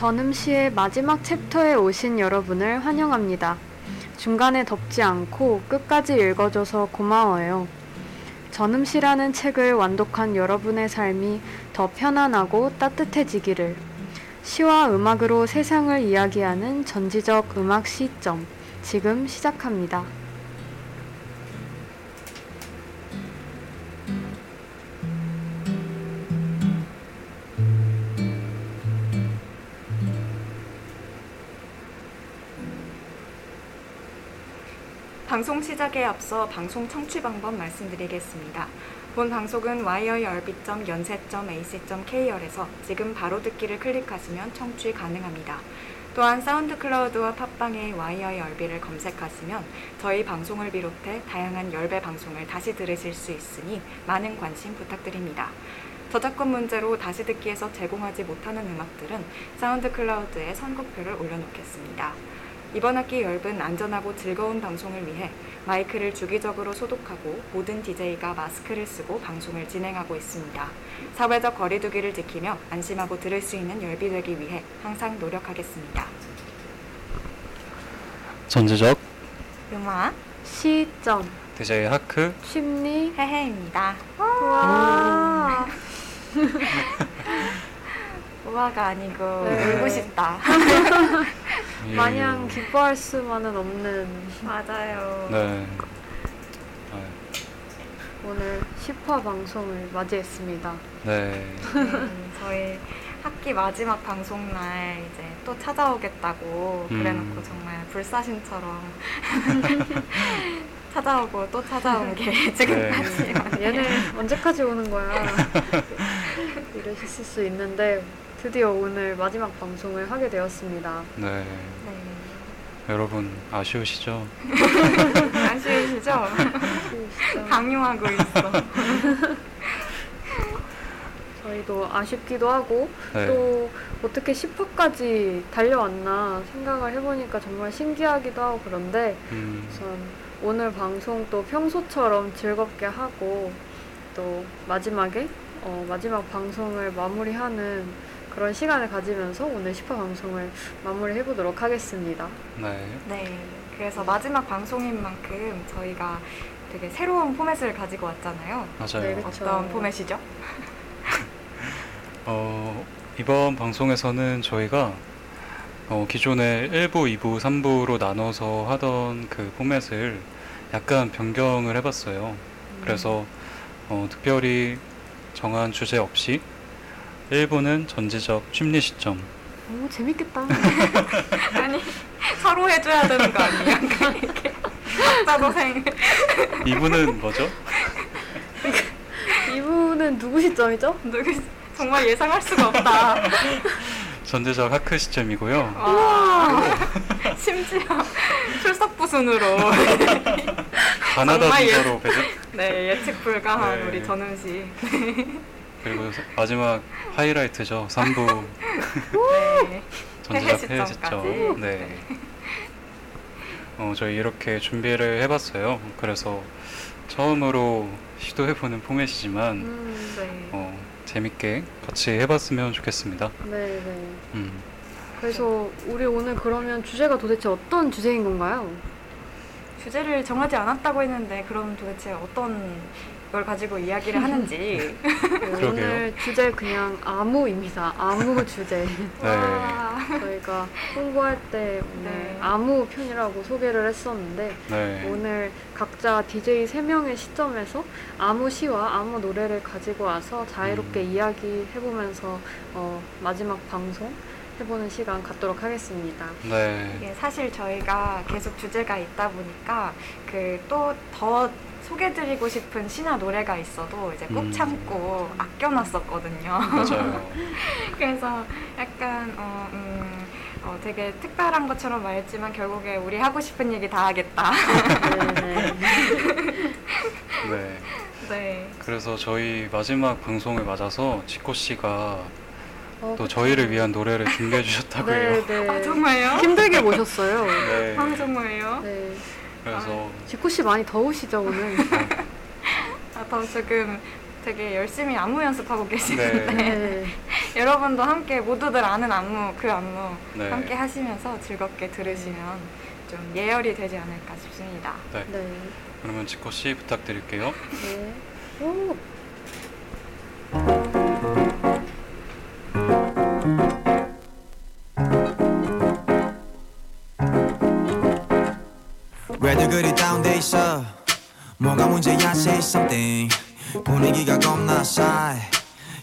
전음시의 마지막 챕터에 오신 여러분을 환영합니다. 중간에 덮지 않고 끝까지 읽어줘서 고마워요. 전음시라는 책을 완독한 여러분의 삶이 더 편안하고 따뜻해지기를. 시와 음악으로 세상을 이야기하는 전지적 음악 시점. 지금 시작합니다. 방송 시작에 앞서 방송 청취 방법 말씀드리겠습니다. 본 방송은 wire.yonsei.ac.kr에서 지금 바로 듣기를 클릭하시면 청취 가능합니다. 또한 SoundCloud와 팟빵의 와이어 열비를 검색하시면 저희 방송을 비롯해 다양한 열배 방송을 다시 들으실 수 있으니 많은 관심 부탁드립니다. 저작권 문제로 다시 듣기에서 제공하지 못하는 음악들은 SoundCloud에 선곡표를 올려놓겠습니다. 이번 학기 열분 안전하고 즐거운 방송을 위해 마이크를 주기적으로 소독하고 모든 DJ가 마스크를 쓰고 방송을 진행하고 있습니다. 사회적 거리두기를 지키며 안심하고 들을 수 있는 열비 되기 위해 항상 노력하겠습니다. 전지적 음악 시점. DJ 하크 심리. 해해입니다. 와. 우아가 아니고 네. 울고 싶다. 예. 마냥 기뻐할 수만은 없는 맞아요. 네. 아, 오늘 10화 방송을 맞이했습니다. 네. 음, 저희 학기 마지막 방송 날 이제 또 찾아오겠다고 음. 그래놓고 정말 불사신처럼 찾아오고 또 찾아온 게 지금까지 얘네 언제까지 오는 거야? 이러셨을 수 있는데 드디어 오늘 마지막 방송을 하게 되었습니다. 네. 네. 여러분 아쉬우시죠? 아쉬우시죠? 강요하고 있어. 저희도 아쉽기도 하고 네. 또 어떻게 10화까지 달려왔나 생각을 해보니까 정말 신기하기도 하고 그런데 음, 우선 오늘 방송 또 평소처럼 즐겁게 하고 또 마지막에 어, 마지막 방송을 마무리하는 그런 시간을 가지면서 오늘 10화 방송을 마무리해 보도록 하겠습니다. 네. 네. 그래서 마지막 방송인 만큼 저희가 되게 새로운 포맷을 가지고 왔잖아요. 맞아요. 네. 어떤 포맷이죠? 어, 이번 방송에서는 저희가 어, 기존에 1부, 2부, 3부로 나눠서 하던 그 포맷을 약간 변경을 해봤어요. 그래서 어, 특별히 정한 주제 없이 1부는 전지적 심리 시점, 오 재밌겠다. 아니 서로 해줘야 되는 거 아니야? 이렇게 각자 고생. 2부는 뭐죠? 이분은 누구 시점이죠? 누구 정말 예상할 수가 없다. 전지적 하크 시점이고요. 와. 심지어 출석 부 순으로 가나다 정말 예- 배제 네 예측 불가한 네. 우리 전은 씨. 그리고 서- 마지막 하이라이트죠. 3부 네. 전지적 폐해 폐해 시점까지. 시점. 네. 어, 저희 이렇게 준비를 해봤어요. 그래서 처음으로 시도해보는 포맷이지만 음, 네. 어, 재밌게 같이 해봤으면 좋겠습니다. 네, 네. 음, 그래서 우리 오늘 그러면 주제가 도대체 어떤 주제인 건가요? 주제를 정하지 않았다고 했는데 그럼 도대체 어떤 걸 가지고 이야기를 하는지. 네, 그러게요. 오늘 주제 그냥 아무입니다. 아무 주제. 네. 와. 저희가 홍보할 때 오늘 네. 아무 편이라고 소개를 했었는데 네. 오늘 각자 DJ 3명의 시점에서 아무 시와 아무 노래를 가지고 와서 자유롭게 음. 이야기해보면서 어, 마지막 방송 해보는 시간 갖도록 하겠습니다. 네. 이게 사실 저희가 계속 주제가 있다 보니까 그 또 더 소개드리고 싶은 시나 노래가 있어도 이제 꼭 음. 참고 아껴놨었거든요. 맞아요. 그래서 약간 어, 음, 어, 되게 특별한 것처럼 말했지만 결국에 우리 하고 싶은 얘기 다 하겠다. 네, 네. 네. 그래서 저희 마지막 방송을 맞아서 지코 씨가 어, 또 저희를 위한 노래를 준비해 주셨다고 해요. 네, 네. 아 정말요? 힘들게 모셨어요. 네. 아 정말요? 네. 그래서 지코 씨 많이 더우시죠 오늘? 아, 더 지금 되게 열심히 안무 연습하고 계시는데 네. 여러분도 함께 모두들 아는 안무 그 안무 네. 함께 하시면서 즐겁게 들으시면 좀 예열이 되지 않을까 싶습니다. 네. 네. 그러면 지코 씨 부탁드릴게요. 네. 오. 그리 다운돼 있어. 뭐가 문제야 say something. 분위기가 겁나 싸해.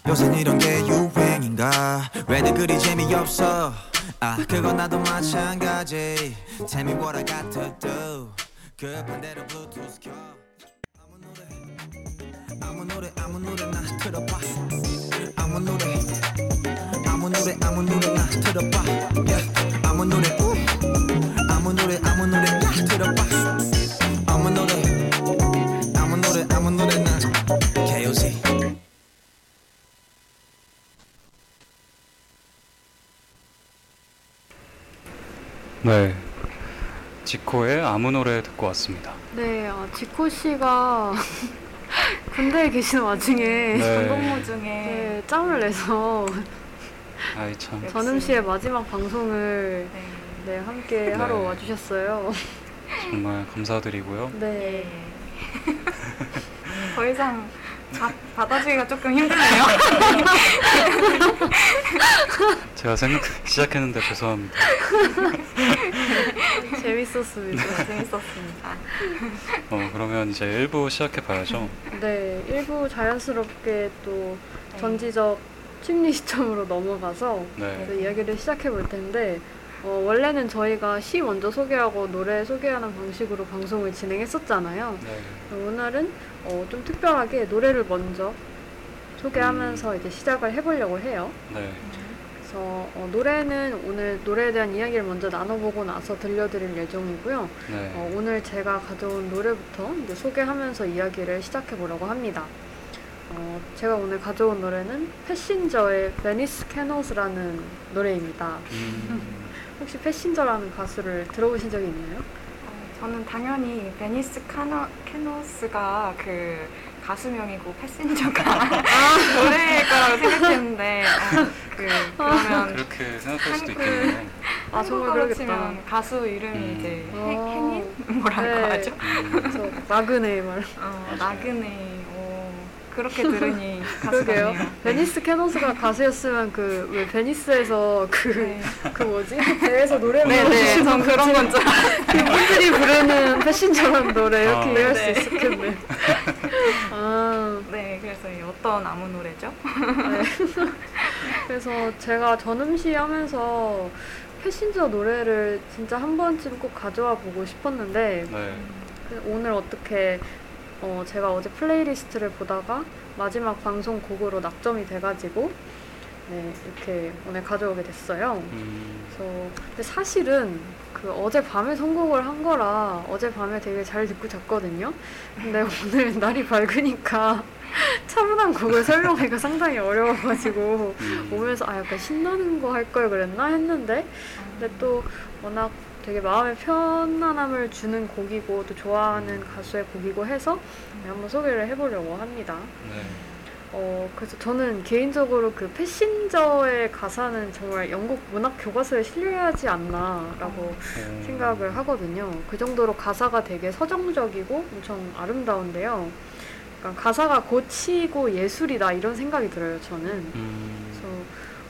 요새 이런 게 유행인가? 왜들 그리 재미없어? 아 그건 나도 마찬가지. Tell me what I got to do 급한 대로 블루투스 켜. 아무 노래 아무 노래 아무 노래 나 틀어봐. 아무 노래 아무 노래 아무 노래 나 틀어봐. Yeah. 아무 노래 우. 아무 노래 아무 노래 나 틀어봐 네. 지코의 아무 노래 듣고 왔습니다. 네, 아, 지코 씨가 군대에 계신 와중에 네. 공무 중에 네, 짬을 내서 아이 참. 전음 씨의 마지막 방송을 네. 네, 함께 네. 하러 와주셨어요. 정말 감사드리고요. 네. 더 이상 받, 받아주기가 조금 힘드네요. 제가 생각 시작했는데 죄송합니다. 재밌었습니다. 재밌었습니다. 어, 그러면 이제 1부 시작해 봐야죠. 네, 일부 자연스럽게 또 전지적 심리 시점으로 넘어가서 네. 그 이야기를 시작해 볼 텐데 어, 원래는 저희가 시 먼저 소개하고 노래 소개하는 방식으로 방송을 진행했었잖아요. 네. 오늘은 어, 좀 특별하게 노래를 먼저 소개하면서 이제 시작을 해보려고 해요. 네. 그래서 어, 노래는 오늘 노래에 대한 이야기를 먼저 나눠보고 나서 들려드릴 예정이고요. 네. 어, 오늘 제가 가져온 노래부터 이제 소개하면서 이야기를 시작해보려고 합니다. 어, 제가 오늘 가져온 노래는 Passenger의 Venice Canals라는 노래입니다. 음, 혹시 Passenger라는 가수를 들어보신 적이 있나요? 어, 저는 당연히 Venice Cana, Canals가 그 가수명이고 Passenger가 노래일 거라고 생각했는데 어, 그 그러면 그렇게 생각할 수도 있겠네요. 아, 정말. 치면 가수 이름이 음. 이제 어. 행- 행인 뭐라고 네. 하죠? 음, 나그네 말. 어, 나그네. 오, 그렇게 들으니 가수 그러게요. 같네요. Venice Canals가 가수였으면 그 왜 베니스에서 그그 네. 뭐지 배에서 노래 네네, 불러주시는 전 그런 건 줄. 그분들이 부르는 Passenger라는 노래 이렇게 아. 이해할 네. 수 있었겠네. 아, 네, 그래서 이 어떤 아무 노래죠? 네. 그래서 제가 전음시 하면서 Passenger 노래를 진짜 한 번쯤 꼭 가져와 보고 싶었는데 네. 그 오늘 어떻게 어, 제가 어제 playlist를 보다가 마지막 방송 곡으로 낙점이 돼가지고 네, 이렇게 오늘 가져오게 됐어요. 음, 그래서 근데 사실은 그 어제 밤에 선곡을 한 거라 어제 밤에 되게 잘 듣고 잤거든요. 근데 오늘 날이 밝으니까 차분한 곡을 설명하기가 상당히 어려워가지고 음, 오면서 아 약간 신나는 거 할 걸 그랬나 했는데 근데 또 워낙 되게 마음의 편안함을 주는 곡이고 또 좋아하는 가수의 곡이고 해서 네, 한번 소개를 해보려고 합니다. 네. 어, 그래서 저는 개인적으로 그 패신저의 가사는 정말 영국 문학 교과서에 실려야 하지 않나라고 음, 생각을 하거든요. 그 정도로 가사가 되게 서정적이고 엄청 아름다운데요. 그러니까 가사가 고치고 예술이다 이런 생각이 들어요, 저는. 음,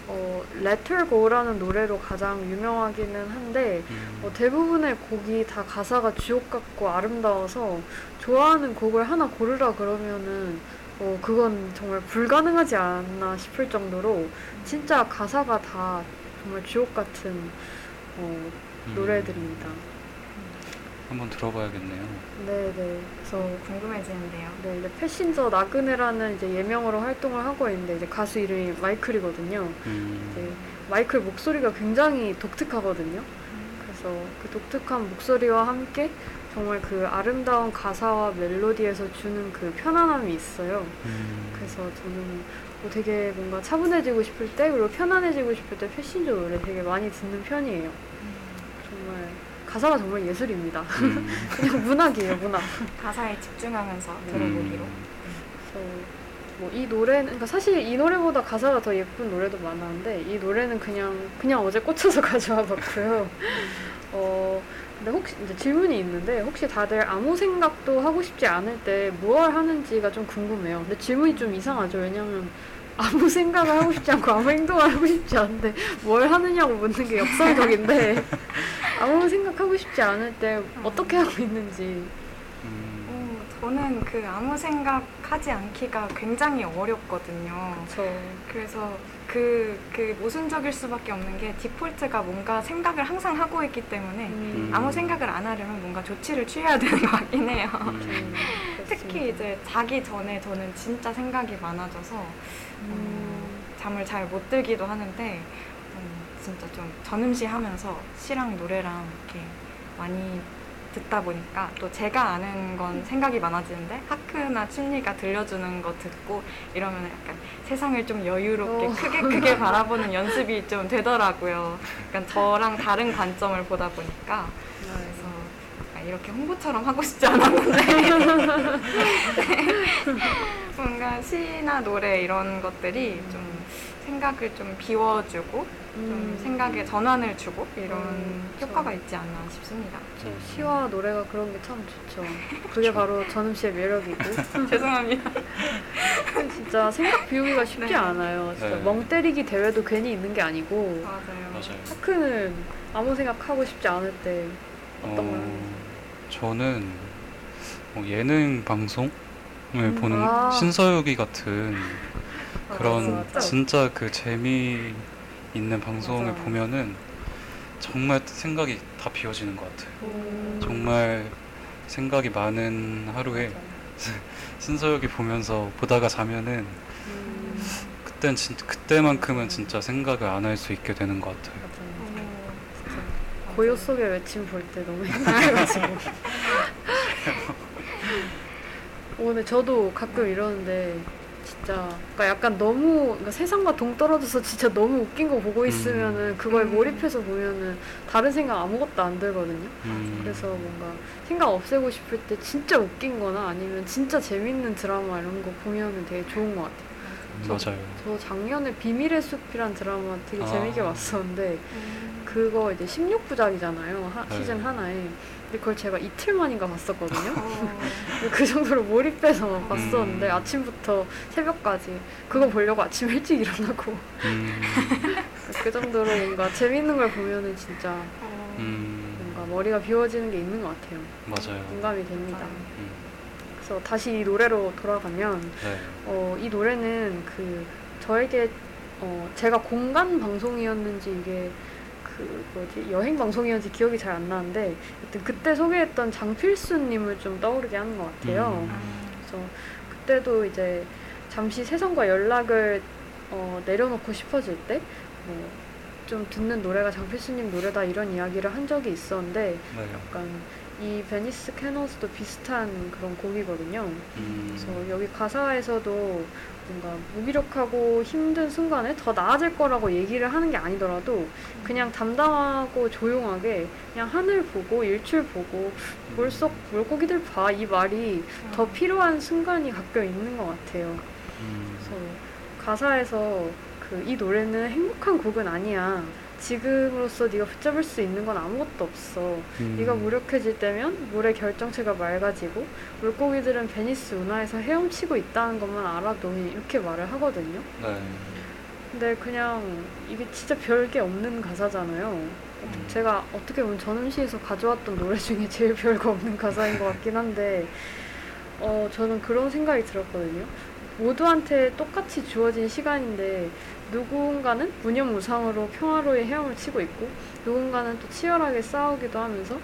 어, Let Go라는 노래로 가장 유명하기는 한데 음, 어, 대부분의 곡이 다 가사가 주옥 같고 아름다워서 좋아하는 곡을 하나 고르라 그러면은 어, 그건 정말 불가능하지 않나 싶을 정도로 진짜 가사가 다 정말 주옥 같은 어, 음, 노래들입니다. 한번 들어봐야겠네요. 네네. 그래서 궁금해지는데요. 네, 이제 Passenger 나그네라는 이제 예명으로 활동을 하고 있는데 이제 가수 이름이 마이클이거든요. 음, 이제 마이클 목소리가 굉장히 독특하거든요. 그래서 그 독특한 목소리와 함께 정말 그 아름다운 가사와 멜로디에서 주는 그 편안함이 있어요. 음, 그래서 저는 뭐 되게 뭔가 차분해지고 싶을 때 그리고 편안해지고 싶을 때 Passenger 노래 되게 많이 듣는 편이에요. 정말 가사가 정말 예술입니다. 음, 그냥 문학이에요, 문학. 가사에 집중하면서 네. 들어보기로. 음, 그래서 뭐이 노래는 그러니까 사실 이 노래보다 가사가 더 예쁜 노래도 많았는데 이 노래는 그냥 그냥 어제 꽂혀서 가져와 봤고요. 어 근데 혹시 이제 질문이 있는데 혹시 다들 아무 생각도 하고 싶지 않을 때 무얼 하는지가 좀 궁금해요. 근데 질문이 좀 이상하죠. 왜냐면 아무 생각을 하고 싶지 않고 아무 행동을 하고 싶지 않은데 뭘 하느냐고 묻는 게 역설적인데 아무 생각하고 싶지 않을 때 어떻게 하고 있는지. 음, 어, 저는 그 아무 생각하지 않기가 굉장히 어렵거든요. 저 그래서 그, 그 모순적일 수밖에 없는 게 디폴트가 뭔가 생각을 항상 하고 있기 때문에 음, 아무 생각을 안 하려면 뭔가 조치를 취해야 되는 것 같긴 해요. 음, 특히 이제 자기 전에 저는 진짜 생각이 많아져서 음, 잠을 잘 못 들기도 하는데 음, 진짜 좀 전음시 하면서 시랑 노래랑 이렇게 많이 듣다 보니까 또 제가 아는 건 생각이 많아지는데 하크나 춘리가 들려주는 거 듣고 이러면 약간 세상을 좀 여유롭게 어. 크게 크게 바라보는 연습이 좀 되더라고요. 약간 저랑 다른 관점을 보다 보니까 그래서 약간 이렇게 홍보처럼 하고 싶지 않았는데 뭔가 시나 노래 이런 것들이 좀 생각을 좀 비워주고 좀 음, 생각에 전환을 주고 이런 음, 효과가 그쵸. 있지 않나 싶습니다. 저 시와 노래가 그런 게 참 좋죠. 그게 바로 전음 씨의 매력이고 죄송합니다. 진짜 생각 비우기가 쉽지 네. 않아요. 진짜 네. 멍 때리기 대회도 괜히 있는 게 아니고 맞아요. 맞아요. 하크는 아무 생각 하고 싶지 않을 때 어떤 걸 하는지. 저는 뭐 예능 방송을 보는 아. 신서유기 같은 그런 맞아, 맞아. 진짜 그 재미 있는 방송을 맞아. 보면은 정말 생각이 다 비워지는 것 같아요. 음, 정말 생각이 많은 하루에 신서유기 보면서 보다가 자면은 음, 그땐 진 그때만큼은 진짜 생각을 안 할 수 있게 되는 것 같아요. 고요 속의 외침 볼 때 너무 행복해가지고. 오늘 저도 가끔 이러는데 진짜 그러니까 약간 너무 그러니까 세상과 동떨어져서 진짜 너무 웃긴 거 보고 있으면은 그거에 음. 몰입해서 보면은 다른 생각 아무것도 안 들거든요. 음, 그래서 뭔가 생각 없애고 싶을 때 진짜 웃긴 거나 아니면 진짜 재밌는 드라마 이런 거 보면은 되게 좋은 것 같아요. 맞아요. 저 작년에 비밀의 숲이란 드라마 되게 아. 재밌게 봤었는데 음. 그거 이제 16부작이잖아요. 하- 네. 시즌 하나에. 근데 그걸 제가 이틀 만인가 봤었거든요. 어, 그 정도로 몰입해서 봤었는데 음. 아침부터 새벽까지 그거 보려고 아침 일찍 일어나고 음, 그 정도로 뭔가 재밌는 걸 보면은 진짜 어, 음, 뭔가 머리가 비워지는 게 있는 것 같아요. 맞아요. 공감이 됩니다. 음, 그래서 다시 이 노래로 돌아가면 네. 어, 이 노래는 그 저에게 어, 제가 공간 방송이었는지 이게 그 뭐지 여행 방송이었는지 기억이 잘 안 나는데 하여튼 그때 소개했던 장필순님을 좀 떠오르게 하는 것 같아요. 음. 아, 그래서 그때도 이제 잠시 세상과 연락을 어, 내려놓고 싶어질 때 뭐 좀 듣는 노래가 장필순님 노래다 이런 이야기를 한 적이 있었는데 네. 약간 이 Venice Canals도 비슷한 그런 곡이거든요. 음, 그래서 여기 가사에서도 뭔가 무기력하고 힘든 순간에 더 나아질 거라고 얘기를 하는 게 아니더라도 그냥 담담하고 조용하게 그냥 하늘 보고 일출 보고 물속 물고기들 봐 이 말이 더 필요한 순간이 가끔 있는 것 같아요. 음, 그래서 가사에서 그 이 노래는 행복한 곡은 아니야. 지금으로서 네가 붙잡을 수 있는 건 아무것도 없어. 음, 네가 무력해질 때면 물의 결정체가 맑아지고 물고기들은 베니스 운하에서 헤엄치고 있다는 것만 알아도 이렇게 말을 하거든요. 네. 근데 그냥 이게 진짜 별게 없는 가사잖아요. 제가 어떻게 보면 전음시에서 가져왔던 노래 중에 제일 별거 없는 가사인 것 같긴 한데 어, 저는 그런 생각이 들었거든요. 모두한테 똑같이 주어진 시간인데 누군가는 무념무상으로 평화로이 헤엄을 치고 있고 누군가는 또 치열하게 싸우기도 하면서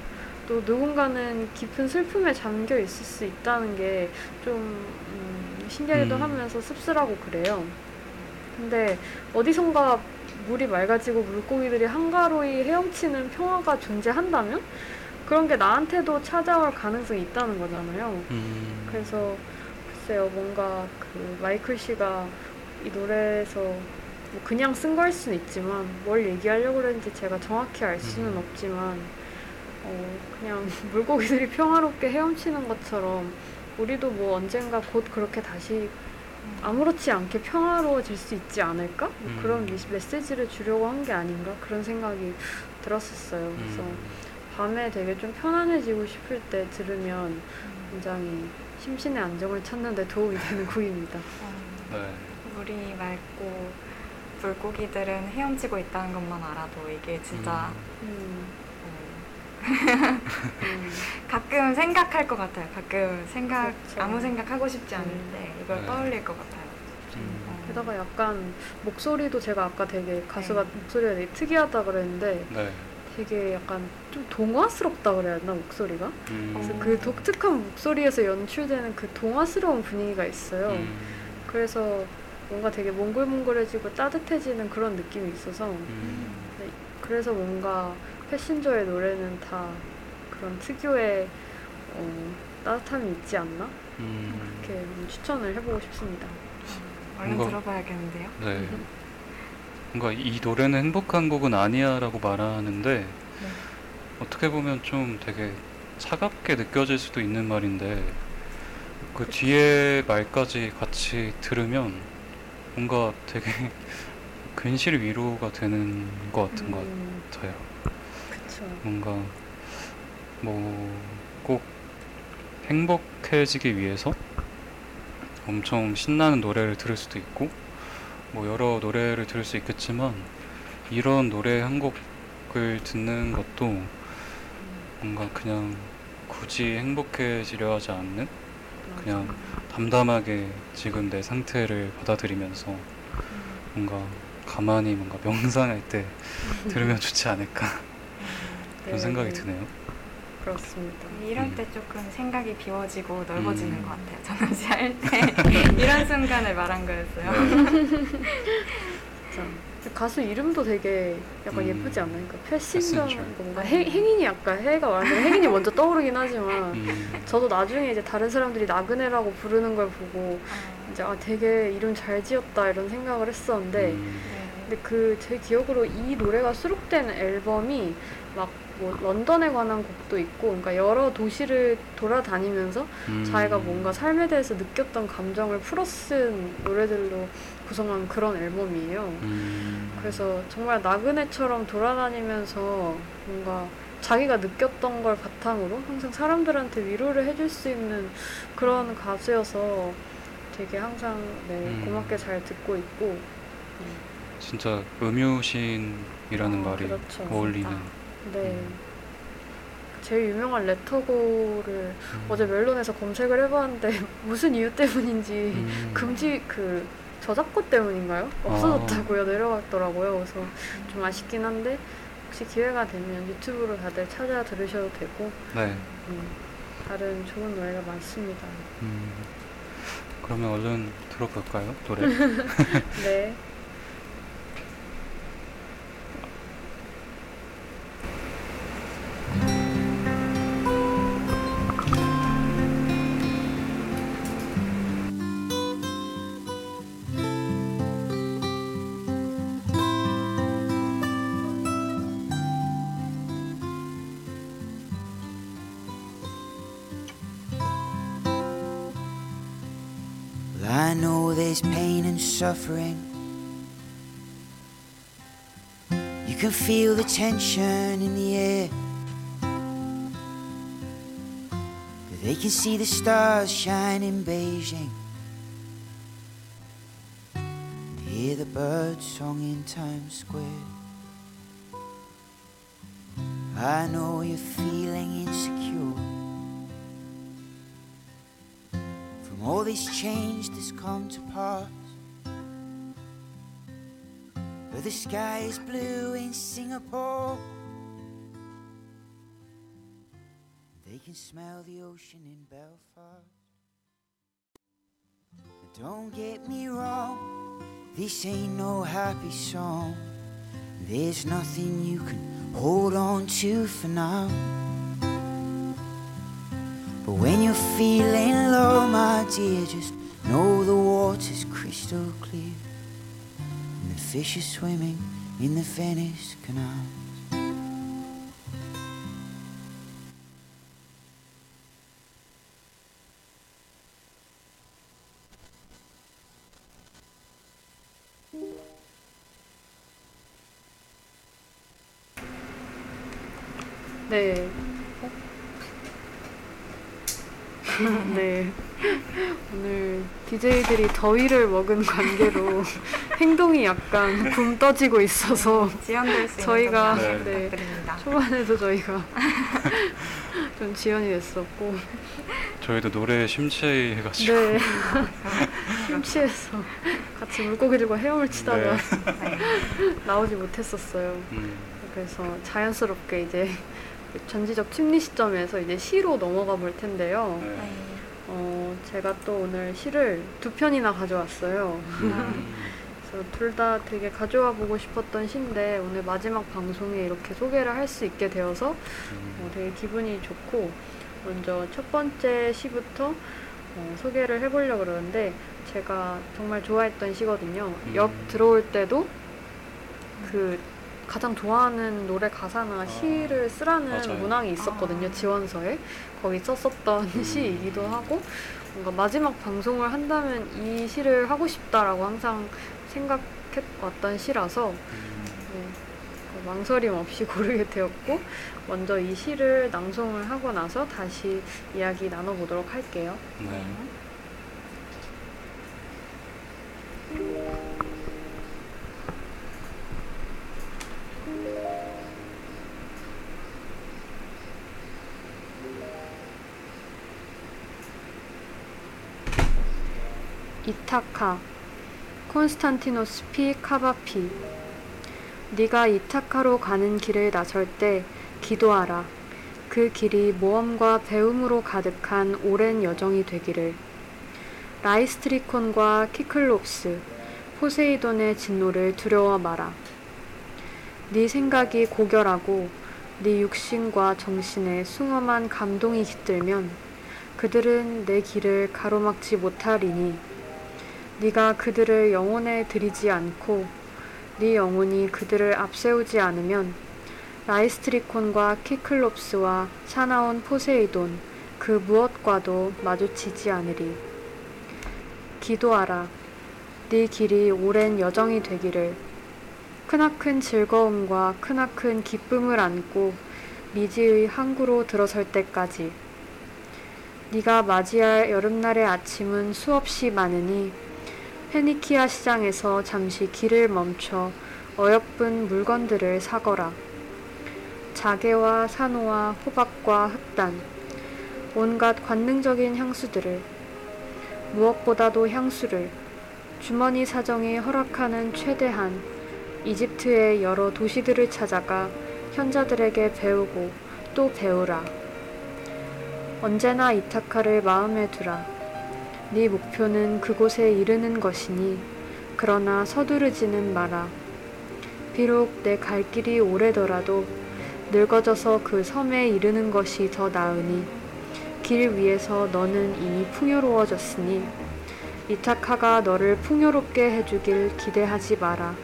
또 누군가는 깊은 슬픔에 잠겨 있을 수 있다는 게좀 음, 신기하기도 음. 하면서 씁쓸하고 그래요. 근데 어디선가 물이 맑아지고 물고기들이 한가로이 헤엄치는 평화가 존재한다면 그런 게 나한테도 찾아올 가능성이 있다는 거잖아요. 음, 그래서 글쎄요, 뭔가 그 마이클 씨가 이 노래에서 뭐 그냥 쓴 걸 수는 있지만 뭘 얘기하려고 그랬는지 제가 정확히 알 수는 음. 없지만 어, 그냥 물고기들이 평화롭게 헤엄치는 것처럼 우리도 뭐 언젠가 곧 그렇게 다시 아무렇지 않게 평화로워질 수 있지 않을까? 뭐 음. 그런 메시- 메시지를 주려고 한 게 아닌가? 그런 생각이 들었었어요. 그래서 음. 밤에 되게 좀 편안해지고 싶을 때 들으면 굉장히 심신의 안정을 찾는 데 도움이 되는 곡입니다. 어, 네. 물이 맑고 물고기들은 헤엄치고 있다는 것만 알아도 이게 진짜 음, 어, 음, 가끔 생각할 것 같아요. 가끔 생각 그렇죠. 아무 생각하고 싶지 않은데 이걸 네. 떠올릴 것 같아요. 음. 어. 게다가 약간 목소리도 제가 아까 되게 가수가 네. 목소리가 되게 특이하다 그랬는데 네. 되게 약간 좀 동화스럽다 그래야 하나 목소리가? 음. 그래서 어. 그 독특한 목소리에서 연출되는 그 동화스러운 분위기가 있어요. 음. 그래서 뭔가 되게 몽글몽글해지고 따뜻해지는 그런 느낌이 있어서 음. 그래서 뭔가 패신저의 노래는 다 그런 특유의 어, 따뜻함이 있지 않나? 음. 한번 추천을 해보고 싶습니다. 얼른 뭔가- 들어봐야겠는데요. 네. 뭔가 이 노래는 행복한 곡은 아니야라고 말하는데 어떻게 보면 좀 되게 차갑게 느껴질 수도 있는 말인데 그 뒤에 말까지 같이 들으면 뭔가 되게 근실 위로가 되는 것 같은 것 음, 같아요. 그쵸. 뭔가 뭐 꼭 행복해지기 위해서 엄청 신나는 노래를 들을 수도 있고 뭐 여러 노래를 들을 수 있겠지만 이런 노래 한 곡을 듣는 것도 뭔가 그냥 굳이 행복해지려 하지 않는 그냥 담담하게 지금 내 상태를 받아들이면서 뭔가 가만히 뭔가 명상할 때 들으면 좋지 않을까 그런 네, 생각이 네. 드네요. 그렇습니다. 이럴 음. 때 조금 생각이 비워지고 넓어지는 음. 것 같아요. 전원지 할때 이런 순간을 말한 거였어요. 가수 이름도 되게 약간 음. 예쁘지 않나요? 그러니까 패신저. 뭔가 해, 행인이 약간 해가 완전 행인이 먼저 떠오르긴 하지만 음, 저도 나중에 이제 다른 사람들이 나그네라고 부르는 걸 보고 아, 이제 아 되게 이름 잘 지었다 이런 생각을 했었는데 음, 네. 근데 그 제 기억으로 이 노래가 수록된 앨범이 막 뭐 런던에 관한 곡도 있고 그러니까 여러 도시를 돌아다니면서 음. 자기가 뭔가 삶에 대해서 느꼈던 감정을 풀어 쓴 노래들로 구성한 그런 앨범이에요. 음, 그래서 정말 나그네처럼 돌아다니면서 뭔가 자기가 느꼈던 걸 바탕으로 항상 사람들한테 위로를 해줄 수 있는 그런 가수여서 되게 항상 네, 음. 고맙게 잘 듣고 있고 진짜 음유신이라는 어, 말이 그렇죠. 어울리는 네 음. 제일 유명한 레터고를 음. 어제 멜론에서 검색을 해봤는데 무슨 이유 때문인지 음. 금지 그 저작권 때문인가요? 없어졌다고요 내려갔더라고요 그래서 좀 아쉽긴 한데 혹시 기회가 되면 유튜브로 다들 찾아 들으셔도 되고 네. 음, 다른 좋은 노래가 많습니다 음. 그러면 얼른 들어볼까요 노래? 네 There's pain and suffering. You can feel the tension in the air. They can see the stars shine in Beijing. And hear the birds song in Times Square. I know you're feeling insecure. All this change that's come to pass. But the sky is blue in Singapore. They can smell the ocean in Belfast. Now Don't get me wrong, this ain't no happy song. There's nothing you can hold on to for now. But when you're feeling low, my dear, just know the water's crystal clear. And the fish are swimming in the Venice canal. 네. 네. 오늘 DJ들이 더위를 먹은 관계로 행동이 약간 굼 떠지고 있어서 지연될 수 저희가 네. 부탁드립니다. 초반에도 저희가 좀 지연이 됐었고 저희도 노래에 심취해가지고 네 심취해서 같이 물고기 들고 헤엄을 치다가 네. 나오지 못했었어요. 음, 그래서 자연스럽게 이제 전지적 심리 시점에서 이제 시로 넘어가 볼 텐데요. 어, 제가 또 오늘 시를 두 편이나 가져왔어요. 음, 그래서 둘 다 되게 가져와 보고 싶었던 시인데 오늘 마지막 방송에 이렇게 소개를 할 수 있게 되어서 어, 음, 되게 기분이 좋고 먼저 첫 번째 시부터 어, 소개를 해보려고 그러는데 제가 정말 좋아했던 시거든요. 음. 역 들어올 때도 그 가장 좋아하는 노래 가사나 시를 쓰라는 아. 맞아요. 문항이 있었거든요. 아. 지원서에 거기 썼었던 음. 시이기도 하고 뭔가 마지막 방송을 한다면 이 시를 하고 싶다라고 항상 생각해왔던 시라서 음, 네, 그 망설임 없이 고르게 되었고 먼저 이 시를 낭송을 하고 나서 다시 이야기 나눠보도록 할게요. 네. 이타카 콘스탄티노스 피 카바피 네가 이타카로 가는 길을 나설 때 기도하라. 그 길이 모험과 배움으로 가득한 오랜 여정이 되기를. 라이스트리콘과 키클롭스, 포세이돈의 진노를 두려워 마라. 네 생각이 고결하고 네 육신과 정신에 숭엄한 감동이 깃들면 그들은 네 길을 가로막지 못하리니 네가 그들을 영혼에 들이지 않고 네 영혼이 그들을 앞세우지 않으면 라이스트리콘과 키클롭스와 사나운 포세이돈 그 무엇과도 마주치지 않으리. 기도하라. 네 길이 오랜 여정이 되기를. 크나큰 즐거움과 크나큰 기쁨을 안고 미지의 항구로 들어설 때까지. 네가 맞이할 여름날의 아침은 수없이 많으니 페니키아 시장에서 잠시 길을 멈춰 어여쁜 물건들을 사거라. 자개와 산호와 호박과 흑단, 온갖 관능적인 향수들을, 무엇보다도 향수를, 주머니 사정이 허락하는 최대한 이집트의 여러 도시들을 찾아가 현자들에게 배우고 또 배우라. 언제나 이타카를 마음에 두라. 네 목표는 그곳에 이르는 것이니 그러나 서두르지는 마라. 비록 내 갈 길이 오래더라도 늙어져서 그 섬에 이르는 것이 더 나으니 길 위에서 너는 이미 풍요로워졌으니 이타카가 너를 풍요롭게 해주길 기대하지 마라.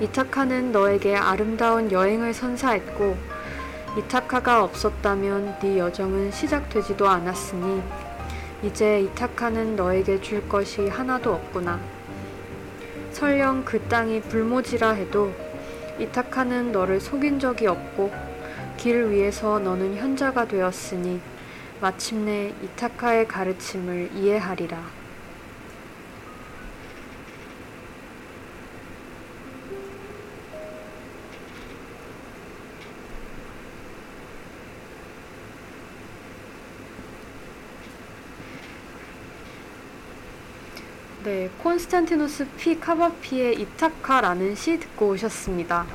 이타카는 너에게 아름다운 여행을 선사했고 이타카가 없었다면 네 여정은 시작되지도 않았으니 이제 이타카는 너에게 줄 것이 하나도 없구나. 설령 그 땅이 불모지라 해도 이타카는 너를 속인 적이 없고 길 위에서 너는 현자가 되었으니 마침내 이타카의 가르침을 이해하리라. 네, 콘스탄티노스 피 카바피의 이타카라는 시 듣고 오셨습니다.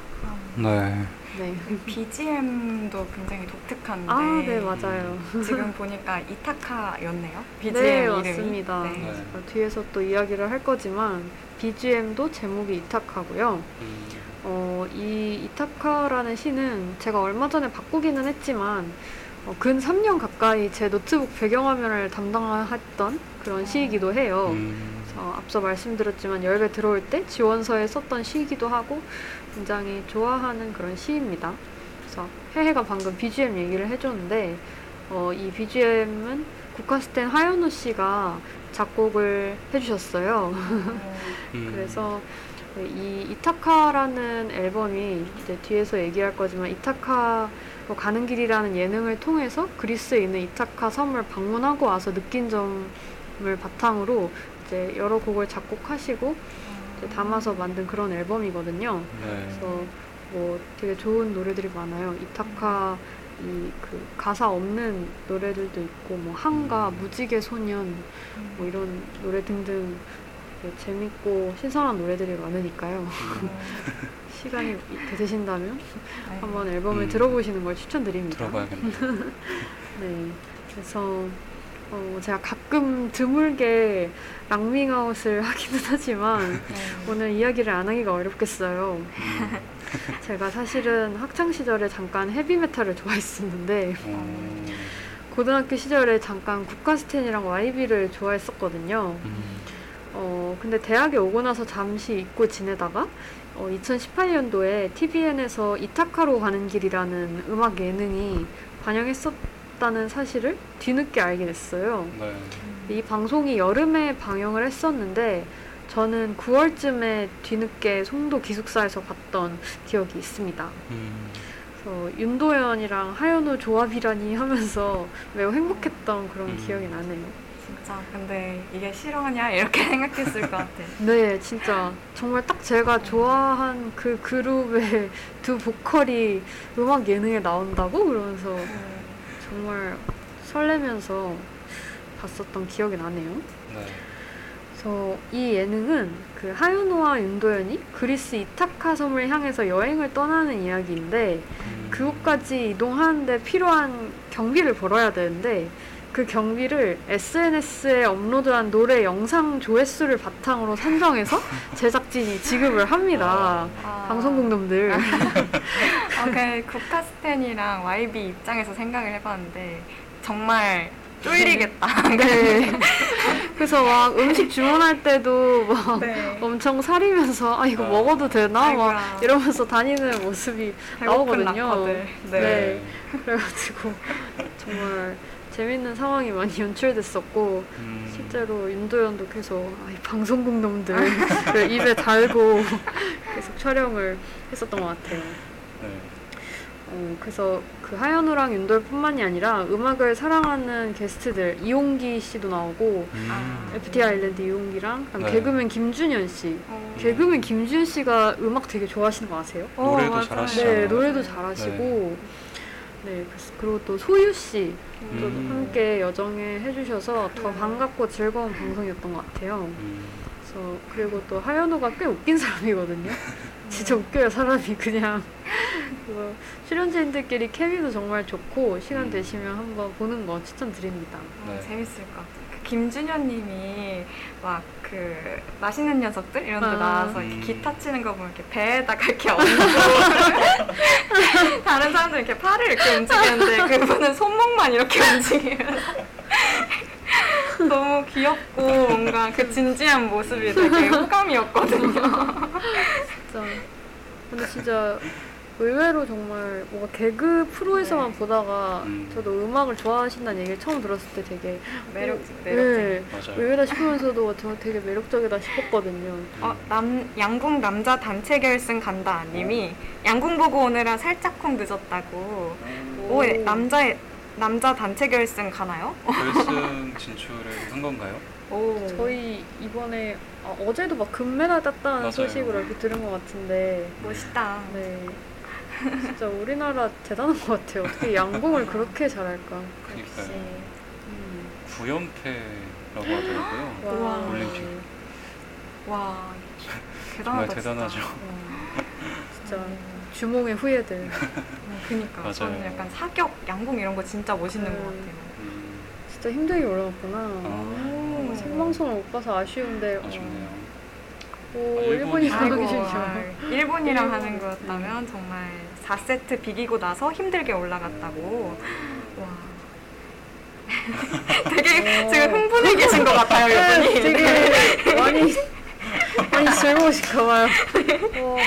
네. 네. BGM도 굉장히 독특한데 아, 네, 맞아요. 지금 보니까 이타카였네요. BGM 네, 이름이. 맞습니다. 네. 네. 어, 뒤에서 또 이야기를 할 거지만 BGM도 제목이 이타카고요. 음, 어, 이 이타카라는 시는 제가 얼마 전에 바꾸기는 했지만 어, 근 3년 가까이 제 노트북 배경화면을 담당했던 그런 시이기도 해요. 음, 어, 앞서 말씀드렸지만 열배 들어올 때 지원서에 썼던 시이기도 하고 굉장히 좋아하는 그런 시입니다. 그래서 해해가 방금 BGM 얘기를 해줬는데 어, 이 BGM은 국카스텐 하연우 씨가 작곡을 해주셨어요. 음, 그래서 이 이타카라는 앨범이 이제 뒤에서 얘기할 거지만 이타카가 또 가는 길이라는 예능을 통해서 그리스에 있는 이타카 섬을 방문하고 와서 느낀 점을 바탕으로 이제 여러 곡을 작곡하시고 이제 담아서 만든 그런 앨범이거든요. 네. 그래서 뭐 되게 좋은 노래들이 많아요. 이타카 이 그 가사 없는 노래들도 있고 뭐 한가 무지개 소년 뭐 이런 노래 등등 되게 재밌고 신선한 노래들이 많으니까요. 시간이 되신다면 네. 한번 앨범을 음. 들어보시는 걸 추천드립니다. 들어봐야겠네요. 네. 그래서 어, 제가 가끔 드물게 랑밍아웃을 하기는 하지만 네. 오늘 이야기를 안 하기가 어렵겠어요. 제가 사실은 학창 시절에 잠깐 헤비메탈을 좋아했었는데 어, 고등학교 시절에 잠깐 국가스텐이랑 YB를 좋아했었거든요. 음, 어, 근데 대학에 오고 나서 잠시 잊고 지내다가 어, 2018년도에 TVN에서 이타카로 가는 길이라는 음악 예능이 반영했었 다는 사실을 뒤늦게 알게 됐어요. 네. 이 방송이 여름에 방영을 했었는데 저는 9월쯤에 뒤늦게 송도 기숙사에서 봤던 기억이 있습니다. 음, 그래서 윤도현이랑 하현우 조합이라니 하면서 매우 행복했던 그런 음. 기억이 나네요. 진짜 근데 이게 실화냐 이렇게 생각했을 것 같아. 네, 진짜 정말 딱 제가 좋아한 그 그룹의 두 보컬이 음악 예능에 나온다고 그러면서 정말 설레면서 봤었던 기억이 나네요. 네. 그래서 이 예능은 그 하윤호와 윤도현이 그리스 이타카 섬을 향해서 여행을 떠나는 이야기인데 음, 그곳까지 이동하는데 필요한 경비를 벌어야 되는데 그 경비를 SNS에 업로드한 노래 영상 조회수를 바탕으로 산정해서 제작진이 지급을 합니다. 아. 방송국 놈들. 아, 그 국카스텐이랑 YB 입장에서 생각을 해봤는데 정말 쫄리겠다. 네. 그래서 막 음식 주문할 때도 막 네. 엄청 사리면서 아 이거 아. 먹어도 되나 막 아이고야. 이러면서 다니는 모습이 나오거든요. 네. 네. 그래가지고 정말 재밌는 상황이 많이 연출됐었고 음, 실제로 윤도현도 계속 아, 이 방송국 놈들 입에 달고 계속 촬영을 했었던 것 같아요. 네. 어, 그래서 그 하현우랑 윤도현뿐만이 아니라 음악을 사랑하는 게스트들 이용기 씨도 나오고 음, 아. FT 아일랜드 이용기랑 네. 개그맨 김준현 씨. 어. 개그맨 김준현 씨가 음악 되게 좋아하시는 거 아세요? 어, 노래도 맞아요. 잘하시잖아요. 네, 노래도 잘하시고 네, 그래서- 그리고 또 소유 씨. 또 음. 함께 여정에 해주셔서 더 네. 반갑고 즐거운 방송이었던 것 같아요. 음, 그래서 그리고 또 하현우가 꽤 웃긴 사람이거든요. 진짜 웃겨요 사람이 그냥. 그래서 출연진들끼리 케미도 정말 좋고 시간 음. 되시면 한번 보는 거 추천드립니다. 어, 네. 재밌을 것 같아. 그 김준현 님이 막 그 맛있는 녀석들 이런 데 아. 나와서 이렇게 음. 기타 치는 거 보면 이렇게 배에다가 이렇게 얹고 다른 사람들은 이렇게 팔을 이렇게 움직이는데 그분은 손목만 이렇게 움직이면서 너무 귀엽고 뭔가 그 진지한 모습이 되게 호감이었거든요. 진짜. 근데 진짜 의외로 정말 뭔가 개그 프로에서만 네. 보다가 음. 저도 음악을 좋아하신다는 얘기를 처음 들었을 때 되게 매력 매력적. 네, 맞아요. 의외다 싶으면서도 저 되게 매력적이다 싶었거든요. 어, 남, 양궁 남자 단체 결승 간다 님이 양궁 보고 오느라 살짝쿵 늦었다고. 오, 예, 남자 남자 단체 결승 가나요? 결승 진출을 한 건가요? 오. 저희 이번에 아, 어제도 막 금메달 땄다는 맞아요. 소식으로 이렇게 들은 것 같은데 멋있다. 네 진짜 우리나라 대단한 것 같아요. 어떻게 양궁을 그렇게 잘할까? 그러니까요. 음. 9연패라고 하더라고요. 와. 우와. 올림픽. 와 정말 대단하다. 대단하죠. 진짜. 진짜 주몽의 후예들. 음, 그니까 맞아요. 저는 약간 사격, 양궁 이런 거 진짜 멋있는 음. 것 같아요. 음, 진짜 힘들게 올라갔구나. 아, 어, 생방송을 못 봐서 아쉬운데 어, 아쉽네요. 오, 아, 일본이 일본이 가기 아이고, 싫죠. 아, 일본이랑 일본. 하는 거였다면 정말 4세트 비기고 나서 힘들게 올라갔다고. 와. 되게 어. 지금 흥분해 계신 것 같아요, 네, 이분이. 되게 많이 많이 즐거우실까 봐요. 어,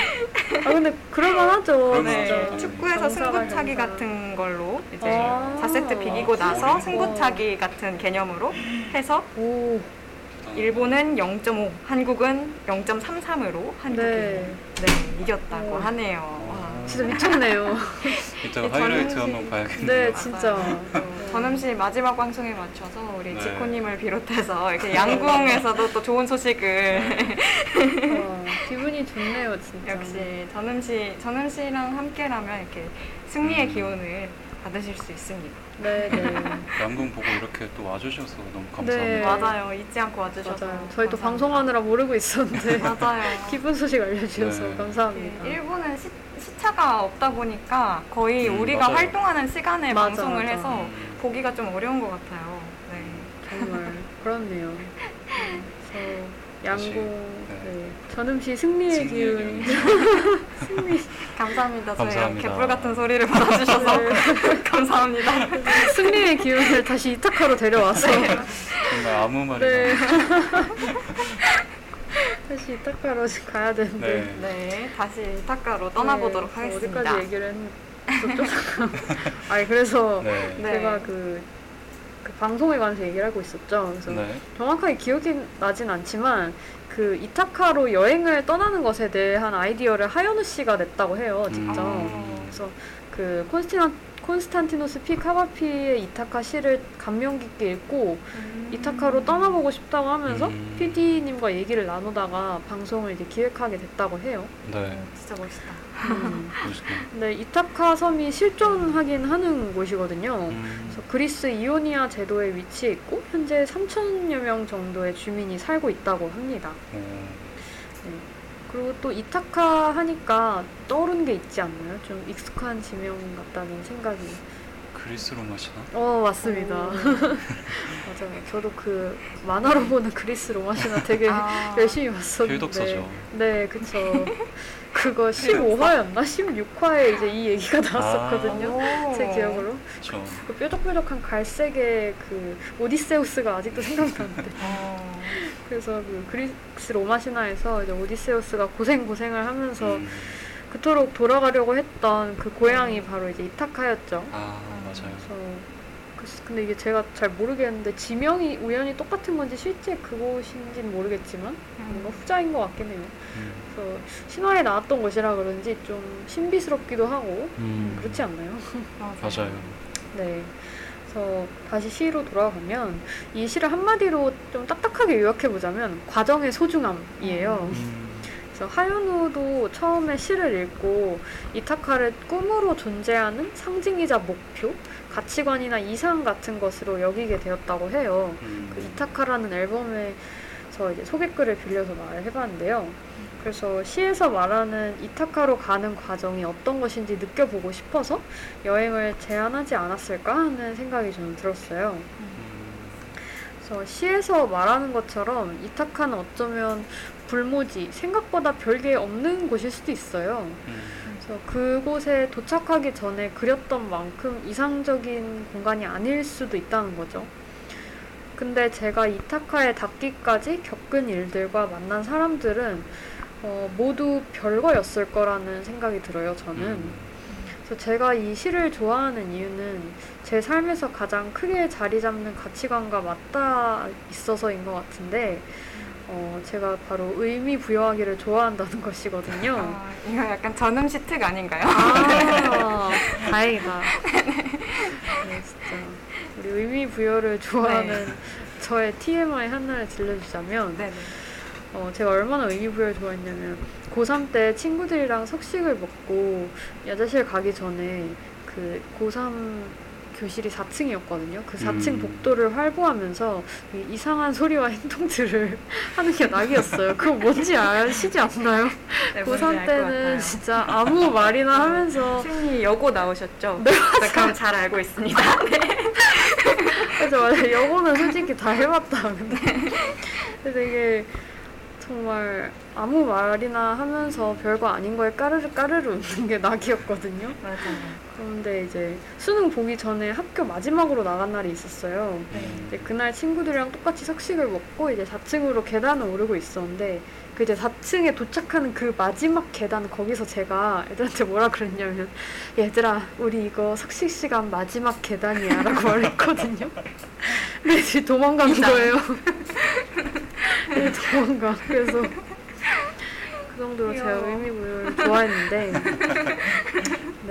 아 근데 그럴만하죠. 네, 진짜. 축구에서 승부차기. 같은 걸로 이제 아. 4세트 비기고 나서 어. 승부차기 같은 개념으로 해서 오, 일본은 0.5, 한국은 0.33으로 한국이 네. 네. 이겼다고 어. 하네요. 와. 진짜 미쳤네요. 이따가 이 하이라이트 전음식- 한번 봐야겠네요. 네, 진짜. 어, 전음식 마지막 방송에 맞춰서 우리 네. 지코님을 비롯해서 이렇게 양궁에서도 또 좋은 소식을 와, 기분이 좋네요, 진짜. 역시 전음식 전음식이랑 함께라면 이렇게 승리의 기운을 받으실 수 있습니다. 네, 네. 양궁 보고 이렇게 또 와주셔서 너무 네. 감사합니다. 맞아요. 잊지 않고 와주셔서 맞아요. 저희 또 감사합니다. 방송하느라 모르고 있었는데 맞아요. 기쁜 소식 알려주셔서 네. 감사합니다. 일본은 시, 시차가 없다 보니까 거의 음, 우리가 맞아요. 활동하는 시간에 맞아, 방송을 맞아. 해서 음. 보기가 좀 어려운 것 같아요. 네. 정말 그렇네요. 그래서 양궁, 네. 네. 전음시 승리의 기운. 감사합니다. 저희 감사합니다. 개뿔 같은 소리를 받아주셔서 네. 감사합니다. 승리의 기운을 다시 이타카로 데려와서 정말 아무 말이나. 네. 다시 이타카로 가야 되는데 네. 네, 다시 타카로 떠나보도록 네, 하겠습니다. 어디까지 얘기를 했었죠? 아니 그래서 네. 네. 제가 그, 그 방송에 관해서 얘기를 하고 있었죠. 그래서 네. 정확하게 기억이 나진 않지만 그 이타카로 여행을 떠나는 것에 대한 아이디어를 하연우 씨가 냈다고 해요, 직접. 음. 그래서 그 콘스티나, 콘스탄티노스 피 카바피의 이타카 시를 감명 깊게 읽고 음. 이타카로 떠나보고 싶다고 하면서 음. PD님과 얘기를 나누다가 방송을 이제 기획하게 됐다고 해요. 네. 어, 진짜 멋있다. 음. 근데 이타카 섬이 실존하긴 하는 곳이거든요. 음. 그래서 그리스 이오니아 제도에 위치해 있고 현재 3천여 명 정도의 주민이 살고 있다고 합니다. 어, 그리고 또 이타카 하니까 떠오르는 게 있지 않나요? 좀 익숙한 지명 같다는 생각이. 그리스 로 마시나? 어 맞습니다. 오. 맞아요. 저도 그 만화로 보는 그리스 로마시나 되게 아. 열심히 봤었는데. 필독서죠. 네, 그쵸. 그거 15화였나? 16화에 이제 이 얘기가 나왔었거든요. 오. 제 기억으로. 그렇죠. 그 뾰족뾰족한 갈색의 그 오디세우스가 아직도 생각나는데. 어. 그래서 그 그리스 로마 신화에서 이제 오디세우스가 고생 고생을 하면서 음. 그토록 돌아가려고 했던 그 고향이 바로 이제 이타카였죠. 아 맞아요. 그래서 그- 근데 이게 제가 잘 모르겠는데 지명이 우연히 똑같은 건지 실제 그곳인지는 모르겠지만 뭔가 후자인 것 같긴 해요. 음. 그래서 신화에 나왔던 곳이라 그런지 좀 신비스럽기도 하고 음. 그렇지 않나요? 맞아요. 네. 그래서 다시 시로 돌아가면 이 시를 한마디로 좀 딱딱하게 요약해 보자면 과정의 소중함이에요. 음. 그래서 하연우도 처음에 시를 읽고 이타카를 꿈으로 존재하는 상징이자 목표, 가치관이나 이상 같은 것으로 여기게 되었다고 해요. 음. 그 이타카라는 앨범에서 이제 소개글을 빌려서 말을 해봤는데요. 그래서 시에서 말하는 이타카로 가는 과정이 어떤 것인지 느껴보고 싶어서 여행을 제안하지 않았을까 하는 생각이 저는 들었어요. 그래서 시에서 말하는 것처럼 이타카는 어쩌면 불모지, 생각보다 별게 없는 곳일 수도 있어요. 음. 그래서 그곳에 도착하기 전에 그렸던 만큼 이상적인 공간이 아닐 수도 있다는 거죠. 근데 제가 이타카에 닿기까지 겪은 일들과 만난 사람들은 어, 모두 별거였을 거라는 생각이 들어요, 저는. 음. 그래서 제가 이 시를 좋아하는 이유는 제 삶에서 가장 크게 자리 잡는 가치관과 맞닿아 있어서인 것 같은데, 어, 제가 바로 의미 부여하기를 좋아한다는 것이거든요. 아, 이거 약간 전음시 특 아닌가요? 아, 다행이다. 네, 진짜. 우리 의미 부여를 좋아하는 저의 TMI 하나를 들려주자면, 네네. 어, 제가 얼마나 의미 부여를 좋아했냐면, 고3 때 친구들이랑 석식을 먹고, 야자실 가기 전에 그 고3 교실이 4층이었거든요. 그 4층 음. 복도를 활보하면서 이 이상한 소리와 행동들을 하는 게 낙이었어요. 그거 뭔지 아시지 않나요? 네, 뭔지 고3 알것 때는. 진짜 아무 말이나 하면서 승리 여고 나오셨죠? 네, 그럼 잘 알고 있습니다. 맞아 맞아 여고는 솔직히 다 해봤다 근데 근데 되게 정말 아무 말이나 하면서 별거 아닌 거에 까르르 까르르 웃는 게 낙이었거든요 맞아요. 그런데 이제 수능 보기 전에 학교 마지막으로 나간 날이 있었어요 네. 그날 친구들이랑 똑같이 석식을 먹고 이제 4층으로 계단을 오르고 있었는데 그 이제 4층에 도착하는 그 마지막 계단 거기서 제가 애들한테 뭐라 그랬냐면 얘들아 우리 이거 석식 시간 마지막 계단이야라고 말했거든요. 근데 이제 도망간 거예요. 네, 도망가. 그래서 정도로 제가. 의미부여를 좋아했는데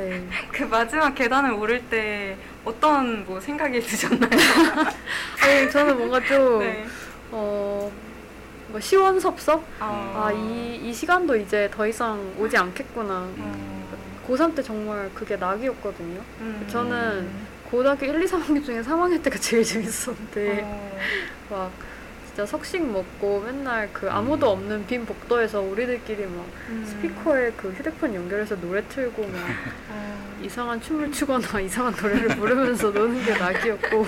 네 그 마지막 계단을 오를 때 어떤 뭐 생각이 드셨나요? 아니, 저는 뭔가 좀 네. 어, 뭔가 시원섭섭? 아, 아, 이, 이 시간도 이제 더 이상 오지 않겠구나. 음. 고3 때 정말 그게 낙이었거든요. 음. 저는 고등학교 1, 2, 3학년 중에 3학년 때가 제일 재밌었는데, 어. 막, 진짜 석식 먹고 맨날 그 아무도 없는 빈 복도에서 우리들끼리 막 음. 스피커에 그 휴대폰 연결해서 노래 틀고 막 어. 이상한 춤을 추거나 이상한 노래를 부르면서 노는 게 낙이었고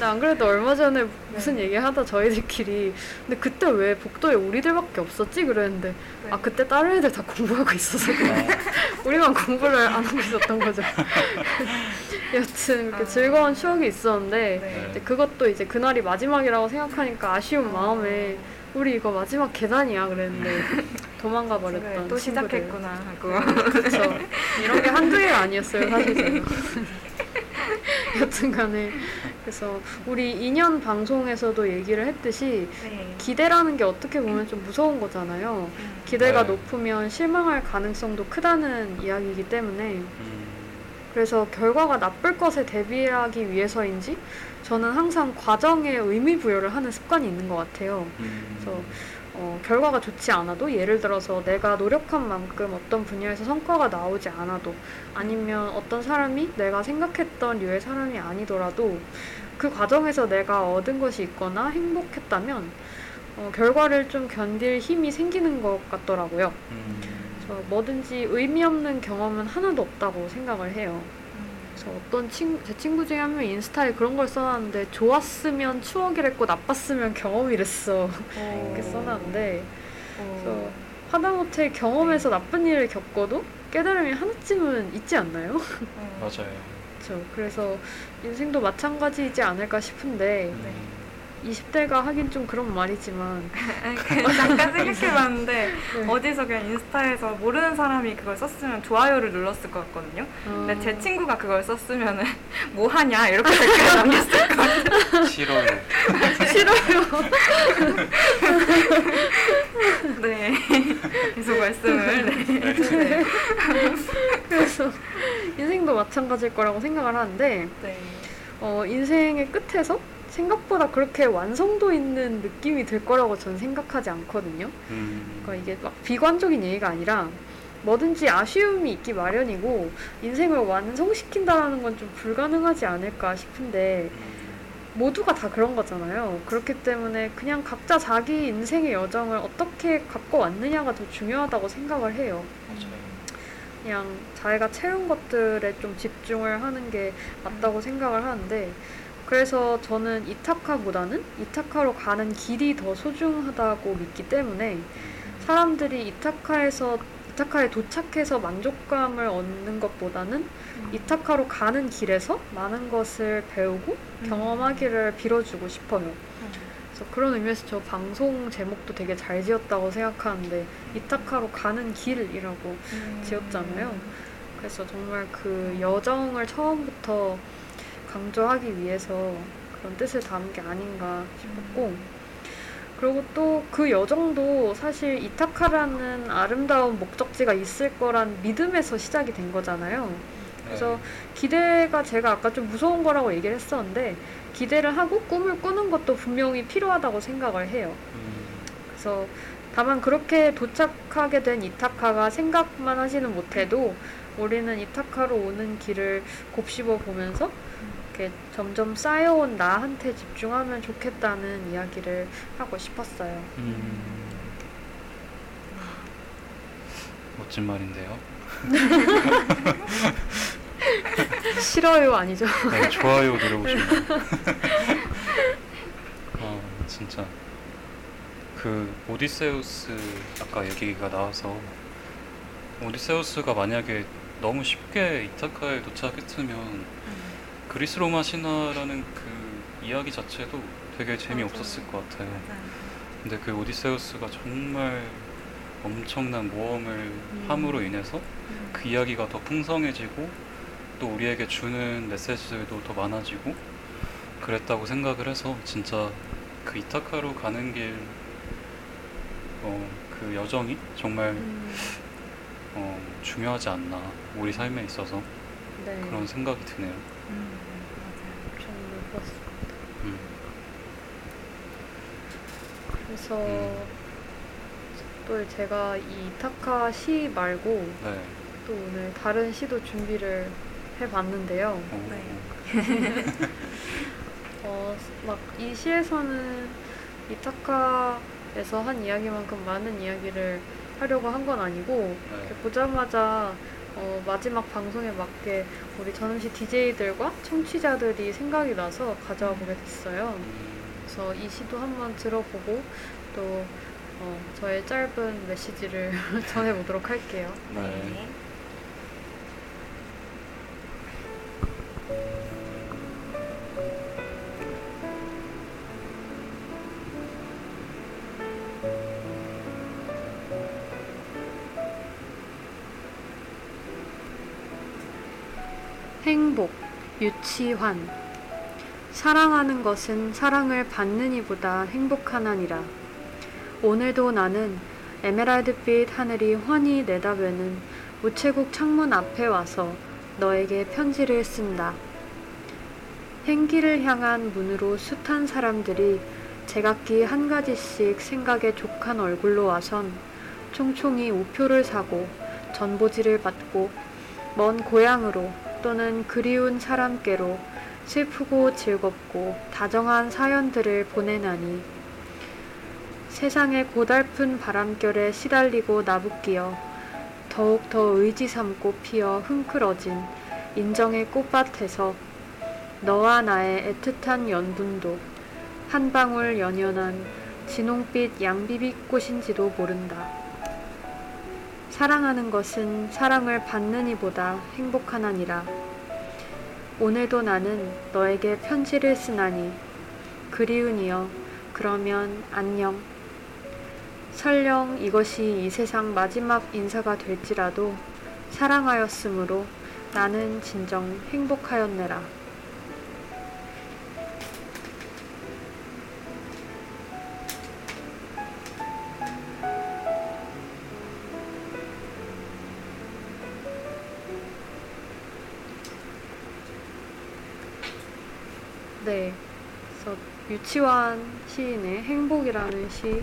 나 안 그래도 얼마 전에 무슨 네. 얘기 하다 저희들끼리 근데 그때 왜 복도에 우리들밖에 없었지 그랬는데 네. 아 그때 다른 애들 다 공부하고 있어서 그래. 우리만 공부를 안 하고 있었던 거죠 여튼 그렇게 아. 즐거운 추억이 있었는데 네. 이제 그것도 이제 그날이 마지막이라고 생각하니까 아쉬운 마음에 우리 이거 마지막 계단이야 그랬는데 도망가 버렸던 또 친구들. 시작했구나 하고. 그렇죠. 이런 게 한두 개가 아니었어요, 사실 제가. 여튼간에 그래서 우리 2년 방송에서도 얘기를 했듯이 네. 기대라는 게 어떻게 보면 좀 무서운 거잖아요. 음. 기대가 네. 높으면 실망할 가능성도 크다는 이야기이기 때문에 음, 그래서 결과가 나쁠 것에 대비하기 위해서인지 저는 항상 과정에 의미 부여를 하는 습관이 있는 것 같아요. 음. 그래서 어, 결과가 좋지 않아도 예를 들어서 내가 노력한 만큼 어떤 분야에서 성과가 나오지 않아도 아니면 어떤 사람이 내가 생각했던 류의 사람이 아니더라도 그 과정에서 내가 얻은 것이 있거나 행복했다면 어, 결과를 좀 견딜 힘이 생기는 것 같더라고요. 음. 그래서 뭐든지 의미 없는 경험은 하나도 없다고 생각을 해요. 그래서 어떤 친구, 제 친구 중에 한 명이 인스타에 그런 걸 써놨는데 좋았으면 추억이랬고 나빴으면 경험이랬어. 어. 이렇게 써놨는데 어. 그래서 하다못해 경험에서 나쁜 일을 겪어도 깨달음이 하나쯤은 있지 않나요? 어. 맞아요. 그렇죠. 그래서 인생도 마찬가지이지 않을까 싶은데 음. 20대가 하긴 좀 그런 말이지만 잠깐 생각해봤는데 네. 어디서 그냥 인스타에서 모르는 사람이 그걸 썼으면 좋아요를 눌렀을 것 같거든요. 근데 어, 제 친구가 그걸 썼으면은 뭐 하냐 이렇게 댓글을 남겼을 것 같아요. 싫어요. 싫어요. 네. 계속 말씀을. 네. 네. 그래서 인생도 마찬가지일 거라고 생각을 하는데 네. 어, 인생의 끝에서 생각보다 그렇게 완성도 있는 느낌이 들 거라고 저는 생각하지 않거든요. 음. 그러니까 이게 막 비관적인 얘기가 아니라 뭐든지 아쉬움이 있기 마련이고 인생을 완성시킨다는 건 좀 불가능하지 않을까 싶은데 모두가 다 그런 거잖아요. 그렇기 때문에 그냥 각자 자기 인생의 여정을 어떻게 갖고 왔느냐가 더 중요하다고 생각을 해요. 그냥 자기가 채운 것들에 좀 집중을 하는 게 맞다고 생각을 하는데 그래서 저는 이타카보다는 이타카로 가는 길이 더 소중하다고 믿기 때문에 사람들이 이타카에서 이타카에 도착해서 만족감을 얻는 것보다는 이타카로 가는 길에서 많은 것을 배우고 음. 경험하기를 빌어주고 싶어요. 그래서 그런 의미에서 저 방송 제목도 되게 잘 지었다고 생각하는데 이타카로 가는 길이라고 음. 지었잖아요. 그래서 정말 그 여정을 처음부터 강조하기 위해서 그런 뜻을 담은 게 아닌가 싶었고 그리고 또 그 여정도 사실 이타카라는 아름다운 목적지가 있을 거란 믿음에서 시작이 된 거잖아요. 그래서 기대가 제가 아까 좀 무서운 거라고 얘기를 했었는데 기대를 하고 꿈을 꾸는 것도 분명히 필요하다고 생각을 해요. 음. 그래서 다만 그렇게 도착하게 된 이타카가 생각만 하지는 못해도 우리는 이타카로 오는 길을 곱씹어 보면서 이렇게 점점 쌓여온 나한테 집중하면 좋겠다는 이야기를 하고 싶었어요. 음. 멋진 말인데요. 싫어요 아니죠? 네, 좋아요 누려보시면. 아 진짜 그 오디세우스 아까 얘기가 나와서 오디세우스가 만약에 너무 쉽게 이타카에 도착했으면 그리스 로마 신화라는 그 이야기 자체도 되게 재미없었을 것 같아요. 근데 그 오디세우스가 정말 엄청난 모험을 함으로 인해서 그 이야기가 더 풍성해지고 또 우리에게 주는 메시지들도 더 많아지고 그랬다고 생각을 해서 진짜 그 이타카로 가는 길, 어, 그그 여정이 정말 음, 어, 중요하지 않나 우리 삶에 있어서 네. 그런 생각이 드네요. 음, 저는 그렇습니다. 음. 그래서 음. 또 제가 이 이타카 시 말고 네. 또 오늘 다른 시도 준비를 해봤는데요. 어, 네. 어, 막 이 시에서는 이타카에서 한 이야기만큼 많은 이야기를 하려고 한 건 아니고 네. 보자마자 어, 마지막 방송에 맞게 우리 전음시 DJ들과 청취자들이 생각이 나서 가져와 보게 됐어요. 음, 그래서 이 시도 한번 들어보고 또 어, 저의 짧은 메시지를 전해보도록 할게요. 네. 행복, 유치환. 사랑하는 것은 사랑을 받는 이보다 행복하나니라. 오늘도 나는 에메랄드빛 하늘이 환히 내다보는 우체국 창문 앞에 와서 너에게 편지를 쓴다. 행기를 향한 문으로 숱한 사람들이 제각기 한 가지씩 생각에 족한 얼굴로 와선 총총히 우표를 사고 전보지를 받고 먼 고향으로 또는 그리운 사람께로 슬프고 즐겁고 다정한 사연들을 보내나니 세상의 고달픈 바람결에 시달리고 나부끼어 더욱 더 의지 삼고 피어 흥크러진 인정의 꽃밭에서 너와 나의 애틋한 연분도 한 방울 연연한 진홍빛 양비비꽃인지도 모른다. 사랑하는 것은 사랑을 받는 이보다 행복하나니라. 오늘도 나는 너에게 편지를 쓰나니 그리운이여 그러면 안녕. 설령 이것이 이 세상 마지막 인사가 될지라도 사랑하였으므로 나는 진정 행복하였네라. 네. 그래서 유치환 시인의 행복이라는 시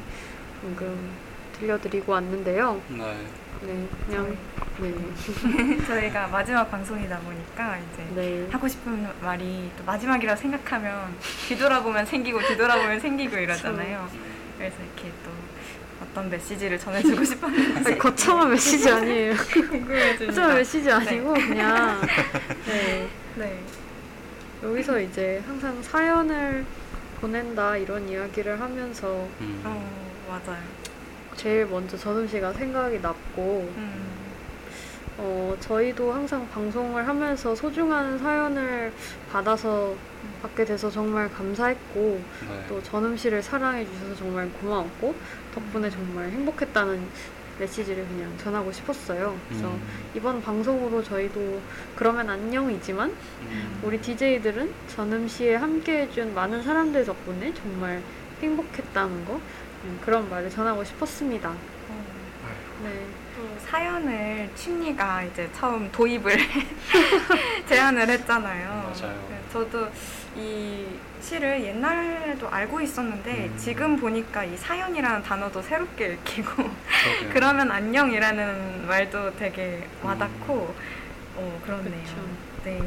방금 들려드리고 왔는데요. 네. 네, 그냥 네, 저희가 마지막 방송이다 보니까 이제 네, 하고 싶은 말이 또 마지막이라 생각하면 뒤돌아보면 생기고 뒤돌아보면 생기고 이러잖아요. 그래서 이렇게 또 어떤 메시지를 전해주고 싶었는지 거창한 메시지 아니에요. 거창한 메시지 아니고 그냥 네 네. 여기서 이제 항상 사연을 보낸다 이런 이야기를 하면서 음. 어, 맞아요. 제일 먼저 전음 씨가 생각이 났고 음, 어, 저희도 항상 방송을 하면서 소중한 사연을 받아서 받게 돼서 정말 감사했고 네. 또 전음 씨를 사랑해 주셔서 정말 고마웠고 덕분에 정말 행복했다는 메시지를 그냥 전하고 싶었어요. 그래서 음. 이번 방송으로 저희도 그러면 안녕이지만 음. 우리 DJ들은 전음 씨에 함께 해준 많은 사람들 덕분에 정말 행복했다는 거 음, 그런 말을 전하고 싶었습니다. 어, 네. 또 사연을 춘리가 이제 처음 도입을 제안을 했잖아요. 맞아요. 네, 저도 이 시를 옛날에도 알고 있었는데 음. 지금 보니까 이 사연이라는 단어도 새롭게 읽히고. 그러면 안녕이라는 말도 되게 와닿고 어 그렇네요. 그쵸. 네.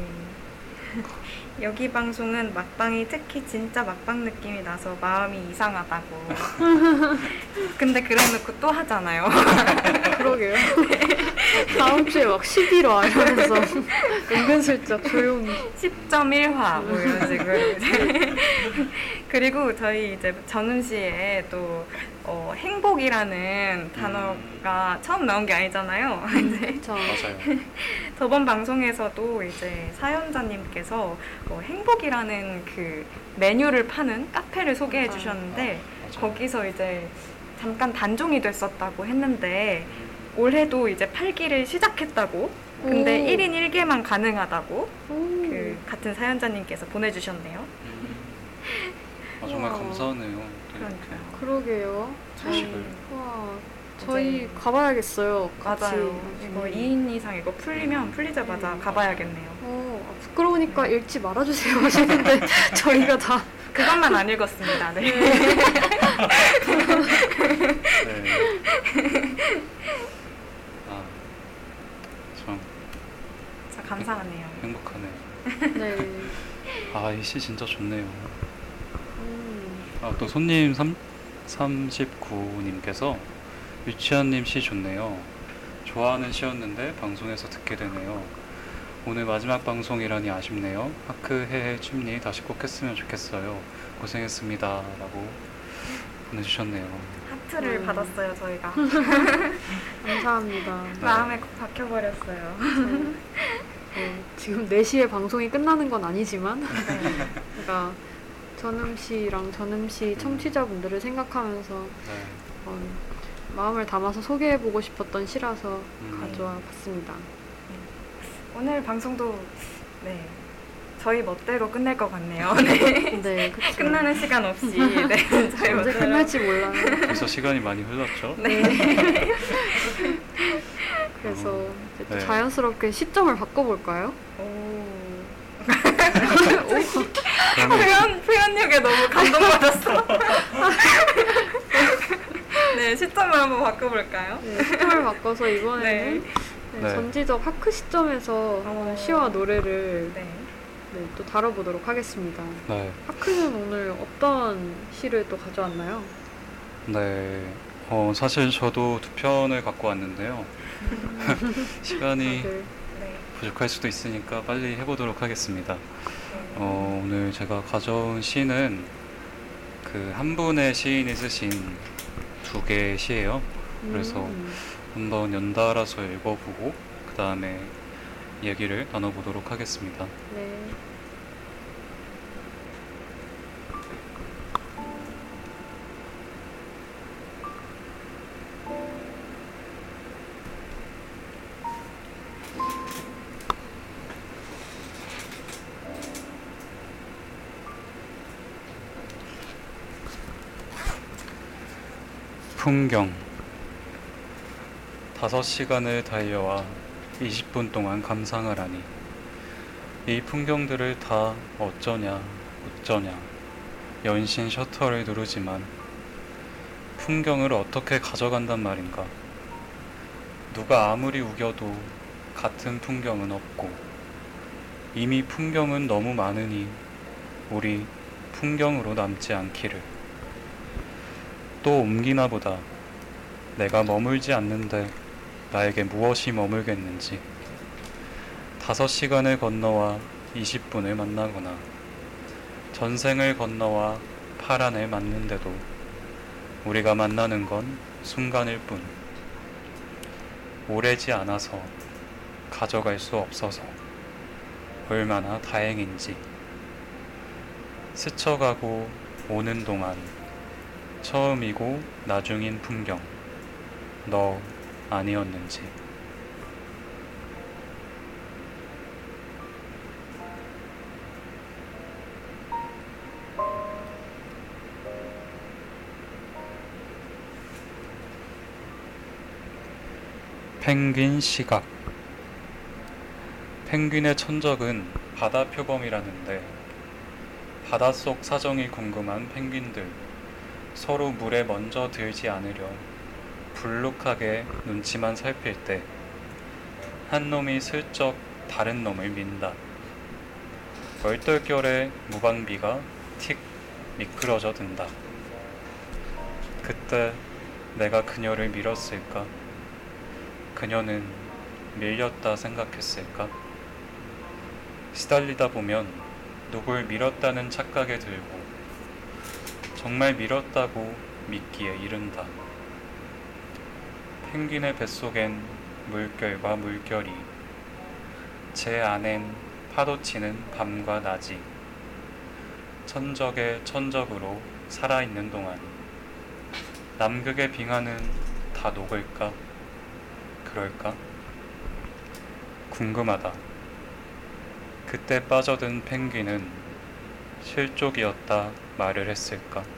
여기 방송은 막방이 특히 진짜 막방 느낌이 나서 마음이 이상하다고. 근데 그래놓고 또 하잖아요. 그러게요. 다음 주에 막 11화 이러면서 은근슬쩍 조용히 10.1화 뭐 이런 식으로 그리고 저희 이제 전음 씨에 또 어, 행복이라는 단어가 처음 나온 게 아니잖아요. 이제 저 맞아요. 저번 방송에서도 이제 사연자님께서 어, 행복이라는 그 메뉴를 파는 카페를 소개해 맞아요. 주셨는데 맞아요. 거기서 이제 잠깐 단종이 됐었다고 했는데 올해도 이제 팔기를 시작했다고 근데 오. 1인 1개만 가능하다고 오. 그 같은 사연자님께서 보내주셨네요. 음. 아, 정말. 감사하네요. 그러니까요. 그러게요. 소식을. 와, 저희 가봐야겠어요. 같이. 맞아요. 이거 음. 2인 이상 이거 풀리면 풀리자마자 음. 가봐야겠네요. 어, 아, 부끄러우니까 읽지 말아주세요 하시는데 저희가 다 그것만 안 읽었습니다. 네. 네. 아, 참 자, 감사하네요. 행복하네요. 네. 아, 이 시 진짜 좋네요. 음, 아, 또 손님 3, 39님께서 유치한님 시 좋네요. 좋아하는 시였는데 방송에서 듣게 되네요. 오늘 마지막 방송이라니 아쉽네요. 하크 헤헤 춤니 다시 꼭 했으면 좋겠어요. 고생했습니다. 라고 보내주셨네요. 하트를 음. 받았어요, 저희가. 감사합니다. 네. 마음에 콕 박혀버렸어요. 네, 지금 4시에 방송이 끝나는 건 아니지만 네. 제가 전음 씨랑 전음 씨 청취자분들을 생각하면서 네. 어, 마음을 담아서 소개해보고 싶었던 시라서 음. 가져와 봤습니다. 오늘 방송도 네 저희 멋대로 끝낼 것 같네요. 네. 네. 끝나는 시간 없이 네 저희 언제 멋대로 끝날지 몰라요. 벌써 시간이 많이 흘렀죠? 그래서 이제 또 네. 자연스럽게 시점을 바꿔볼까요? 오 표현 표현력에 너무 감동받았어. 네 시점을 한번 바꿔볼까요? 네, 시점을 바꿔서 이번에는 네, 네. 전지적 하크 시점에서 어. 시와 노래를 네. 네, 또 다뤄보도록 하겠습니다. 네. 하크는 오늘 어떤 시를 또 가져왔나요? 네. 어, 사실 저도 두 편을 갖고 왔는데요. 시간이 다들 네. 부족할 수도 있으니까 빨리 해보도록 하겠습니다. 네. 어, 오늘 제가 가져온 시는 그 한 분의 시인이 쓰신 두 개의 시예요. 그래서 음, 한번 연달아서 읽어보고 그 다음에 얘기를 나눠보도록 하겠습니다. 네. 풍경. 다섯 시간을 달려와 20분 동안 감상을 하니 이 풍경들을 다 어쩌냐 어쩌냐. 연신 셔터를 누르지만 풍경을 어떻게 가져간단 말인가. 누가 아무리 우겨도 같은 풍경은 없고 이미 풍경은 너무 많으니 우리 풍경으로 남지 않기를 또 옮기나 보다. 내가 머물지 않는데 나에게 무엇이 머물겠는지. 다섯 시간을 건너와 20분을 만나거나 전생을 건너와 파란을 맞는데도 우리가 만나는 건 순간일 뿐. 오래지 않아서 가져갈 수 없어서 얼마나 다행인지. 스쳐가고 오는 동안 처음이고 나중인 풍경. 너 아니었는지. 펭귄 시각. 펭귄의 천적은 바다 표범이라는데 바닷속 사정이 궁금한 펭귄들 서로 물에 먼저 들지 않으려 불룩하게 눈치만 살필 때 한 놈이 슬쩍 다른 놈을 민다. 얼떨결에 무방비가 틱 미끄러져 든다. 그때 내가 그녀를 밀었을까? 그녀는 밀렸다 생각했을까? 시달리다 보면 누굴 밀었다는 착각에 들고 정말 밀었다고 믿기에 이른다. 펭귄의 뱃속엔 물결과 물결이, 제 안엔 파도치는 밤과 낮이, 천적의 천적으로 살아있는 동안, 남극의 빙하는 다 녹을까? 그럴까? 궁금하다. 그때 빠져든 펭귄은 실족이었다 말을 했을까?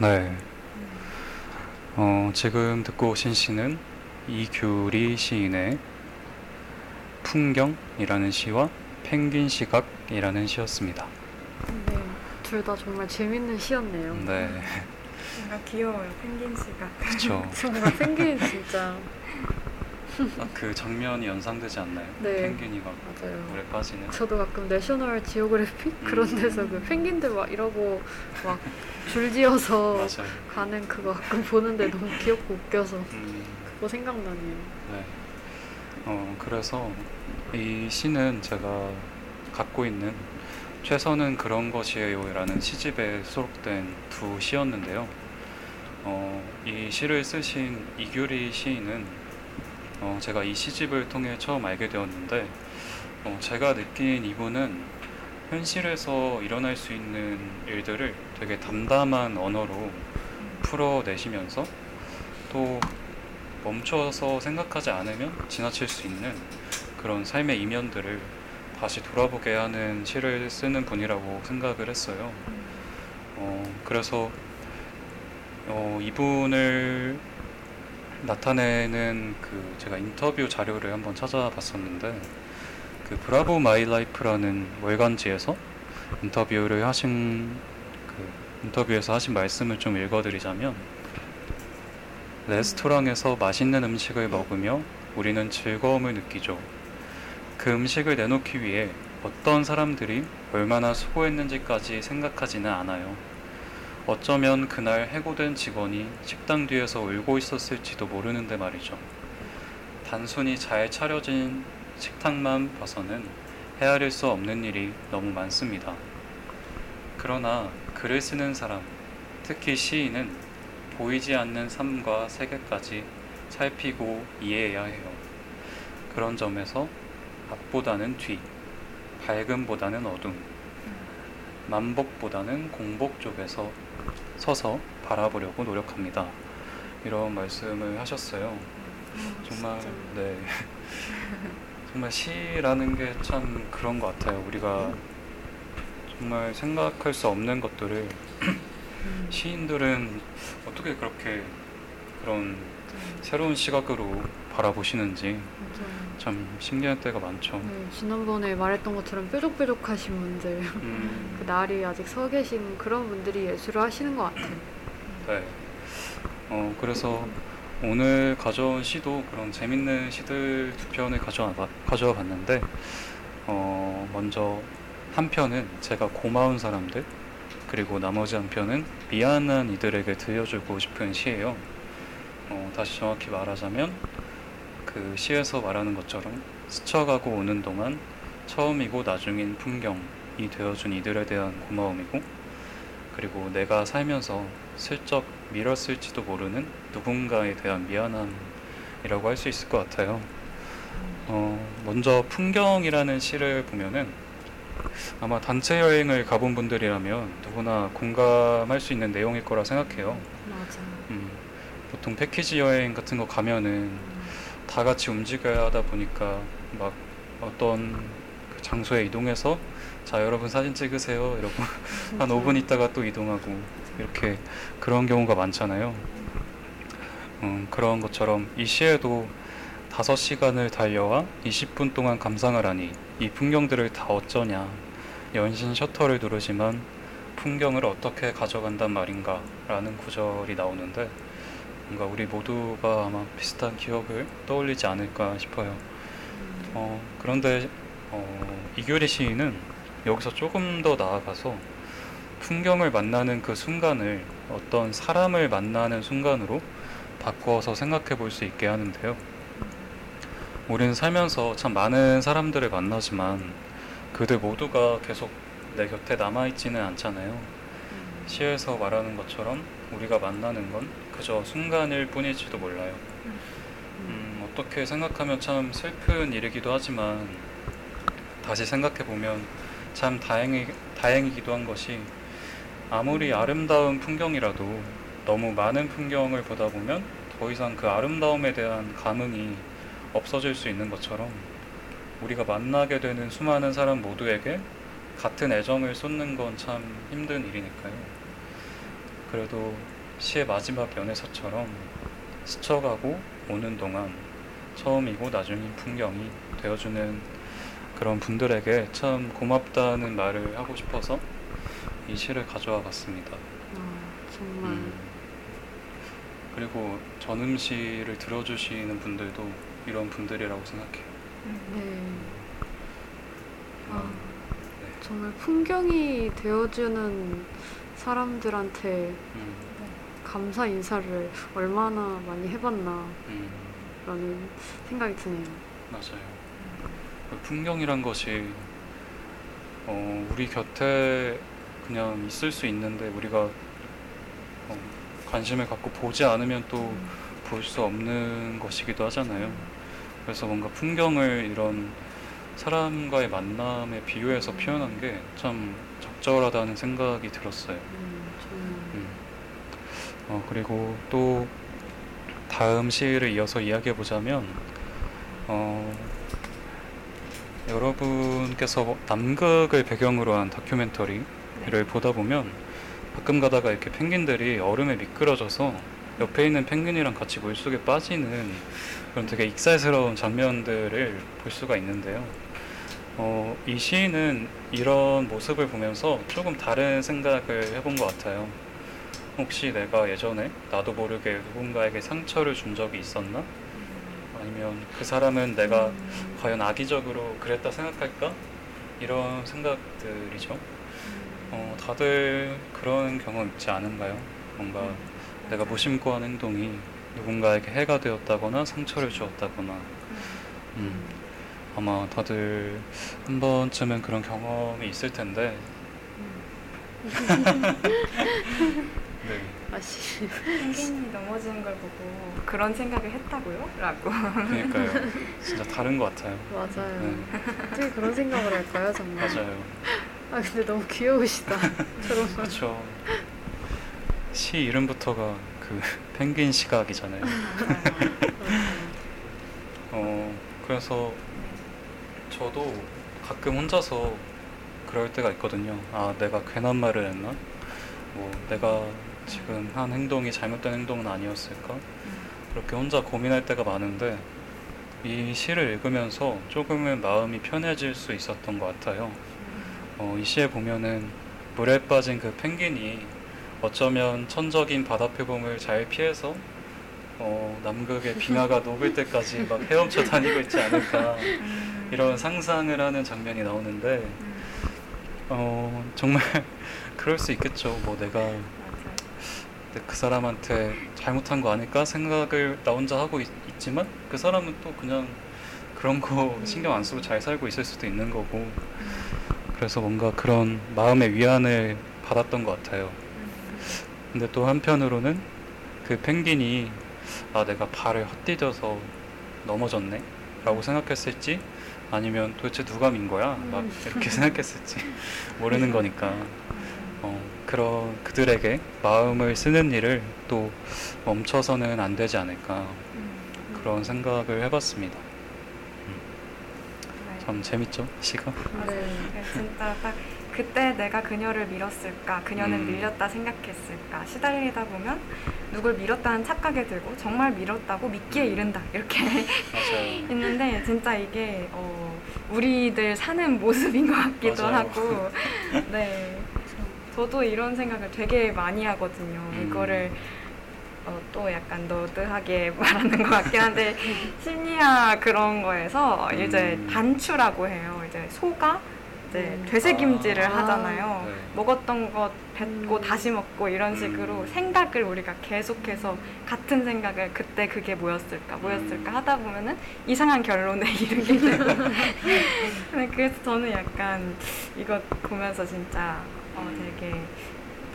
네. 어, 지금 듣고 오신 시는 이규리 시인의 풍경이라는 시와 펭귄 시각이라는 시였습니다. 네, 둘 다 정말 재밌는 시였네요. 네, 뭔가 귀여워요. 펭귄 씨가. 그렇죠. 정말 펭귄 진짜 아, 그 장면이 연상되지 않나요? 네. 펭귄이 막 맞아요. 물에 빠지는. 저도 가끔 내셔널 지오그래픽 그런 음. 데서 그 펭귄들 막 이러고 막 줄지어서. 가는 그거 가끔 보는데 너무 귀엽고 웃겨서 음, 그거 생각나네요. 네. 어, 그래서 이 시는 제가 갖고 있는 최선은 그런 것이에요라는 시집에 수록된 두 시였는데요. 어, 이 시를 쓰신 이규리 시인은 어, 제가 이 시집을 통해 처음 알게 되었는데 어, 제가 느낀 이분은 현실에서 일어날 수 있는 일들을 되게 담담한 언어로 풀어내시면서 또 멈춰서 생각하지 않으면 지나칠 수 있는 그런 삶의 이면들을 다시 돌아보게 하는 시를 쓰는 분이라고 생각을 했어요. 어, 그래서 어, 이분을 나타내는 그 제가 인터뷰 자료를 한번 찾아봤었는데 그 브라보 마이 라이프라는 월간지에서 인터뷰를 하신 그 인터뷰에서 하신 말씀을 좀 읽어드리자면 레스토랑에서 맛있는 음식을 먹으며 우리는 즐거움을 느끼죠. 그 음식을 내놓기 위해 어떤 사람들이 얼마나 수고했는지까지 생각하지는 않아요. 어쩌면 그날 해고된 직원이 식당 뒤에서 울고 있었을지도 모르는데 말이죠. 단순히 잘 차려진 식탁만 봐서는 헤아릴 수 없는 일이 너무 많습니다. 그러나 글을 쓰는 사람, 특히 시인은 보이지 않는 삶과 세계까지 살피고 이해해야 해요. 그런 점에서 앞보다는 뒤, 밝음보다는 어둠, 만복보다는 공복 쪽에서 서서 바라보려고 노력합니다. 이런 말씀을 하셨어요. 정말 네 정말 시라는 게 참 그런 것 같아요. 우리가 정말 생각할 수 없는 것들을 시인들은 어떻게 그렇게 그런 새로운 시각으로 바라보시는지 맞아요. 참 신기한 때가 많죠. 네, 지난번에 말했던 것처럼 뾰족뾰족하신 분들, 음, 그 날이 아직 서 계신 그런 분들이 예술을 하시는 것 같아요. 네. 어 그래서 오늘 가져온 시도 그런 재밌는 시들 두 편을 가져와, 봐- 가져와 봤는데 어 먼저 한 편은 제가 고마운 사람들 그리고 나머지 한 편은 미안한 이들에게 들려주고 싶은 시예요. 어, 다시 정확히 말하자면 그 시에서 말하는 것처럼 스쳐가고 오는 동안 처음이고 나중인 풍경이 되어준 이들에 대한 고마움이고 그리고 내가 살면서 슬쩍 밀었을지도 모르는 누군가에 대한 미안함이라고 할 수 있을 것 같아요. 어, 먼저 풍경이라는 시를 보면은 아마 단체 여행을 가본 분들이라면 누구나 공감할 수 있는 내용일 거라 생각해요. 맞아. 음, 보통 패키지 여행 같은 거 가면은 다 같이 움직여야 하다 보니까 막 어떤 그 장소에 이동해서 자 여러분 사진 찍으세요. 이러고 한 5분 있다가 또 이동하고 이렇게 그런 경우가 많잖아요. 음, 그런 것처럼 이 시에도 5시간을 달려와 20분 동안 감상을 하니 이 풍경들을 다 어쩌냐. 연신 셔터를 누르지만 풍경을 어떻게 가져간단 말인가? 라는 구절이 나오는데 뭔가 우리 모두가 아마 비슷한 기억을 떠올리지 않을까 싶어요. 어, 그런데 어, 이규리 시인은 여기서 조금 더 나아가서 풍경을 만나는 그 순간을 어떤 사람을 만나는 순간으로 바꿔서 생각해 볼 수 있게 하는데요. 우리는 살면서 참 많은 사람들을 만나지만 그들 모두가 계속 내 곁에 남아있지는 않잖아요. 시에서 말하는 것처럼 우리가 만나는 건 그저 순간일 뿐일지도 몰라요. 음, 어떻게 생각하면 참 슬픈 일이기도 하지만 다시 생각해 보면 참 다행이 다행이기도 한 것이 아무리 아름다운 풍경이라도 너무 많은 풍경을 보다 보면 더 이상 그 아름다움에 대한 감흥이 없어질 수 있는 것처럼 우리가 만나게 되는 수많은 사람 모두에게 같은 애정을 쏟는 건 참 힘든 일이니까요. 그래도 시의 마지막 연애서처럼 스쳐가고 오는 동안 처음이고 나중인 풍경이 되어주는 그런 분들에게 참 고맙다는 말을 하고 싶어서 이 시를 가져와 봤습니다. 아, 정말 음. 그리고 전음시를 들어주시는 분들도 이런 분들이라고 생각해요. 네. 아, 네. 정말 풍경이 되어주는 사람들한테 음, 감사 인사를 얼마나 많이 해봤나 음, 라는 생각이 드네요. 맞아요. 그 풍경이란 것이 어, 우리 곁에 그냥 있을 수 있는데 우리가 어, 관심을 갖고 보지 않으면 또 볼 수 없는 것이기도 하잖아요. 그래서 뭔가 풍경을 이런 사람과의 만남에 비유해서 표현한 게 참 적절하다는 생각이 들었어요. 어, 그리고 또 다음 시를 이어서 이야기해 보자면 어, 여러분께서 남극을 배경으로 한 다큐멘터리를 보다 보면 가끔 가다가 이렇게 펭귄들이 얼음에 미끄러져서 옆에 있는 펭귄이랑 같이 물속에 빠지는 그런 되게 익살스러운 장면들을 볼 수가 있는데요. 어, 이 시인은 이런 모습을 보면서 조금 다른 생각을 해본 것 같아요. 혹시 내가 예전에 나도 모르게 누군가에게 상처를 준 적이 있었나? 아니면 그 사람은 내가 과연 악의적으로 그랬다 생각할까? 이런 생각들이죠. 어, 다들 그런 경험 있지 않은가요? 뭔가 내가 무심코 한 행동이 누군가에게 해가 되었다거나 상처를 주었다거나 음, 아마 다들 한 번쯤은 그런 경험이 있을 텐데 네. 아시 펭귄이 넘어지는 걸 보고 그런 생각을 했다고요? 라고. 그러니까요. 진짜 다른 것 같아요. 맞아요. 네, 어떻게 그런 생각을 할까요, 정말? 맞아요. 아 근데 너무 귀여우시다. 저런 그렇죠. 시 이름부터가 그 펭귄 시각이잖아요. 어 그래서 저도 가끔 혼자서 그럴 때가 있거든요. 아 내가 괜한 말을 했나? 뭐 내가 지금 한 행동이 잘못된 행동은 아니었을까? 그렇게 혼자 고민할 때가 많은데 이 시를 읽으면서 조금은 마음이 편해질 수 있었던 것 같아요. 어, 이 시에 보면은 물에 빠진 그 펭귄이 어쩌면 천적인 바다 표범을 잘 피해서 어, 남극의 빙하가 녹을 때까지 막 헤엄쳐 다니고 있지 않을까 이런 상상을 하는 장면이 나오는데 어, 정말 그럴 수 있겠죠. 뭐 내가. 그 사람한테 잘못한 거 아닐까 생각을 나 혼자 하고 있, 지만그 사람은 또 그냥 그런 거 신경 안 쓰고 잘 살고 있을 수도 있는 거고. 그래서 뭔가 그런 마음의 위안을 받았던 것 같아요. 근데 또 한편으로는 그 펭귄이 아 내가 발을 헛디뎌서 넘어졌네? 라고 생각했을지 아니면 도대체 누가 민 거야? 막 이렇게 생각했을지 모르는 거니까 어, 그런 그들에게 마음을 쓰는 일을 또 멈춰서는 안 되지 않을까 그런 생각을 해봤습니다. 네. 참 재밌죠 시가? 네. 네, 진짜 딱 그때 내가 그녀를 밀었을까, 그녀는 음. 밀렸다 생각했을까, 시달리다 보면 누굴 밀었다는 착각에 들고 정말 밀었다고 믿기에 이른다 이렇게. 했는데 진짜 이게 어, 우리들 사는 모습인 것 같기도 맞아요. 하고 네 저도 이런 생각을 되게 많이 하거든요. 음. 이거를 어, 또 약간 너드하게 말하는 것 같긴 한데 심리학 그런 거에서 이제 음. 단추라고 해요. 이제 소가 이제 음. 되새김질을 아. 하잖아요. 네. 먹었던 것 뱉고 음. 다시 먹고 이런 식으로 음. 생각을 우리가 계속해서 같은 생각을 그때 그게 뭐였을까 뭐였을까 음. 하다 보면은 이상한 결론에 이르게 되고 네, 그래서 저는 약간 이거 보면서 진짜 어, 되게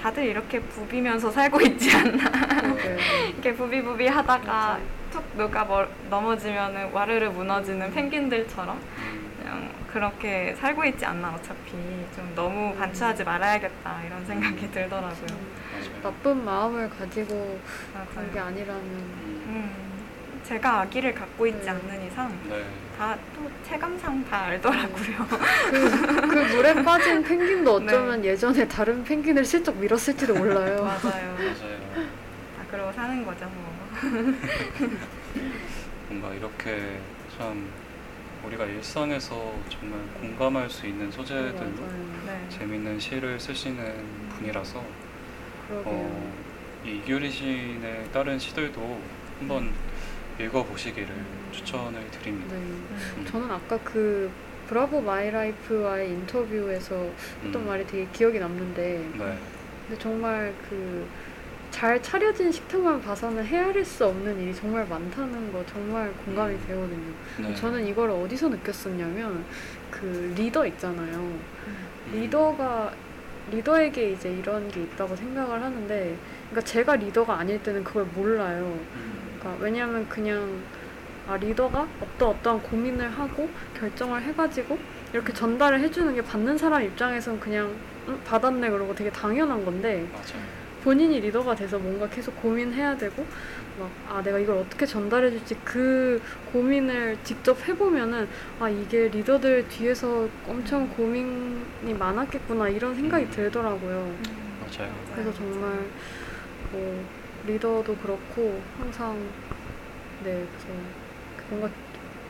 다들 이렇게 부비면서 살고 있지 않나 네. 이렇게 부비부비 하다가. 툭 누가 뭐, 넘어지면은 와르르 무너지는 펭귄들처럼 음, 그냥 그렇게 살고 있지 않나 어차피 좀 너무 반추하지 말아야겠다 이런 생각이 들더라고요. 맞아요. 나쁜 마음을 가지고. 그런 게 아니라는 음, 음, 제가 아기를 갖고 있지 네. 않는 이상 네. 다또 체감상 다 알더라고요. 그, 그 물에 빠진 펭귄도 네. 어쩌면 예전에 다른 펭귄을 슬쩍 밀었을지도 몰라요. 맞아요. 맞아요. 다 그러고 사는 거죠, 뭐. 뭔가 이렇게 참 우리가 일상에서 정말 공감할 수 있는 소재들로. 네. 재밌는 시를 쓰시는 분이라서 그러게요. 어, 이 이규리 시인의 다른 시들도 한번 읽어보시기를 추천을 드립니다. 네. 음. 저는 아까 그 Bravo My Life와의 인터뷰에서 했던 음, 말이 되게 기억이 남는데 네. 근데 정말 그 잘 차려진 식탁만 봐서는 헤아릴 수 없는 일이 정말 많다는 거 정말 공감이 음. 되거든요. 네. 저는 이걸 어디서 느꼈었냐면 그 리더 있잖아요. 음, 리더가 리더에게 이제 이런 게 있다고 생각을 하는데 그러니까 제가 리더가 아닐 때는 그걸 몰라요. 음, 그러니까 왜냐하면 그냥 아 리더가 어떤 어떠한 고민을 하고 결정을 해가지고 이렇게 전달을 해주는 게 받는 사람 입장에서는 그냥 음, 받았네 그러고 되게 당연한 건데 맞아요. 본인이 리더가 돼서 뭔가 계속 고민해야 되고 막 아 내가 이걸 어떻게 전달해 줄지 그 고민을 직접 해보면은 아 이게 리더들 뒤에서 엄청 고민이 많았겠구나 이런 생각이 음. 들더라고요. 맞아요. 그래서 정말 뭐 리더도 그렇고 항상 네 그래서 뭔가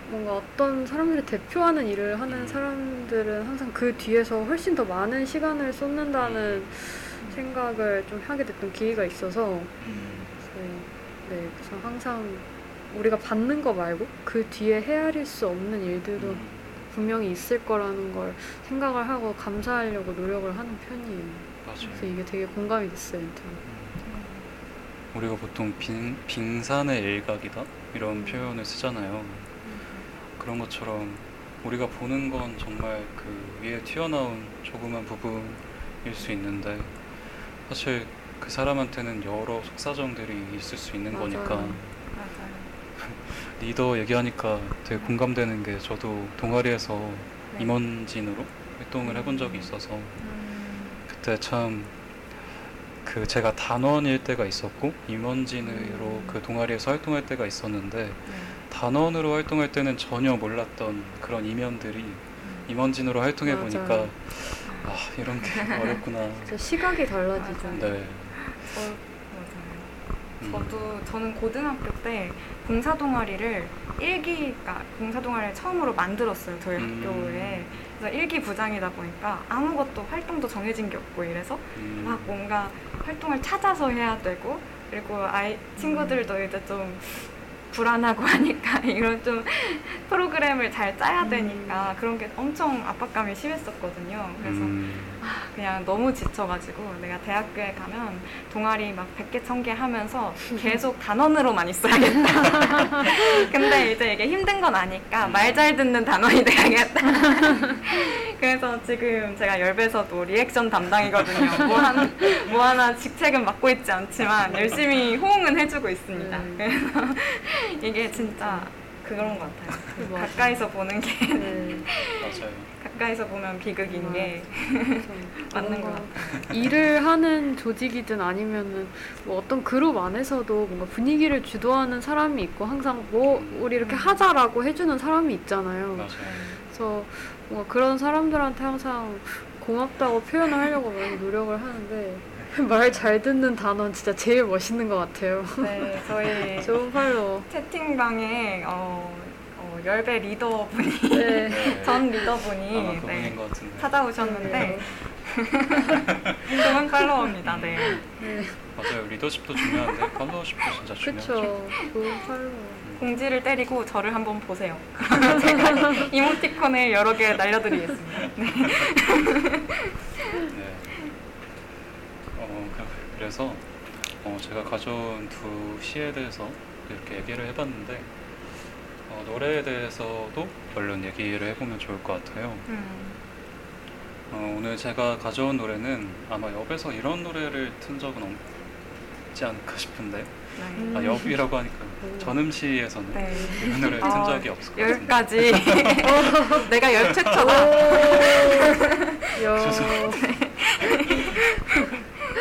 뭔가 어떤 사람들을 대표하는 일을 하는 음. 사람들은 항상 그 뒤에서 훨씬 더 많은 시간을 쏟는다는 음. 생각을 좀 하게 됐던 기회가 있어서 음, 네, 네 그래서 항상 우리가 받는 거 말고 그 뒤에 헤아릴 수 없는 일들도 음, 분명히 있을 거라는 걸 생각을 하고 감사하려고 노력을 하는 편이에요. 그래서 맞아요. 이게 되게 공감이 됐어요. 저는. 음. 우리가 보통 빙, 빙산의 일각이다 이런 표현을 쓰잖아요. 그런 것처럼 우리가 보는 건 정말 그 위에 튀어나온 조그만 부분일 수 있는데 사실 그 사람한테는 여러 속사정들이 있을 수 있는 맞아요. 거니까 맞아요. 리더 얘기하니까 되게 공감되는 게 저도 동아리에서 네. 임원진으로 활동을 해본 적이 있어서 음, 그때 참 그 제가 단원일 때가 있었고 임원진으로 음. 그 동아리에서 활동할 때가 있었는데 네. 단원으로 활동할 때는 전혀 몰랐던 그런 이면들이 임원진으로 활동해. 보니까 아 이런 게 어렵구나. 시각이 달라지죠. 네. 저, 맞아요. 음. 저도 저는 고등학교 때 봉사 동아리를 일기가 봉사 동아리를 처음으로 만들었어요 저희 음. 학교에 그래서 일기 부장이다 보니까 아무것도 활동도 정해진 게 없고 이래서 음. 막 뭔가 활동을 찾아서 해야 되고 그리고 아이 친구들도 이제 좀 불안하고 하니까 이런 좀 프로그램을 잘 짜야 되니까 그런 게 엄청 압박감이 심했었거든요. 그래서 음. 아, 그냥 너무 지쳐가지고 내가 대학교에 가면 동아리 막 100개, 1000개 하면서 계속 단원으로만 있어야겠다. 근데 이제 이게 힘든 건 아니까 말 잘 듣는 단원이 돼야겠다. 그래서 지금 제가 열배에서도 리액션 담당이거든요. 뭐, 한, 뭐 하나 직책은 맡고 있지 않지만 열심히 호응은 해주고 있습니다. 음. 그래서 이게 진짜 그런 것 같아요. 가까이서 보는 게 네. 맞아요. 가까이서 보면 비극인 게 그래서 맞는 것 뭔가 일을 하는 조직이든 아니면은 뭐 어떤 그룹 안에서도 뭔가 분위기를 주도하는 사람이 있고 항상 뭐 우리 이렇게 하자라고 해주는 사람이 있잖아요. 맞아요. 그래서 뭔가 그런 사람들한테 항상 고맙다고 표현을 하려고 많이 노력을 하는데 말 잘 듣는 단어는 진짜 제일 멋있는 것 같아요. 네, 저희 좋은 팔로. 채팅방에 어, 어, 열배 리더분이 네. 네. 전 아마 리더분이 그분인 네, 것 같은데. 찾아오셨는데 좋은 팔로워입니다. 네. 네. 맞아요. 리더십도 중요한데 팔로워십도 진짜 중요하죠. 그쵸. 좋은 팔로. 공지를 때리고 저를 한번 보세요. 그러면 제가 이모티콘을 여러 개 날려드리겠습니다. 네. 네. 어, 그- 그래서 어, 제가 가져온 두 시에 대해서 이렇게 얘기를 해봤는데 어, 노래에 대해서도 얼른 얘기를 해보면 좋을 것 같아요. 음, 어, 오늘 제가 가져온 노래는 아마 엽에서 이런 노래를 튼 적은 없지 않을까 싶은데 네. 아, 엽이라고 하니까 음. 전음시에서는 네. 이런 노래를 튼 어, 적이 없을 것 같은데 열까지 내가 열 최초다. 야.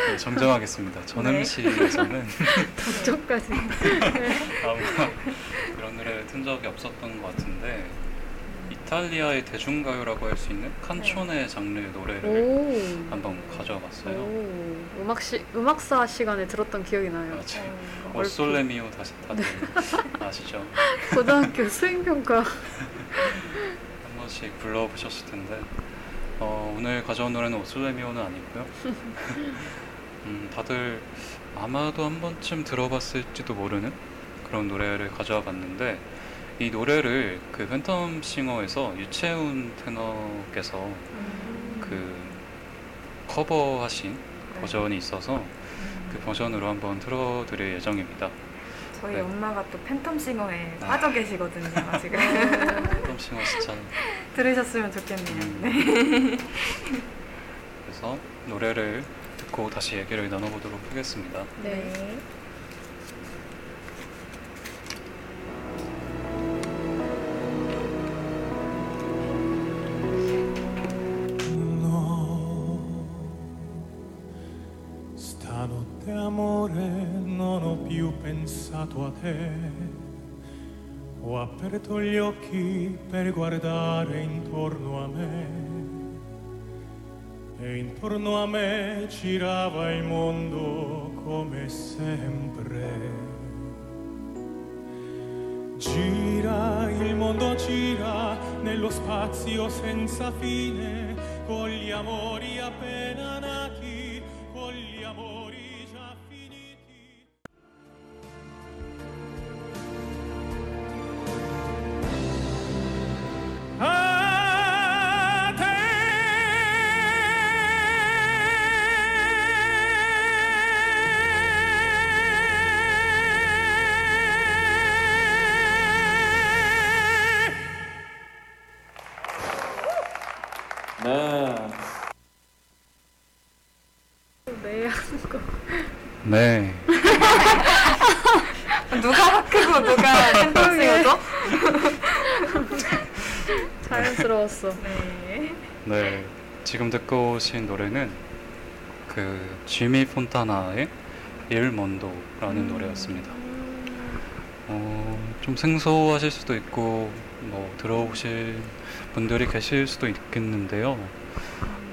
네, 정정하겠습니다. 전음시에서는 저까지. 아마 튼 적이 없었던 것 같은데 이탈리아의 대중가요라고 할 수 있는 칸초네 장르의 노래를 오. 한번 가져와 봤어요. 오. 음악 시 음악사 시간에 들었던 기억이 나요. 맞아요. 얼핏. 올솔레미오 다시 다들 아시죠? 고등학교 수행평가. 한 번씩 불러보셨을 텐데 어, 오늘 가져온 노래는 O sole mio는 아니고요. 음, 다들 아마도 한 번쯤 들어봤을지도 모르는 그런 노래를 가져와 봤는데 이 노래를 그 Phantom Singer에서 유채훈 테너께서 그 커버하신 버전이 있어서 그 버전으로 한번 틀어드릴 예정입니다. 저희 네. 엄마가 또 Phantom Singer에 아. 빠져 계시거든요. 지금 Phantom Singer 진짜 들으셨으면 좋겠네요. 음. 네. 그래서 노래를 듣고 다시 얘기를 나눠보도록 하겠습니다. 네. Pensato a te. Ho aperto gli occhi per guardare intorno a me. E intorno a me girava il mondo come sempre. Gira, il mondo gira nello spazio senza fine, con gli amori appena nati, 네, 누가 하크고 누가 팬텀싱어죠? 자연스러웠어. 네. 네. 지금 듣고 오신 노래는 그 지미 폰타나의 일 먼도라는 노래였습니다. 어, 좀 생소하실 수도 있고 뭐 들어보실 분들이 계실 수도 있겠는데요.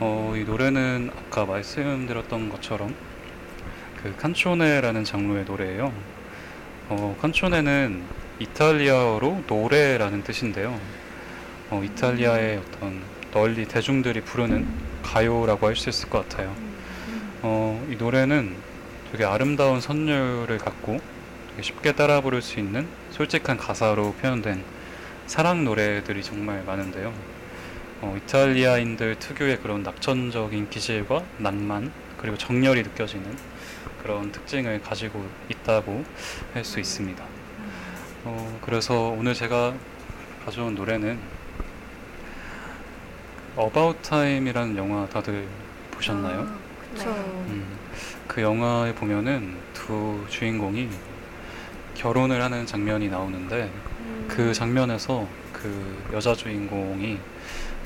어, 이 노래는 아까 말씀드렸던 것처럼 그 칸초네라는 장르의 노래예요. 어, 칸초네는 이탈리아어로 노래라는 뜻인데요. 어, 이탈리아의 어떤 널리 대중들이 부르는 가요라고 할 수 있을 것 같아요. 어, 이 노래는 되게 아름다운 선율을 갖고 쉽게 따라 부를 수 있는 솔직한 가사로 표현된 사랑 노래들이 정말 많은데요. 어, 이탈리아인들 특유의 그런 낙천적인 기질과 낭만 그리고 정열이 느껴지는 그런 특징을 가지고 있다고 할 수 있습니다. 어, 그래서 오늘 제가 가져온 노래는 About Time이라는 영화 다들 보셨나요? 아, 그쵸. 음, 그 영화에 보면은 두 주인공이 결혼을 하는 장면이 나오는데 음. 그 장면에서 그 여자 주인공이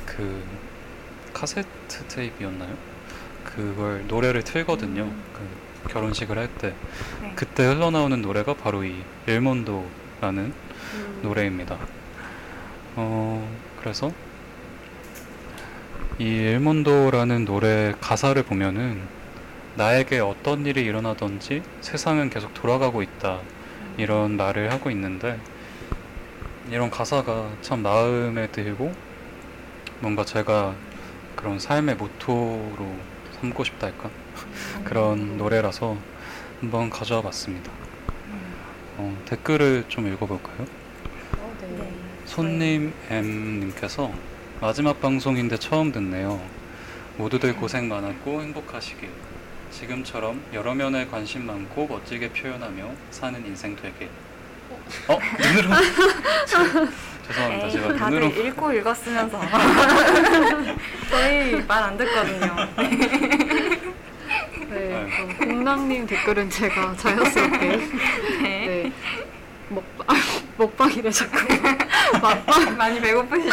그 카세트 테이프였나요? 그걸 노래를 틀거든요. 그 결혼식을 할 때. 네. 그때 흘러나오는 노래가 바로 이 일몬도라는 음. 노래입니다. 어, 그래서 이 일몬도라는 노래 가사를 보면은 나에게 어떤 일이 일어나든지 세상은 계속 돌아가고 있다 이런 말을 하고 있는데 이런 가사가 참 마음에 들고 뭔가 제가 그런 삶의 모토로 삼고 싶다 할까 그런 노래라서 한번 가져와 봤습니다. 어, 댓글을 좀 읽어볼까요? 어, 네. 네. 손님 M님께서 마지막 방송인데 처음 듣네요. 모두들 고생 많았고 행복하시길. 지금처럼 여러 면에 관심 많고 멋지게 표현하며 사는 인생 되길. 어? 눈으로? 죄송합니다. 에이, 제가 네, 다들 눈으로. 읽고 읽었으면서 저희 말 안 듣거든요. 네. 그럼 공랑님 댓글은 제가 자연스럽게 네. 네. 먹방 아, 먹방이래 자꾸 막방 많이 배고프시죠?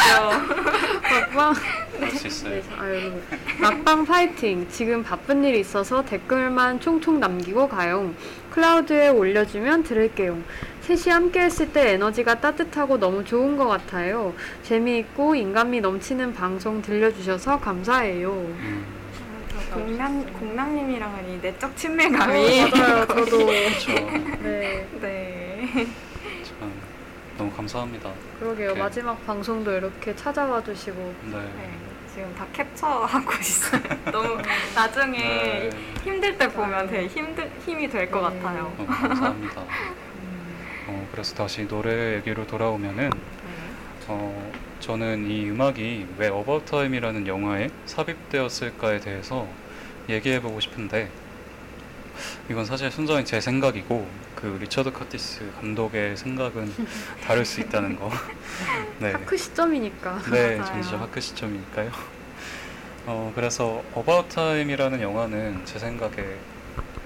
막방 그럴 수 있어요. 네, 아, 여러분. 막방 파이팅! 지금 바쁜 일이 있어서 댓글만 총총 남기고 가요. 클라우드에 올려주면 들을게요. 셋이 함께 했을 때 에너지가 따뜻하고 너무 좋은 것 같아요. 재미있고 인간미 넘치는 방송 들려주셔서 감사해요. 음, 공남 공남님이랑은 이 내적 친밀감이 어, 맞아요. 저도. 그렇죠. 네. 네. 참 너무 감사합니다. 그러게요. 네. 마지막 방송도 이렇게 찾아와 주시고. 네. 네. 지금 다 캡처하고 있어요. 너무 나중에 네. 힘들 때 보면 되게 힘들 힘이 될것 네. 같아요. 너무 감사합니다. 음, 어, 그래서 다시 노래 얘기로 돌아오면은 네. 어, 저는 이 음악이 왜 어바웃타임이라는 영화에 삽입되었을까에 대해서 얘기해보고 싶은데 이건 사실 순전히 제 생각이고 그 리처드 커티스 감독의 생각은 다를 수 있다는 거. 네. 하크 시점이니까. 네. 전시적 하크 시점이니까요. 어, 그래서 About Time이라는 영화는 제 생각에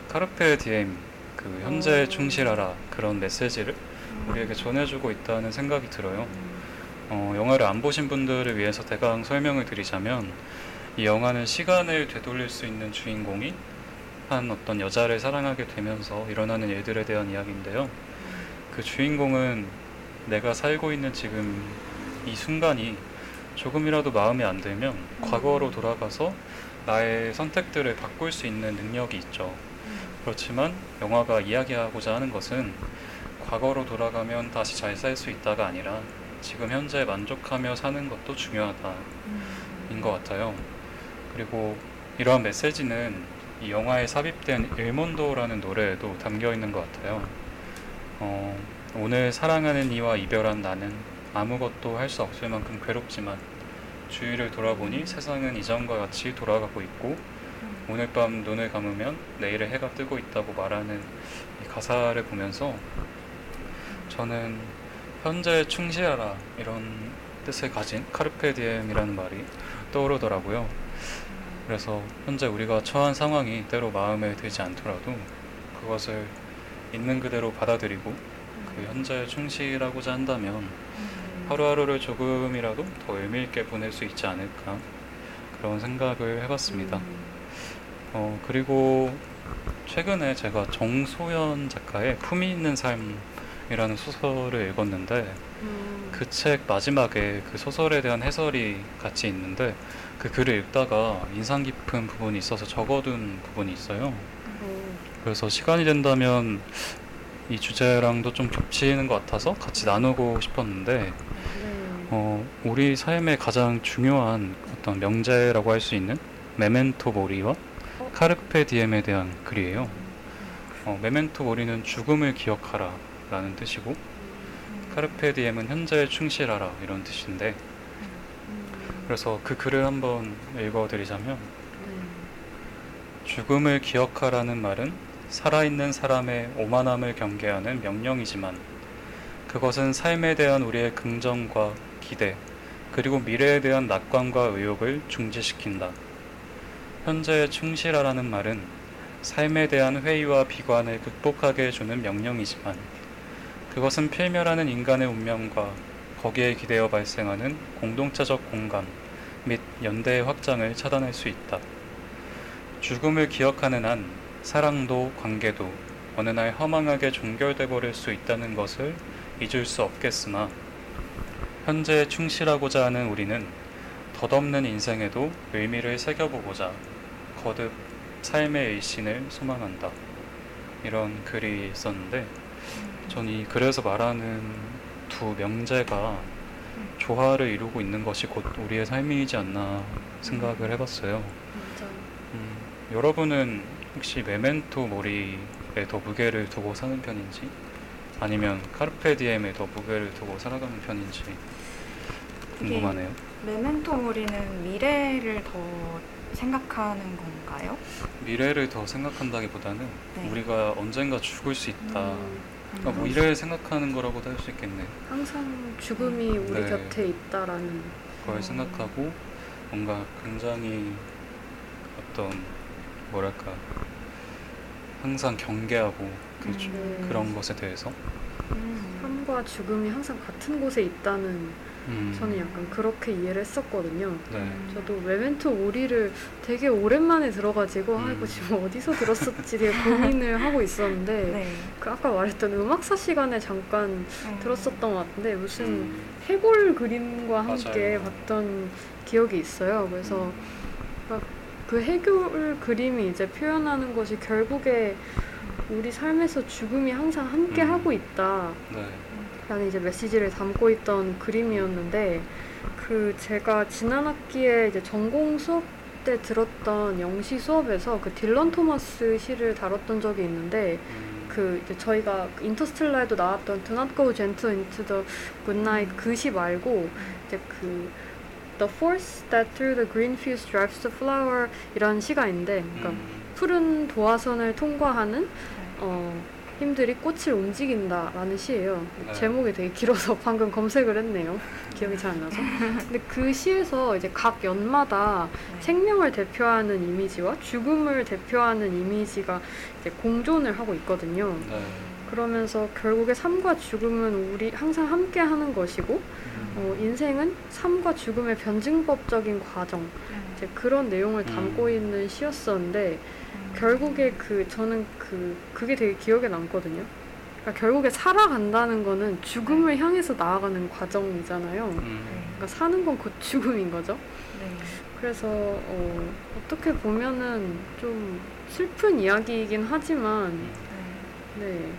카르페 디엠 그 현재에 어. 충실하라 그런 메시지를 우리에게 전해주고 있다는 생각이 들어요. 어, 영화를 안 보신 분들을 위해서 대강 설명을 드리자면 이 영화는 시간을 되돌릴 수 있는 주인공이 한 어떤 여자를 사랑하게 되면서 일어나는 일들에 대한 이야기인데요. 그 주인공은 내가 살고 있는 지금 이 순간이 조금이라도 마음에 안 들면 과거로 돌아가서 나의 선택들을 바꿀 수 있는 능력이 있죠. 그렇지만 영화가 이야기하고자 하는 것은 과거로 돌아가면 다시 잘 살 수 있다가 아니라 지금 현재 만족하며 사는 것도 중요하다. 인것 같아요. 그리고 이러한 메시지는 이 영화에 삽입된 일몬도라는 노래에도 담겨 있는 것 같아요. 어, 오늘 사랑하는 이와 이별한 나는 아무것도 할 수 없을 만큼 괴롭지만 주위를 돌아보니 세상은 이전과 같이 돌아가고 있고 오늘 밤 눈을 감으면 내일의 해가 뜨고 있다고 말하는 이 가사를 보면서 저는 현재에 충실하라 이런 뜻을 가진 카르페 디엠이라는 말이 떠오르더라고요. 그래서 현재 우리가 처한 상황이 때로 마음에 들지 않더라도 그것을 있는 그대로 받아들이고 그 현재에 충실하고자 한다면 하루하루를 조금이라도 더 의미 있게 보낼 수 있지 않을까 그런 생각을 해봤습니다. 어, 그리고 최근에 제가 정소연 작가의 품위 있는 삶 이라는 소설을 읽었는데 음, 그책 마지막에 그 소설에 대한 해설이 같이 있는데 그 글을 읽다가 인상 깊은 부분이 있어서 적어둔 부분이 있어요. 어, 그래서 시간이 된다면 이 주제랑도 좀 겹치는 것 같아서 같이 나누고 싶었는데 네. 어, 우리 삶의 가장 중요한 어떤 명제라고 할 수 있는 메멘토 모리와 카르페 디엠에 대한 글이에요. 어, 메멘토 모리는 죽음을 기억하라 라는 뜻이고 카르페 디엠은 현재에 충실하라 이런 뜻인데 그래서 그 글을 한번 읽어드리자면 네. 죽음을 기억하라는 말은 살아있는 사람의 오만함을 경계하는 명령이지만 그것은 삶에 대한 우리의 긍정과 기대 그리고 미래에 대한 낙관과 의욕을 중지시킨다. 현재에 충실하라는 말은 삶에 대한 회의와 비관을 극복하게 해주는 명령이지만 그것은 필멸하는 인간의 운명과 거기에 기대어 발생하는 공동체적 공감 및 연대의 확장을 차단할 수 있다. 죽음을 기억하는 한 사랑도 관계도 어느 날 허망하게 종결돼 버릴 수 있다는 것을 잊을 수 없겠으나 현재에 충실하고자 하는 우리는 덧없는 인생에도 의미를 새겨보고자 거듭 삶의 일신을 소망한다. 이런 글이 있었는데 전이 글에서 말하는 두 명제가 조화를 이루고 있는 것이 곧 우리의 삶이지 않나 생각을 해봤어요. 음, 여러분은 혹시 메멘토 모리에 더 무게를 두고 사는 편인지 아니면 카르페 디엠에 더 무게를 두고 살아가는 편인지 궁금하네요. 메멘토 모리는 미래를 더 생각하는 건가요? 미래를 더 생각한다기보다는 네. 우리가 언젠가 죽을 수 있다. 음, 그러니까 뭐 미래를 생각하는 거라고도 할 수 있겠네. 항상 죽음이 우리 네. 곁에 있다라는. 그걸 생각하고 뭔가 굉장히 어떤 뭐랄까 항상 경계하고 그 주- 네. 그런 것에 대해서 음. 삶과 죽음이 항상 같은 곳에 있다는 음. 저는 약간 그렇게 이해를 했었거든요. 네. 저도 메멘토 모리를 되게 오랜만에 들어가지고 음. 아 이거 지금 어디서 들었었지 되게 고민을 하고 있었는데 네. 그 아까 말했던 음악사 시간에 잠깐 음. 들었었던 것 같은데 무슨 음. 해골 그림과 함께 맞아요. 봤던 기억이 있어요. 그래서 음. 막그 해골 그림이 이제 표현하는 것이 결국에 우리 삶에서 죽음이 항상 함께 음. 하고 있다. 네. 라는 이제 메시지를 담고 있던 그림이었는데 그 제가 지난 학기에 이제 전공 수업 때 들었던 영시 수업에서 그 딜런 토마스 시를 다뤘던 적이 있는데 음. 그 이제 저희가 그 인터스텔라에도 나왔던 Do Not Go Gentle Into the Good Night 그 시 말고 이제 그 The Force That Through the Green Fields Drives the Flower 이런 시가 있는데 그러니까 음. 푸른 도화선을 통과하는 어, 힘들이 꽃을 움직인다라는 시예요. 네. 제목이 되게 길어서 방금 검색을 했네요. 기억이 잘 안 나서. 근데 그 시에서 이제 각 연마다 네. 생명을 대표하는 이미지와 죽음을 대표하는 이미지가 이제 공존을 하고 있거든요. 네. 그러면서 결국에 삶과 죽음은 우리 항상 함께 하는 것이고 음. 어, 인생은 삶과 죽음의 변증법적인 과정 음. 이제 그런 내용을 담고 음. 있는 시였었는데 음. 결국에 그 저는 그 그게 되게 기억에 남거든요. 그러니까 결국에 살아간다는 거는 죽음을 향해서 나아가는 과정이잖아요. 음. 그러니까 사는 건 곧 죽음인 거죠. 네. 그래서 어, 어떻게 보면은 좀 슬픈 이야기이긴 하지만 네.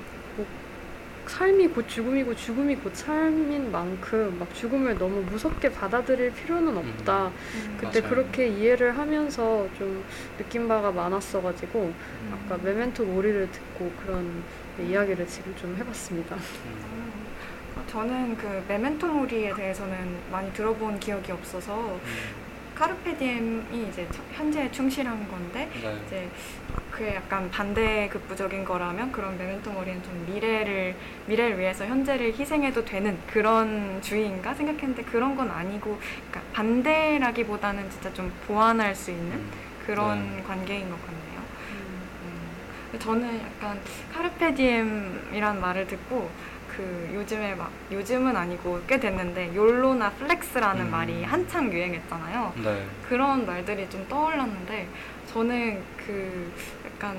삶이 곧 죽음이고 죽음이 곧 삶인 만큼 막 죽음을 너무 무섭게 받아들일 필요는 없다. 음. 그때 맞아요. 그렇게 이해를 하면서 좀 느낀 바가 많았어가지고 음. 아까 메멘토 모리를 듣고 그런 이야기를 지금 좀 해봤습니다. 음. 어, 저는 그 메멘토 모리에 대해서는 많이 들어본 기억이 없어서 음. carpe diem이 이제 처- 현재에 충실한 건데 네. 이제 그게 약간 반대급부적인 거라면 그런 memento mori는 좀 미래를 미래를 위해서 현재를 희생해도 되는 그런 주의인가 생각했는데 그런 건 아니고 그러니까 반대라기보다는 진짜 좀 보완할 수 있는 음. 그런 네. 관계인 것 같네요. 음, 근데 저는 약간 carpe diem이란 말을 듣고 그 요즘에 막 요즘은 아니고 꽤 됐는데 YOLO나 flex라는 음. 말이 한창 유행했잖아요. 네. 그런 말들이 좀 떠올랐는데 저는 그 약간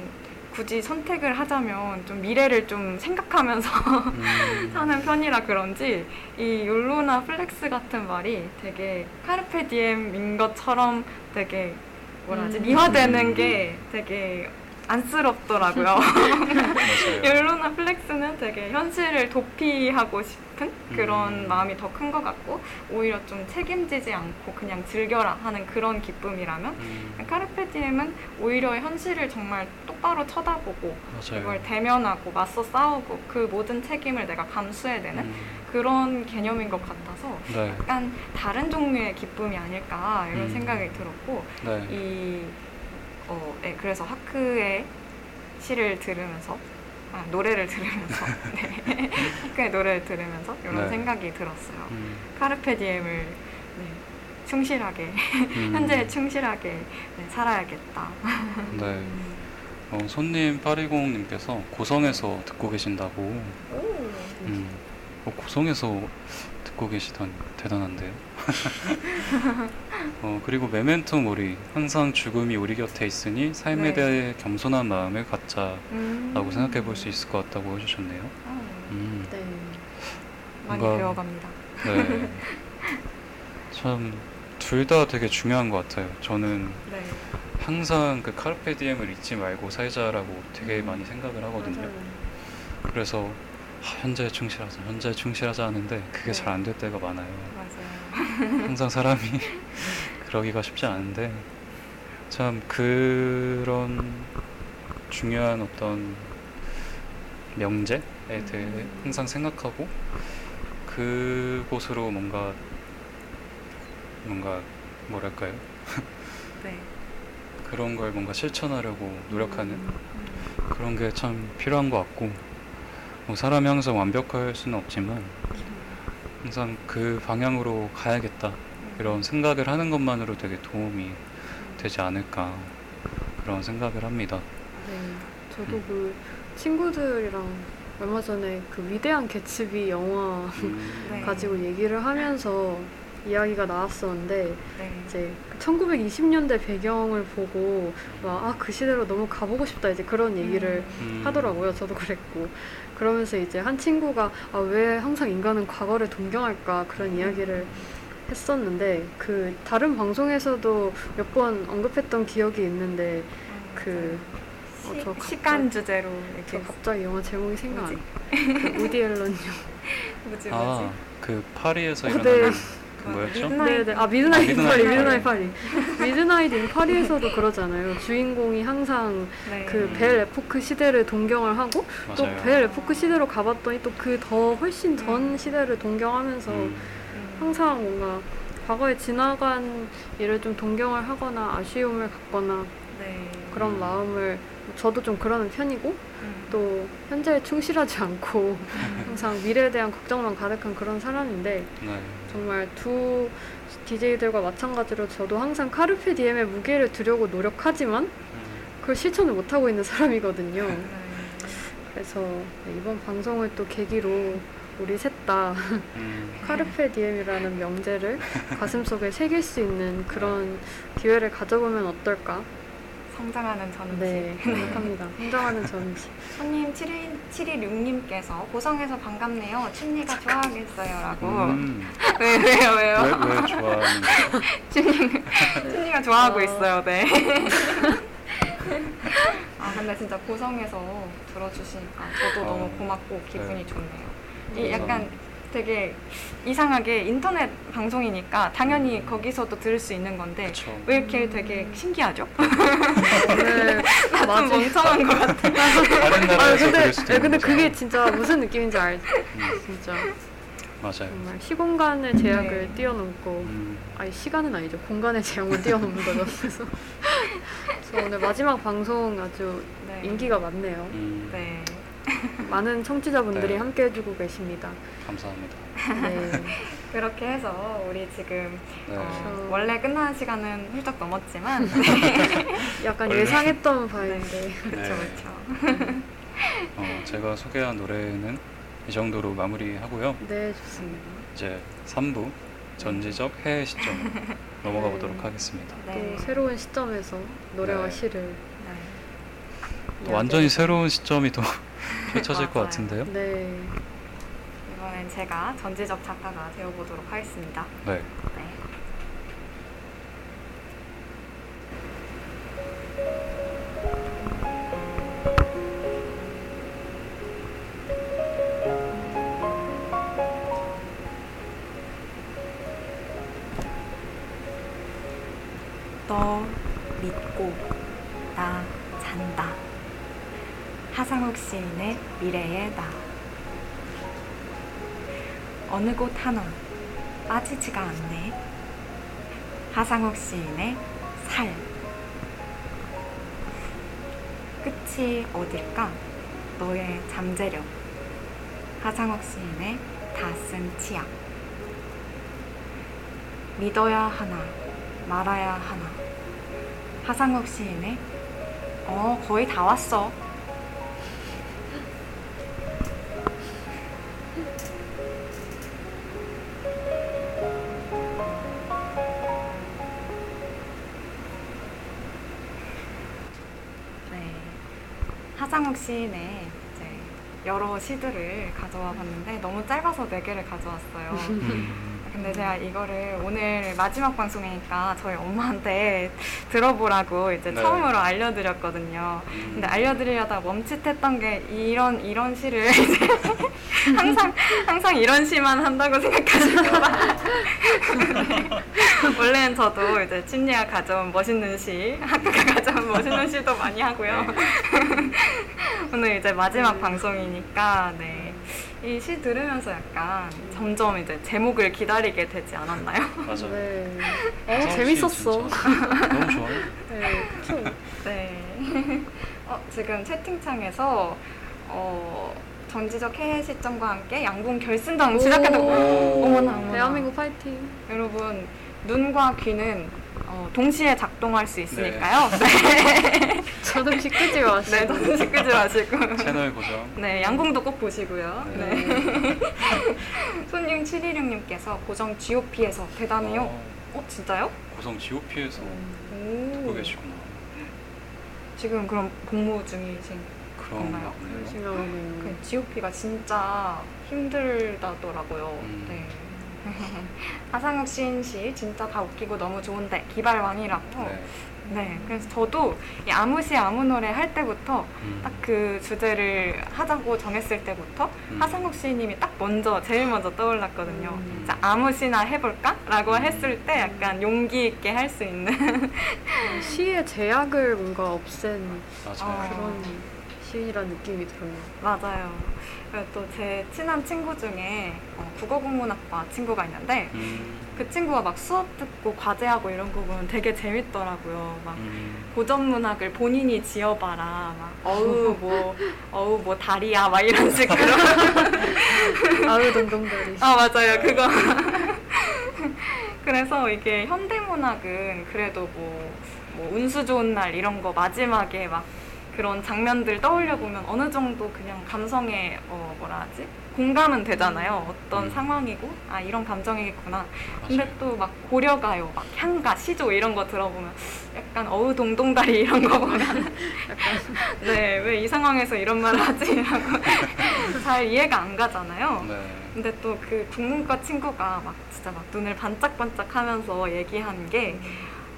굳이 선택을 하자면 좀 미래를 좀 생각하면서 음. 사는 편이라 그런지 이 YOLO나 flex 같은 말이 되게 carpe diem인 것처럼 되게 뭐라 하지 음. 미화되는 게 되게 안쓰럽더라고요. 맞아요. YOLO나 flex는 되게 현실을 도피하고 싶은 그런 음. 마음이 더 큰 것 같고 오히려 좀 책임지지 않고 그냥 즐겨라 하는 그런 기쁨이라면 음. carpe diem은 오히려 현실을 정말 똑바로 쳐다보고 맞아요. 이걸 대면하고 맞서 싸우고 그 모든 책임을 내가 감수해내는 음. 그런 개념인 것 같아서 네. 약간 다른 종류의 기쁨이 아닐까 이런 음. 생각이 들었고 네. 이 어, 네, 그래서 하크의 시를 들으면서 아, 노래를 들으면서 네. 하크의 노래를 들으면서 이런 네. 생각이 들었어요. 음. 카르페디엠을 네, 충실하게 음. 현재에 충실하게 네, 살아야겠다. 네. 어, 손님 820님께서 고성에서 듣고 계신다고. 음. 어, 고성에서 듣고 계시다니 대단한데요. 어, 그리고 메멘토 모리 항상 죽음이 우리 곁에 있으니 삶에 네. 대해 겸손한 마음을 갖자라고 음. 생각해 볼 수 있을 것 같다고 해주셨네요. 아, 음. 네. 많이 뭔가- 배워갑니다. 네. 참 둘 다 되게 중요한 것 같아요. 저는 네. 항상 그 카르페 디엠을 잊지 말고 살자라고 되게 많이 생각을 하거든요. 맞아요. 그래서 아, 현재에 충실하자, 현재에 충실하자 하는데 그게 네. 잘안 될 때가 많아요. 맞아요. 항상 사람이 그러기가 쉽지 않은데 참 그런 중요한 어떤 명제에 대해 음. 항상 생각하고 그곳으로 뭔가 뭔가 뭐랄까요 네. 그런 걸 뭔가 실천하려고 노력하는 음. 그런 게 참 필요한 것 같고 뭐 사람이 항상 완벽할 수는 없지만 항상 그 방향으로 가야겠다 이런 생각을 하는 것만으로 되게 도움이 되지 않을까 그런 생각을 합니다. 네. 저도 음. 그 친구들이랑 얼마 전에 그 위대한 개츠비 영화 음, 네. 가지고 얘기를 하면서 이야기가 나왔었는데 네. 이제 1920년대 배경을 보고 아그 시대로 너무 가보고 싶다 이제 그런 얘기를 음. 하더라고요. 저도 그랬고 그러면서 이제 한 친구가 아, 왜 항상 인간은 과거를 동경할까 그런 이야기를 했었는데 그 다른 방송에서도 몇 번 언급했던 기억이 있는데 그 어, 시, 저 갑자기- 시간 주제로 저 이렇게 갑자기 영화 제목이 생각 안? 나. 그 우디 앨런 뭐지 뭐지? 아, 그 파리에서 어, 일어나는 네. 그 뭐였죠? 네네 아 Midnight 아, Paris Midnight Paris Midnight in Paris에서도 그러잖아요 주인공이 항상 네. 그 belle époque 시대를 동경을 하고. 또 belle époque 시대로 가봤더니 또 그 더 훨씬 전 시대를 동경하면서 음, 음. 항상 뭔가 과거에 지나간 일을 좀 동경을 하거나 아쉬움을 갖거나 네. 그런 음. 마음을 저도 좀 그러는 편이고 음. 또 현재에 충실하지 않고 항상 미래에 대한 걱정만 가득한 그런 사람인데 네. 정말 두 DJ들과 마찬가지로 저도 항상 카르페 디엠의 무게를 두려고 노력하지만 음, 그걸 실천을 못하고 있는 사람이거든요. 네. 그래서 네, 이번 방송을 또 계기로 우리 셋다 음, 카르페 디엠이라는 명제를 가슴속에 새길 수 있는 그런 기회를 가져보면 어떨까? 성장하는 전지. 네, 생각합니다. 성장하는 전지. 손님 716님께서 고성에서 반갑네요. 춘리가 좋아하겠어요라고. 음, 왜 왜요 왜요? 왜, 왜 좋아하는 춘리가 좋아하고 어. 있어요. 네. 아 근데 진짜 고성에서 들어주시니까 저도 어. 너무 고맙고 기분이 네. 좋네요. 이 약간 되게 이상하게 인터넷 방송이니까 당연히 거기서도 들을 수 있는 건데 그쵸. 왜 이렇게 되게 신기하죠? 오늘 나좀 맞아요. 멍청한 것 같아. 다른 아 나라에서 근데 들을 수도 예, 있는 근데 거죠. 그게 진짜 무슨 느낌인지 알지? 음, 진짜 맞아요. 정말 시공간의 제약을 네. 뛰어넘고 음, 아니 시간은 아니죠 공간의 제약을 뛰어넘는 거죠. 그래서 그래서 오늘 마지막 방송 아주 네. 인기가 많네요. 음, 네. 많은 청취자분들이 네. 함께 해주고 계십니다. 감사합니다. 네. 그렇게 해서 우리 지금 네. 어, 원래 끝나는 시간은 훌쩍 넘었지만 약간 원래- 예상했던 바인데 그렇죠 네. 그렇죠. 어, 제가 소개한 노래는 이 정도로 마무리하고요. 네 좋습니다. 이제 3부 전지적 해외 시점 넘어가 네. 보도록 하겠습니다. 네. 또 새로운 시점에서 노래와 네. 시를 네. 또 완전히 새로운 시점이 또 펼쳐질 것. 같은데요. 네. 이번엔 제가 전지적 작가가 되어보도록 하겠습니다. 네. 네. 너 하상욱 시인의 미래의 나. 어느 곳 하나 빠지지가 않네. 하상욱 시인의 살. 끝이 어딜까? 너의 잠재력. 하상욱 시인의 다 쓴 치약. 믿어야 하나, 말아야 하나. 하상욱 시인의 어, 거의 다 왔어. 시인의 이제 여러 시들을 가져와 봤는데 너무 짧아서 네 개를 가져왔어요. 음, 근데 제가 이거를 오늘 마지막 방송이니까 저희 엄마한테 들어보라고 이제 네. 처음으로 알려드렸거든요. 음, 근데 알려드리려다 멈칫했던 게 이런 이런 시를 이제 항상 항상 이런 시만 한다고 생각하실까봐 원래는 저도 이제 친리가 가져온 멋있는 시, 학교가 가져온 멋있는 시도 많이 하고요. 오늘 이제 마지막 방송이니까 네. 이 시 들으면서 약간 점점 이제 제목을 기다리게 되지 않았나요? 맞아요. 네. 어씨 재밌었어. 진짜 너무 좋아요. 네. 그쵸. 네. 어, 지금 채팅창에서 어, 전지적 해외 시점과 함께 양궁 결승전 오. 어머나 어머나. 대한민국 파이팅. 여러분 눈과 귀는 어, 동시에 작동할 수 있으니까요. 네. 전음식 끄지 마시고. 네, 전음식 끄지 마시고. 채널 고정. 네, 양궁도 꼭 보시고요. 네. 네. 손님 716님께서 고정 GOP에서 대단해요. 어, 어, 진짜요? 고성 GOP에서 오. 듣고 계시구나. 지금 그럼 복무 중이신 그런 정말요? 것 같네요. 열심히 하고 있는. 그 GOP가 진짜 힘들다더라고요. 음. 네. 하상욱 시인 씨 진짜 다 웃기고 너무 좋은데 기발왕이라고. 네. 네. 그래서 저도 이 아무 시 아무 노래 할 때부터 음. 딱그 주제를 하자고 정했을 때부터 음. 하상욱 시인님이 딱 먼저 제일 먼저 떠올랐거든요. 음. 자 아무 시나 해볼까?라고 음. 했을 때 약간 용기 있게 할 수 있는 시의 제약을 뭔가 없앤 맞아요. 어. 그런 시인이라는 느낌이 들어요. 맞아요. 또 제 친한 친구 중에 어, 국어국문학과 친구가 있는데 음. 그 친구가 막 수업 듣고 과제하고 이런 거 보면 되게 재밌더라고요. 막 음. 고전 문학을 본인이 지어봐라. 막 어우 뭐 어우 뭐 다리야 막 이런 식으로. 아우 동동다리. 아 맞아요 그거. 그래서 이게 현대문학은 그래도 뭐, 뭐 운수 좋은 날 이런 거 마지막에 막 그런 장면들 떠올려 보면 어느 정도 그냥 감성에 어 뭐라 하지? 공감은 되잖아요. 어떤 음. 상황이고 아 이런 감정이겠구나. 근데. 또 막 고려가요. 막 향가 시조 이런 거 들어보면 약간 어우 동동다리 이런 거 보면 네왜 이 상황에서 이런 말을 하지 라고 잘 이해가 안 가잖아요. 네. 근데 또 그 국문과 친구가 막 진짜 막 눈을 반짝반짝 하면서 얘기한 게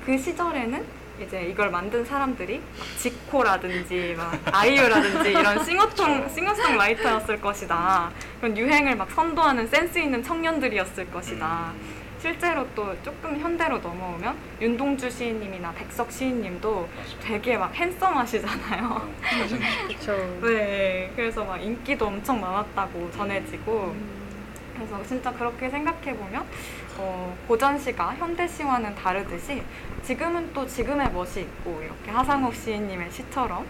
그 시절에는 이제 이걸 만든 사람들이 막 지코라든지 막 아이유라든지 이런 싱어송, 싱어송 라이터였을 것이다. 그런 유행을 막 선도하는 센스 있는 청년들이었을 것이다. 음. 실제로 또 조금 현대로 넘어오면 윤동주 시인님이나 백석 시인님도. 되게 막 핸섬하시잖아요. 그렇죠. 네, 그래서 막 인기도 엄청 많았다고 전해지고 음. 그래서 진짜 그렇게 생각해 보면 어, 고전 시가 현대 시와는 다르듯이 지금은 또 지금의 멋이 있고 이렇게 하상욱 시인님의 시처럼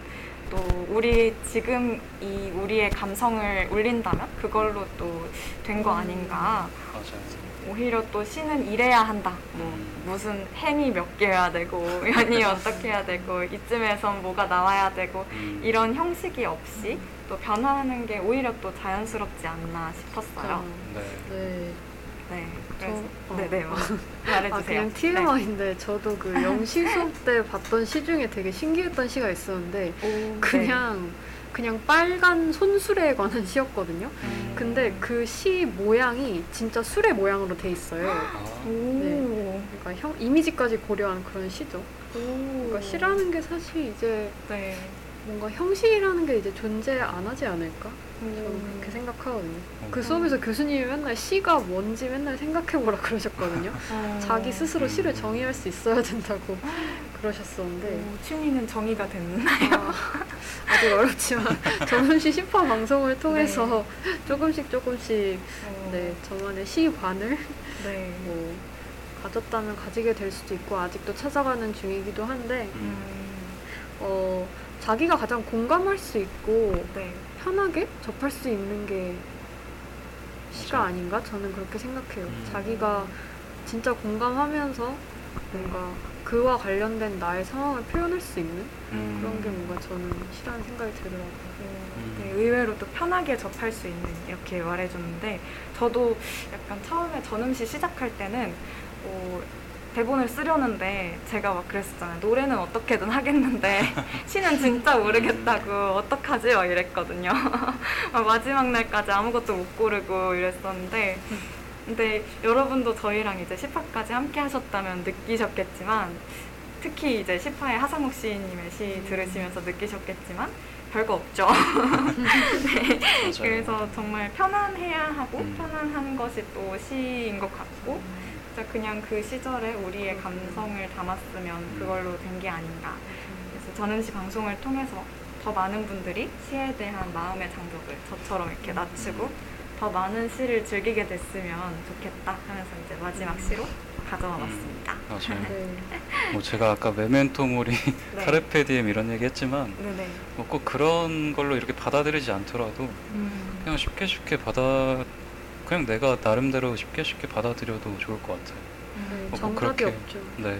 또 우리 지금 이 우리의 감성을 울린다면 그걸로 또 된 거 아닌가 맞아요. 오히려 또 시는 이래야 한다. 뭐 무슨 행이 몇 개여야 되고 연이 어떻게 해야 되고 이쯤에선 뭐가 나와야 되고 음. 이런 형식이 없이 또 변화하는 게 오히려 또 자연스럽지 않나 싶었어요. 네. 네. 네. 그래서 저- 어. 네네 뭐. 말해주세요. 아 그냥 TMI인데 저도 그 영시 수업 때 봤던 시 중에 되게 신기했던 시가 있었는데 네. 그냥 그냥 빨간 손수레에 관한 시였거든요. 음. 근데 그 시 모양이 진짜 수레 모양으로 돼 있어요. 아, 오. 그러니까 형 이미지까지 고려한 그런 시죠. 오. 그러니까 시라는 게 사실 이제 네. 뭔가 형식이라는 게 이제 존재 안 하지 않을까? 저는 음. 그렇게 생각하거든요. 어. 그 수업에서 교수님이 맨날 시가 뭔지 맨날 생각해보라 그러셨거든요. 어. 자기 스스로 시를 음. 정의할 수 있어야 된다고 그러셨었는데 오, 취미는 정의가 됐나요? 아, 아직 어렵지만 전문시 시파 방송을 통해서 네. 조금씩 조금씩 네 저만의 시관을 네. 뭐 가졌다면 가지게 될 수도 있고 아직도 찾아가는 중이기도 한데 음. 어 자기가 가장 공감할 수 있고 네. 편하게 접할 수 있는 게 시가 맞아요. 아닌가 저는 그렇게 생각해요. 음. 자기가 진짜 공감하면서 뭔가 그와 관련된 나의 상황을 표현할 수 있는 음. 그런 게 뭔가 저는 시라는 생각이 들더라고요. 음. 네, 의외로 또 편하게 접할 수 있는 이렇게 말해줬는데 저도 약간 처음에 전음시 시작할 때는 어, 대본을 쓰려는데 제가 막 그랬었잖아요. 노래는 어떻게든 하겠는데 시는 진짜 모르겠다고 어떡하지? 막 이랬거든요. 막 마지막 날까지 아무것도 못 고르고 이랬었는데 근데 여러분도 저희랑 이제 10화까지 함께 하셨다면 느끼셨겠지만 특히 이제 10화의 하상욱 시인님의 시 들으시면서 느끼셨겠지만 별거 없죠. 네. 그래서 정말 편안해야 하고 음. 편안한 것이 또 시인 것 같고 진짜 그냥 그 시절에 우리의 감성을 담았으면 그걸로 된 게 아닌가. 그래서 전은시 방송을 통해서 더 많은 분들이 시에 대한 마음의 장벽을 저처럼 이렇게 낮추고 더 많은 시를 즐기게 됐으면 좋겠다 하면서 이제 마지막 시로 가져와 봤습니다. 맞아요. 네. 뭐 제가 아까 메멘토 모리, 네. 카르페 디엠 이런 얘기 했지만 네네. 뭐 꼭 그런 걸로 이렇게 받아들이지 않더라도 음. 그냥 쉽게 쉽게 받아 그냥 내가 나름대로 쉽게 쉽게 받아들여도 좋을 것 같아요. 네, 뭐 정답이 그렇게- 없죠. 네.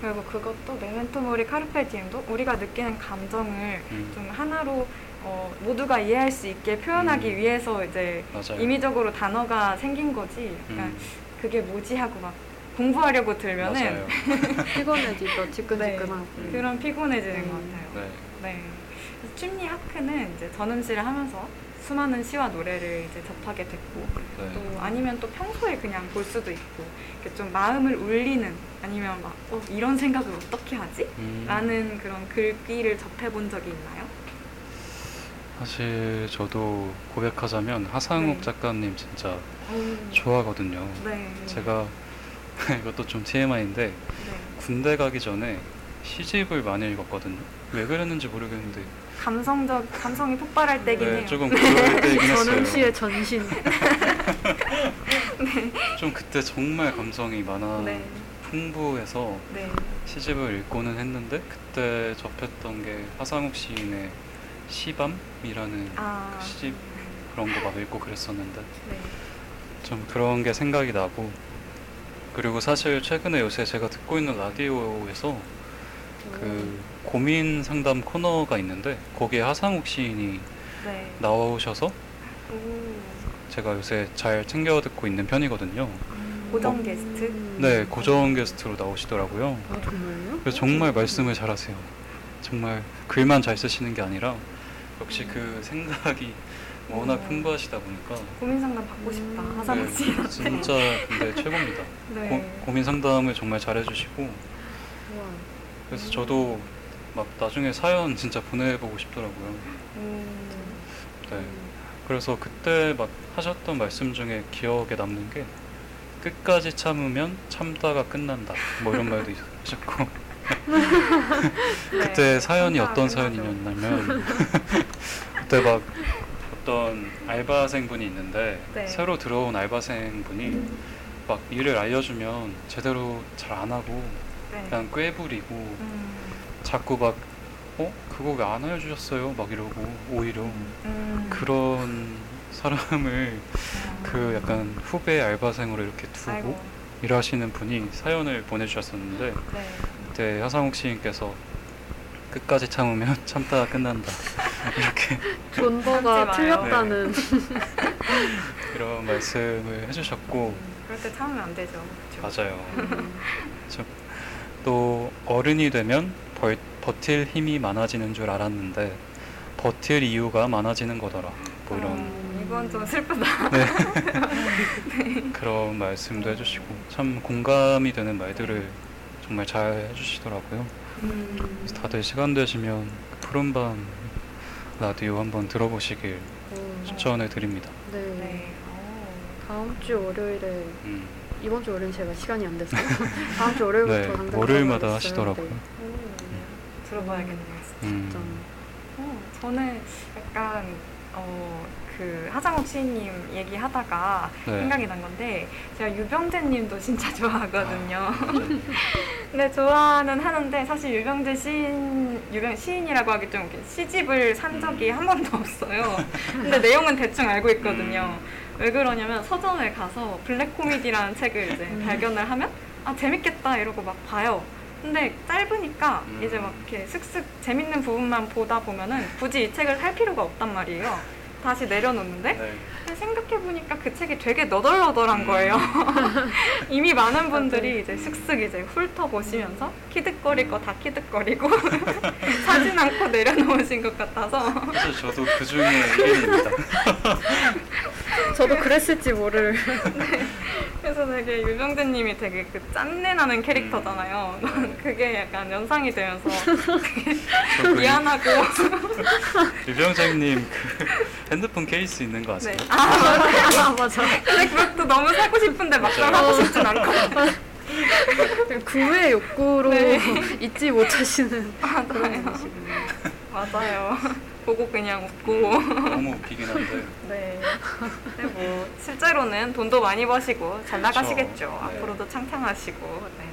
그리고 그것도 메멘토 모리 카르페 디엠도 우리가 느끼는 감정을 음. 좀 하나로 어, 모두가 이해할 수 있게 표현하기 음. 위해서 이제 맞아요. 임의적으로 단어가 생긴 거지. 약간 음, 그게 뭐지 하고 막 공부하려고 들면은 맞아요. 피곤해지죠. 지끈지끈하고. 네. 그런 피곤해지는 음. 것 같아요. 네. 네. 춤리 하크는 이제 전음시를 하면서 수많은 시와 노래를 이제 접하게 됐고 네. 또 아니면 또 평소에 그냥 볼 수도 있고 이렇게 좀 마음을 울리는 아니면 막 어, 이런 생각을 어떻게 하지? 음, 라는 그런 글귀를 접해본 적이 있나요? 사실 저도 고백하자면 하상욱 네. 작가님 진짜 오. 좋아하거든요. 네. 제가 이것도 좀 TMI인데 네. 군대 가기 전에 시집을 많이 읽었거든요. 왜 그랬는지 모르겠는데 감성적 감성이 폭발할 때긴 네, 해요. 조금 그럴 때긴 했어요. 전음시의 전신. 좀 그때 정말 감성이 많아 네. 풍부해서 네. 시집을 읽고는 했는데 그때 접했던 게 하상욱 시인의 시밤이라는 아. 그 시집 그런 거 막 읽고 그랬었는데 네. 좀 그런 게 생각이 나고 그리고 사실 최근에 요새 제가 듣고 있는 라디오에서 그 고민 상담 코너가 있는데 거기에 하상욱 시인이 네. 나오셔서 오. 제가 요새 잘 챙겨 듣고 있는 편이거든요. 고정 게스트. 음. 네, 고정 게스트로 나오시더라고요. 아 정말요? 그래서 정말 말씀을 잘하세요. 정말 글만 잘 쓰시는 게 아니라 역시 그 생각이 워낙 어. 풍부하시다 보니까 고민 상담 받고 싶다. 음. 하상욱 네, 씨한테. 진짜 근데 최고입니다. 네. 고, 고민 상담을 정말 잘해주시고 우와. 그래서 저도 막 나중에 사연 진짜 보내보고 싶더라고요. 음. 네. 그래서 그때 막 하셨던 말씀 중에 기억에 남는 게 끝까지 참으면 참다가 끝난다. 뭐 이런 말도 있으셨고 그때 네. 사연이 어떤. 사연이었냐면 그때 막 어떤 알바생분이 있는데 네. 새로 들어온 알바생분이 막 일을 알려주면 제대로 잘 안 하고 네. 그냥 꾀부리고 음. 자꾸 막 어? 그거 왜 안 알려주셨어요? 막 이러고 오히려 음. 그런 사람을 그 약간 후배 알바생으로 이렇게 두고 아이고. 일하시는 분이 사연을 보내주셨었는데 네. 그때 하상욱 시인께서 끝까지 참으면 참다가 끝난다 이렇게 존버가 참지 마요. 틀렸다는. 이런 말씀을 해주셨고 그럴 때 참으면 안 되죠. 그렇죠? 맞아요. 저- 또 어른이 되면 벌- 버틸 힘이 많아지는 줄 알았는데 버틸 이유가 많아지는 거더라. 뭐 이런 음, 이건 좀 슬프다. 그런 말씀도 해주시고 참 공감이 되는 말들을 정말 잘 해주시더라고요. 음. 다들 시간 되시면 푸른밤 라디오 한번 들어보시길 어, 추천해 드립니다. 네. 네. 오. 다음 주 월요일에 음, 이번 주 월요일 제가 시간이 안 돼서 다음 주 월요일부터 네, 당장 월요일마다. 하시더라고요. 네. 오. 들어봐야겠네요. 음, 진짜. 어, 저는 약간 어, 그 하장욱 시인님 얘기하다가 네. 생각이 난 건데 제가 유병재님도 진짜 좋아하거든요. 맞아요. 근데 좋아는 하는데 사실 유병재 시인 유병 시인이라고 하기 좀 시집을 산 적이 한 번도 없어요. 근데 내용은 대충 알고 있거든요. 왜 그러냐면 서점에 가서 블랙 코미디라는 책을 이제 발견을 하면 아 재밌겠다 이러고 막 봐요. 근데 짧으니까 음. 이제 막 이렇게 슥슥 재밌는 부분만 보다 보면은 굳이 이 책을 살 필요가 없단 말이에요. 다시 내려놓는데 네. 생각해보니까 그 책이 되게 너덜너덜한 거예요. 이미 많은 분들이 이제 슥슥 이제 훑어보시면서 키득거릴 거 다 키득거리고 사진 않고 내려놓으신 것 같아서 사실 저도 그 중에 일인입니다. 저도 그랬을지 모를. 그래서 되게 유병재님이 되게 그 짠내 나는 캐릭터잖아요. 음. 그게 약간 연상이 되면서 저그 미안하고 유병장님 그 핸드폰 케이스 있는 거 아세요? 네. 아 맞아요. 아 맞아. 근데 그것도 너무 사고 싶은데 막상. 하고 싶진 않고 구의 욕구로 네. 잊지 못하시는 그런 맞아요. 분이시군요. 맞아요. 보고 그냥 웃고. 너무 웃기긴 한데 네. 근데 뭐 실제로는 돈도 많이 버시고 잘 나가시겠죠. 그렇죠. 네. 앞으로도 창창하시고. 네.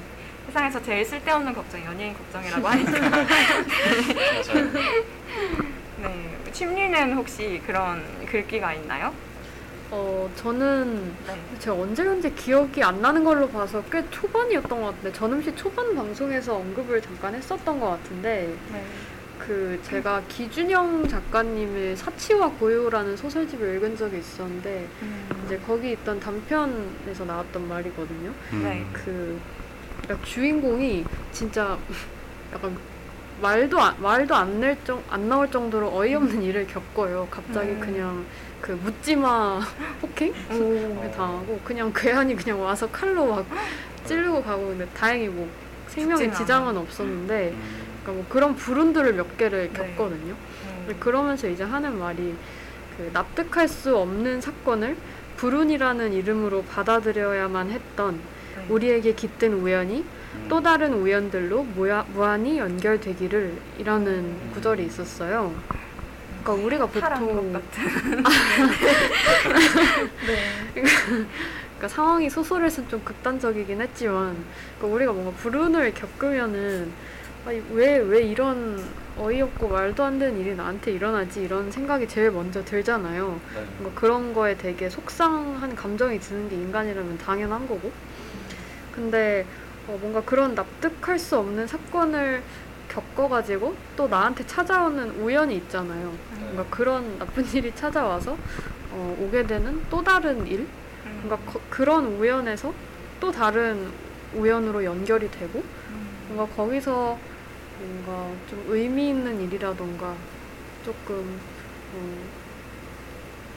세상에서 제일 쓸데없는 걱정이 연예인 걱정이라고 하니까. 맞아요. 네. 침리는 혹시 그런 글귀가 있나요? 어, 저는 네. 제가 언제 현재 기억이 안 나는 걸로 봐서 꽤 초반이었던 것 같은데 전음시 초반 방송에서 언급을 잠깐 했었던 것 같은데 네. 그 제가 기준영 작가님의 사치와 고요라는 소설집을 읽은 적이 있었는데 음. 이제 거기 있던 단편에서 나왔던 말이거든요. 음. 네. 그 그러니까 주인공이 진짜 약간 말도 안, 말도 안, 낼 정, 안 나올 정도로 어이없는 일을 겪어요. 갑자기 음. 그냥 그 묻지마 폭행 오. 당하고 그냥 괴한이 그냥 와서 칼로 막 찌르고 가고 근데 다행히 뭐 생명에 지장은 않아. 없었는데 음. 그러니까 뭐 그런 불운들을 몇 개를 네. 겪거든요. 음. 근데 그러면서 이제 하는 말이 그 납득할 수 없는 사건을 불운이라는 이름으로 받아들여야만 했던 네. 우리에게 깃든 우연이 음. 또 다른 우연들로 무야, 무한히 연결되기를 이라는 음. 구절이 있었어요. 그러니까 우리가 보통 것 같은. 네. 그러니까 상황이 소설에서는 좀 극단적이긴 했지만 그러니까 우리가 뭔가 불운을 겪으면은 왜왜 왜 이런 어이없고 말도 안 되는 일이 나한테 일어나지 이런 생각이 제일 먼저 들잖아요. 네. 뭔가 그런 거에 되게 속상한 감정이 드는 게 인간이라면 당연한 거고. 근데 어, 뭔가 그런 납득할 수 없는 사건을 겪어가지고 또 나한테 찾아오는 우연이 있잖아요. 뭔가 그런 나쁜 일이 찾아와서 어, 오게 되는 또 다른 일? 음. 뭔가 거- 그런 우연에서 또 다른 우연으로 연결이 되고 음. 뭔가 거기서 뭔가 좀 의미 있는 일이라던가 조금 어,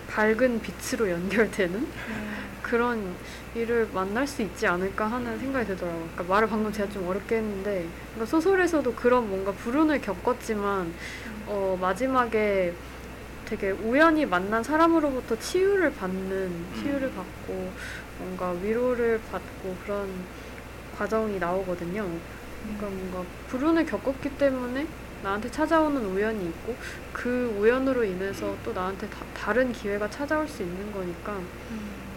밝은 빛으로 연결되는 음. 그런 일을 만날 수 있지 않을까 하는 생각이 들더라고요. 그러니까 말을 방금 제가 좀 어렵게 했는데 그러니까 소설에서도 그런 뭔가 불운을 겪었지만 어, 마지막에 되게 우연히 만난 사람으로부터 치유를 받는 치유를 받고 뭔가 위로를 받고 그런 과정이 나오거든요. 그러니까 뭔가 불운을 겪었기 때문에 나한테 찾아오는 우연이 있고 그 우연으로 인해서 또 나한테 다, 다른 기회가 찾아올 수 있는 거니까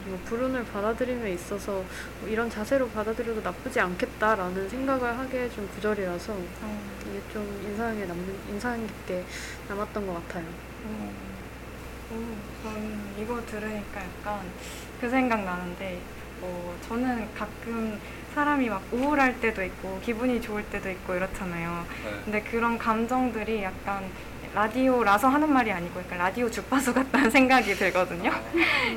뭐 불운을 받아들임에 있어서 뭐 이런 자세로 받아들여도 나쁘지 않겠다라는 생각을 하게 해준 구절이라서 어. 이게 좀 인상에 남는 인상 깊게 남았던 것 같아요. 오, 저는 이거 들으니까 약간 그 생각 나는데, 어, 저는 가끔 사람이 막 우울할 때도 있고, 기분이 좋을 때도 있고 이렇잖아요. 네. 근데 그런 감정들이 약간 라디오라서 하는 말이 아니고 약간 라디오 주파수 같다는 생각이 들거든요.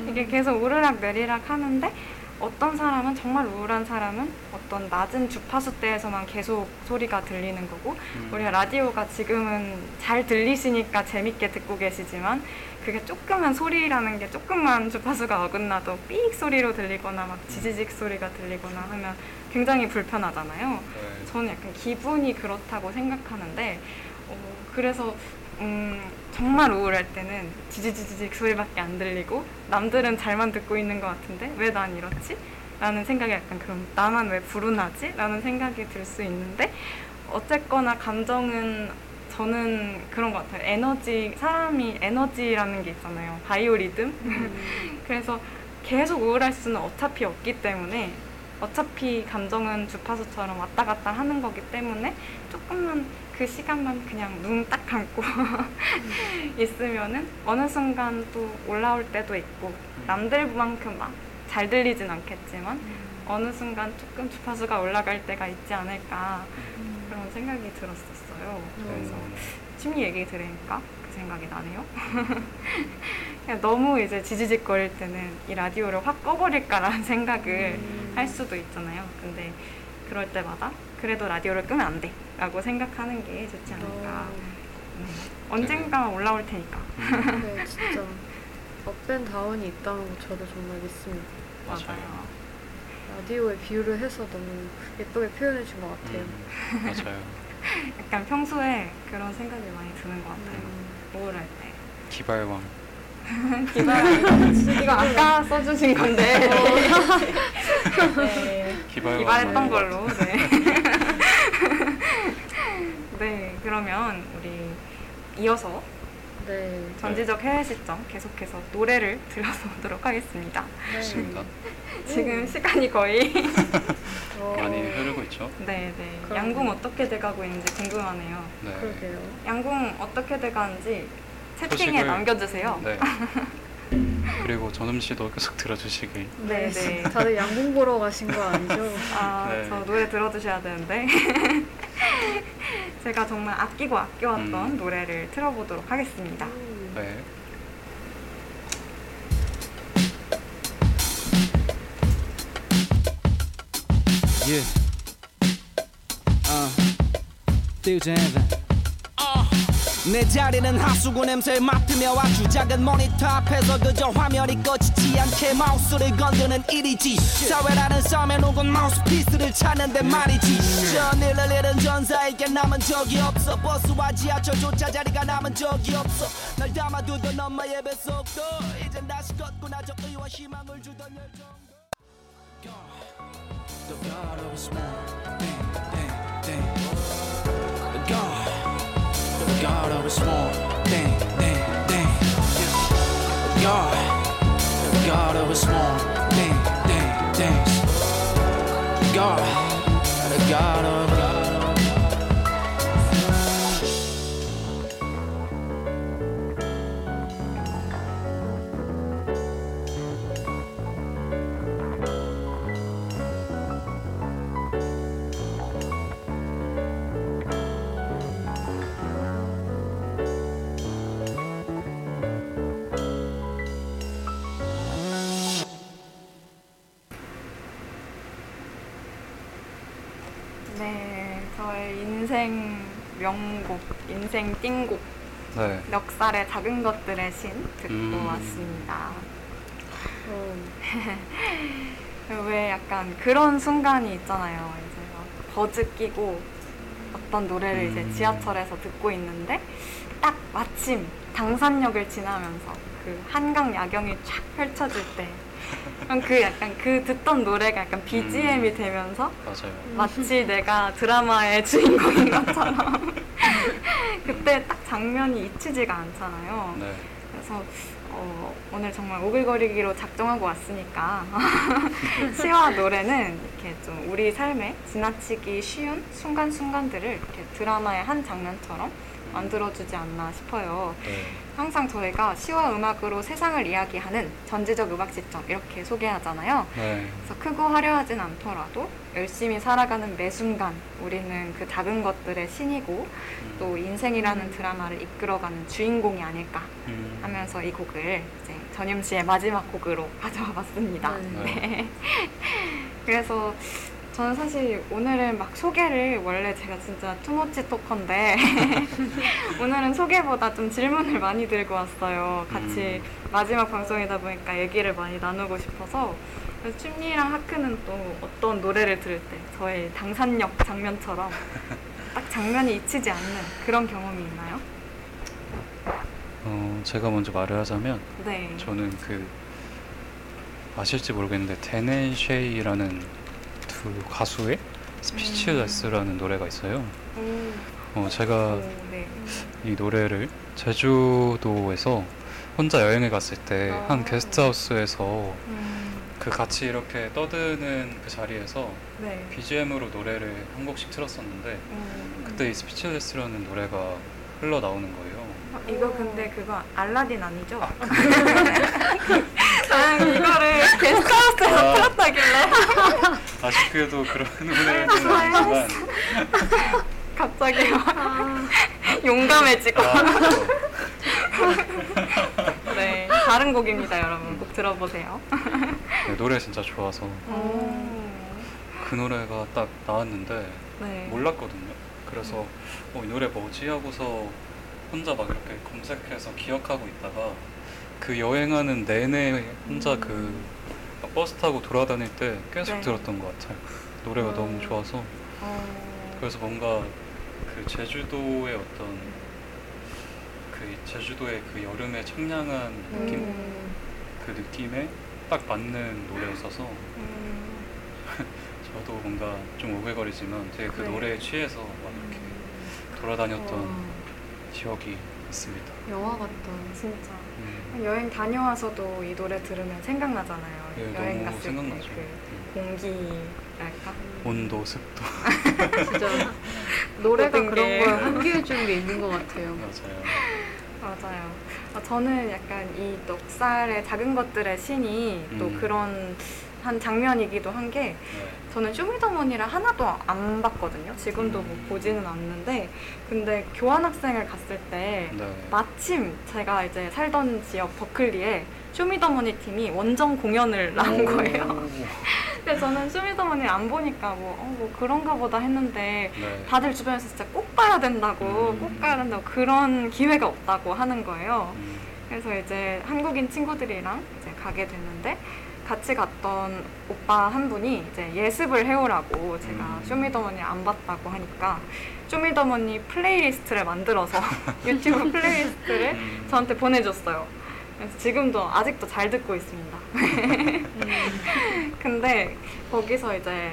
이게 계속 오르락 내리락 하는데 어떤 사람은 정말 우울한 사람은 어떤 낮은 주파수 대에서만 계속 소리가 들리는 거고 음. 우리가 라디오가 지금은 잘 들리시니까 재밌게 듣고 계시지만 그게 조그만 소리라는 게 조금만 주파수가 어긋나도 삑 소리로 들리거나 막 지지직 소리가 들리거나 하면 굉장히 불편하잖아요. 네. 저는 약간 기분이 그렇다고 생각하는데 어, 그래서 음, 정말 우울할 때는 지지지직 소리밖에 안 들리고 남들은 잘만 듣고 있는 것 같은데 왜 난 이렇지? 라는 생각이 약간 그럼 나만 왜 불운하지? 라는 생각이 들 수 있는데 어쨌거나 감정은 저는 그런 것 같아요. 에너지, 사람이 에너지라는 게 있잖아요. 바이오리듬? 그래서 계속 우울할 수는 어차피 없기 때문에 어차피 감정은 주파수처럼 왔다 갔다 하는 거기 때문에 조금만 그 시간만 그냥 눈 딱 감고 있으면은 어느 순간 또 올라올 때도 있고 남들만큼 막 잘 들리진 않겠지만 어느 순간 조금 주파수가 올라갈 때가 있지 않을까 그런 생각이 들었었어요. 그래서 음. 취미 얘기 들으니까 그 생각이 나네요. 너무 이제 지지직거릴 때는 이 라디오를 확 꺼버릴까라는 생각을 할 수도 있잖아요. 근데 그럴 때마다 그래도 라디오를 끄면 안 돼. 라고 생각하는 게 좋지 않을까. 네. 언젠가 올라올 테니까. 네, 진짜 up and down이 있다는 거 저도 정말 믿습니다. 맞아요. 라디오에 비유를 해서 너무 예쁘게 표현해 준 것 같아요. 음, 맞아요. 약간 평소에 그런 생각이 많이 드는 것 같아요. 음. 우울할 때. 기발왕. 기발, 이거 아까 써주신 건데. 네. 기발했던 걸로. 네. 네, 그러면 우리 이어서 네. 전지적 해외 시점 계속해서 노래를 들어보도록 하겠습니다. 네. 좋습니다. 지금 시간이 거의 어, 많이 흐르고 있죠. 네, 네. 그럼요. 양궁 어떻게 돼가고 있는지 궁금하네요. 네. 그러게요. 양궁 어떻게 돼가는지 채팅에 남겨주세요. 네. 그리고 전음 씨도 계속 들어주시길. 네, 네. 다들 양궁 보러 가신 거 아니죠? 아, 네. 저 노래 들어주셔야 되는데. 제가 정말 아끼고 아껴왔던 음. 노래를 틀어보도록 하겠습니다. 네. Yeah. Uh. 내 자리는 하수구 냄새 맡으며 아주 작은 모니터 앞에서 그저 화면이 꺼지지 않게 마우스를 건드는 일이지. 사회라는 싸움에 녹은 마우스피스를 찾는데 말이지. 전일을 잃은 전사에게 남은 적이 없어. 버스와 지하철조차 자리가 남은 적이 없어. 날 담아두던 엄마의 뱃속도. 이젠 다시 걷구나. 저 의와 희망을 주던 열정도. The God of the God of His man, dang, dang, dang. The God, the God of His man, dang, dang, dang. The God, the God of 네, 명곡, 인생 띵곡, 네. 넉살의 작은 것들의 신 듣고 음. 왔습니다. 어, 왜 약간 그런 순간이 있잖아요. 이제 막 버즈 끼고 어떤 노래를 이제 음. 지하철에서 듣고 있는데 딱 마침 당산역을 지나면서 그 한강 야경이 쫙 펼쳐질 때. 그럼 그 약간 그 듣던 노래가 약간 BGM이 음. 되면서 맞아요. 마치 내가 드라마의 주인공인 것처럼 그때 딱 장면이 잊히지가 않잖아요. 네. 그래서 어, 오늘 정말 오글거리기로 작정하고 왔으니까 시와 노래는 이렇게 좀 우리 삶에 지나치기 쉬운 순간순간들을 이렇게 드라마의 한 장면처럼 만들어주지 않나 싶어요. 네. 항상 저희가 시와 음악으로 세상을 이야기하는 전지적 음악 시점 이렇게 소개하잖아요. 네. 그래서 크고 화려하진 않더라도 열심히 살아가는 매 순간 우리는 그 작은 것들의 신이고 또 인생이라는 드라마를 이끌어가는 주인공이 아닐까 음. 하면서 이 곡을 이제 전임 씨의 마지막 곡으로 가져와 봤습니다. 네. 네. 그래서 저는 사실 오늘은 막 소개를 원래 제가 진짜 투머치 토커인데 오늘은 소개보다 좀 질문을 많이 들고 왔어요. 같이 마지막 방송이다 보니까 얘기를 많이 나누고 싶어서 그래서 춤리랑 하크는 또 어떤 노래를 들을 때 저의 당산역 장면처럼 딱 장면이 잊히지 않는 그런 경험이 있나요? 어, 제가 먼저 말을 하자면 네. 저는 그 아실지 모르겠는데 Dan and Shay라는 두 가수의 Speechless라는 노래가 있어요. 오, 어, 제가 오, 네. 이 노래를 제주도에서 혼자 여행을 갔을 때한 아. 게스트하우스에서 음, 그 같이 이렇게 떠드는 그 자리에서 네. BGM으로 노래를 한 곡씩 틀었었는데 음. 그때 이 스피치레스라는 노래가 흘러 나오는 거예요. 어, 이거 근데 그거 알라딘 아니죠? 저는 이거를 게스트하우스에서 아. 틀었다길래 아쉽게도 그런 노래는 아니지만. 갑자기 막 용감해지고. 아, 그렇죠. 네 다른 곡입니다 여러분. 꼭 들어보세요. 네, 노래 진짜 좋아서. 오. 그 노래가 딱 나왔는데 네. 몰랐거든요. 그래서 어, 이 노래 뭐지? 하고서 혼자 막 이렇게 검색해서 기억하고 있다가 그 여행하는 내내 혼자 그 버스 타고 돌아다닐 때 계속 네. 들었던 것 같아요. 노래가 어. 너무 좋아서 어, 그래서 뭔가 그 제주도의 어떤 그 제주도의 그 여름의 청량한 느낌 음, 그 느낌에 딱 맞는 노래였어서 음, 저도 뭔가 좀 오글거리지만 되게 그 네. 노래에 취해서 막 이렇게 돌아다녔던 와, 기억이 있습니다. 영화 같다. 진짜 음. 여행 다녀와서도 이 노래 들으면 생각나잖아요 네, 여행 너무 갔을 생각나죠. 때 음. 그 공기랄까 온도, 습도 진짜 노래가 모든 그런 게. 걸 환기해 주는 게 있는 것 같아요. 맞아요. 맞아요. 어, 저는 약간 이 넉살의 작은 것들의 신이 또 음. 그런 한 장면이기도 한게 네. 저는 쇼미더머니를 하나도 안 봤거든요. 지금도 뭐 보지는 않는데 근데 교환학생을 갔을 때 네. 마침 제가 이제 살던 지역 버클리에 쇼미더머니 팀이 원정 공연을 나온 거예요. 그래서 저는 쇼미더머니를 안 보니까 뭐, 어, 뭐 그런가 보다 했는데 네. 다들 주변에서 진짜 꼭 봐야 된다고 음. 꼭 봐야 된다고 그런 기회가 없다고 하는 거예요. 음, 그래서 이제 한국인 친구들이랑 이제 가게 됐는데 같이 갔던 오빠 한 분이 이제 예습을 해오라고 제가 음. Show Me the Money 안 봤다고 하니까 쇼미더머니 플레이리스트를 만들어서 유튜브 playlist를 음. 저한테 보내줬어요. 그래서 지금도 아직도 잘 듣고 있습니다. 근데 거기서 이제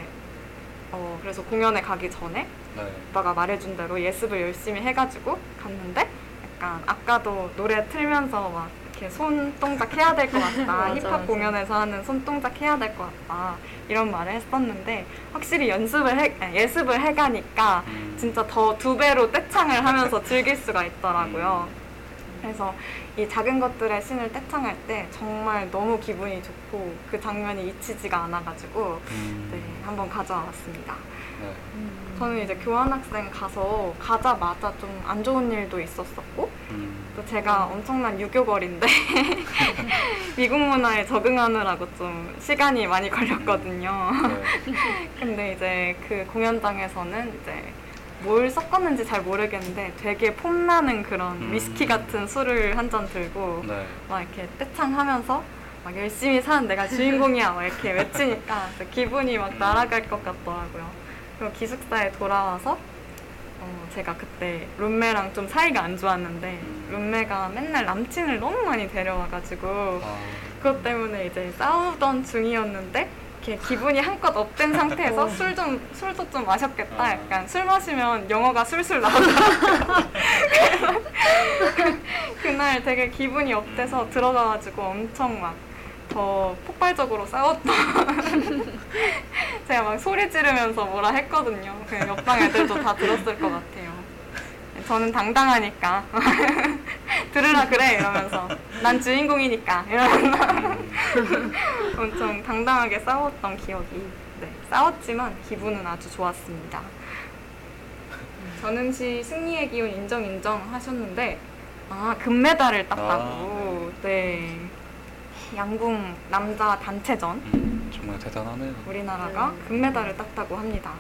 어 그래서 공연에 가기 전에 네. 오빠가 말해준 대로 예습을 열심히 해가지고 갔는데 약간 아까도 노래 틀면서 막 이렇게 손 동작 해야 될 것 같다 힙합 맞아. 공연에서 하는 손 동작 해야 될 것 같다 이런 말을 했었는데 확실히 연습을 해 아니, 예습을 해가니까 음. 진짜 더 두 배로 떼창을 하면서 즐길 수가 있더라고요. 음. 그래서 이 작은 것들의 신을 떼창할 때 정말 너무 기분이 좋고 그 장면이 잊히지가 않아가지고 음. 네 한번 가져와봤습니다. 네. 저는 이제 교환학생 가서 가자마자 좀 안 좋은 일도 있었었고 음. 또 제가 엄청난 유교걸인데 미국 문화에 적응하느라고 좀 시간이 많이 걸렸거든요. 네. 근데 이제 그 공연장에서는 이제 뭘 섞었는지 잘 모르겠는데 되게 폼나는 그런 음. 위스키 같은 술을 한 잔 들고 네. 막 이렇게 떼창하면서 막 열심히 사는 내가 주인공이야 막 이렇게 외치니까 기분이 막 날아갈 것 같더라고요. 그리고 기숙사에 돌아와서 어, 제가 그때 룸메랑 좀 사이가 안 좋았는데 룸메가 맨날 남친을 너무 많이 데려와가지고 아, 그것 때문에 이제 싸우던 중이었는데 이렇게 기분이 한껏 up된 상태에서 술 좀 술도 좀 마셨겠다. 아. 약간 술 마시면 영어가 술술. 그래서 그- 그날 되게 기분이 up돼서 들어가가지고 엄청 막 더 폭발적으로 싸웠던 제가 막 소리 지르면서 뭐라 했거든요. 그 옆방 애들도 다 들었을 것 같아요. 저는 당당하니까. 들으라 그래 이러면서. 난 주인공이니까. 이러면서. 엄청 당당하게 싸웠던 기억이 네, 싸웠지만 기분은 아주 좋았습니다. 전음시 승리의 기운 인정 인정 하셨는데 아 금메달을 땄다고. 네 양궁 남자 단체전 음, 정말 대단하네요. 우리나라가 금메달을 땄다고 합니다.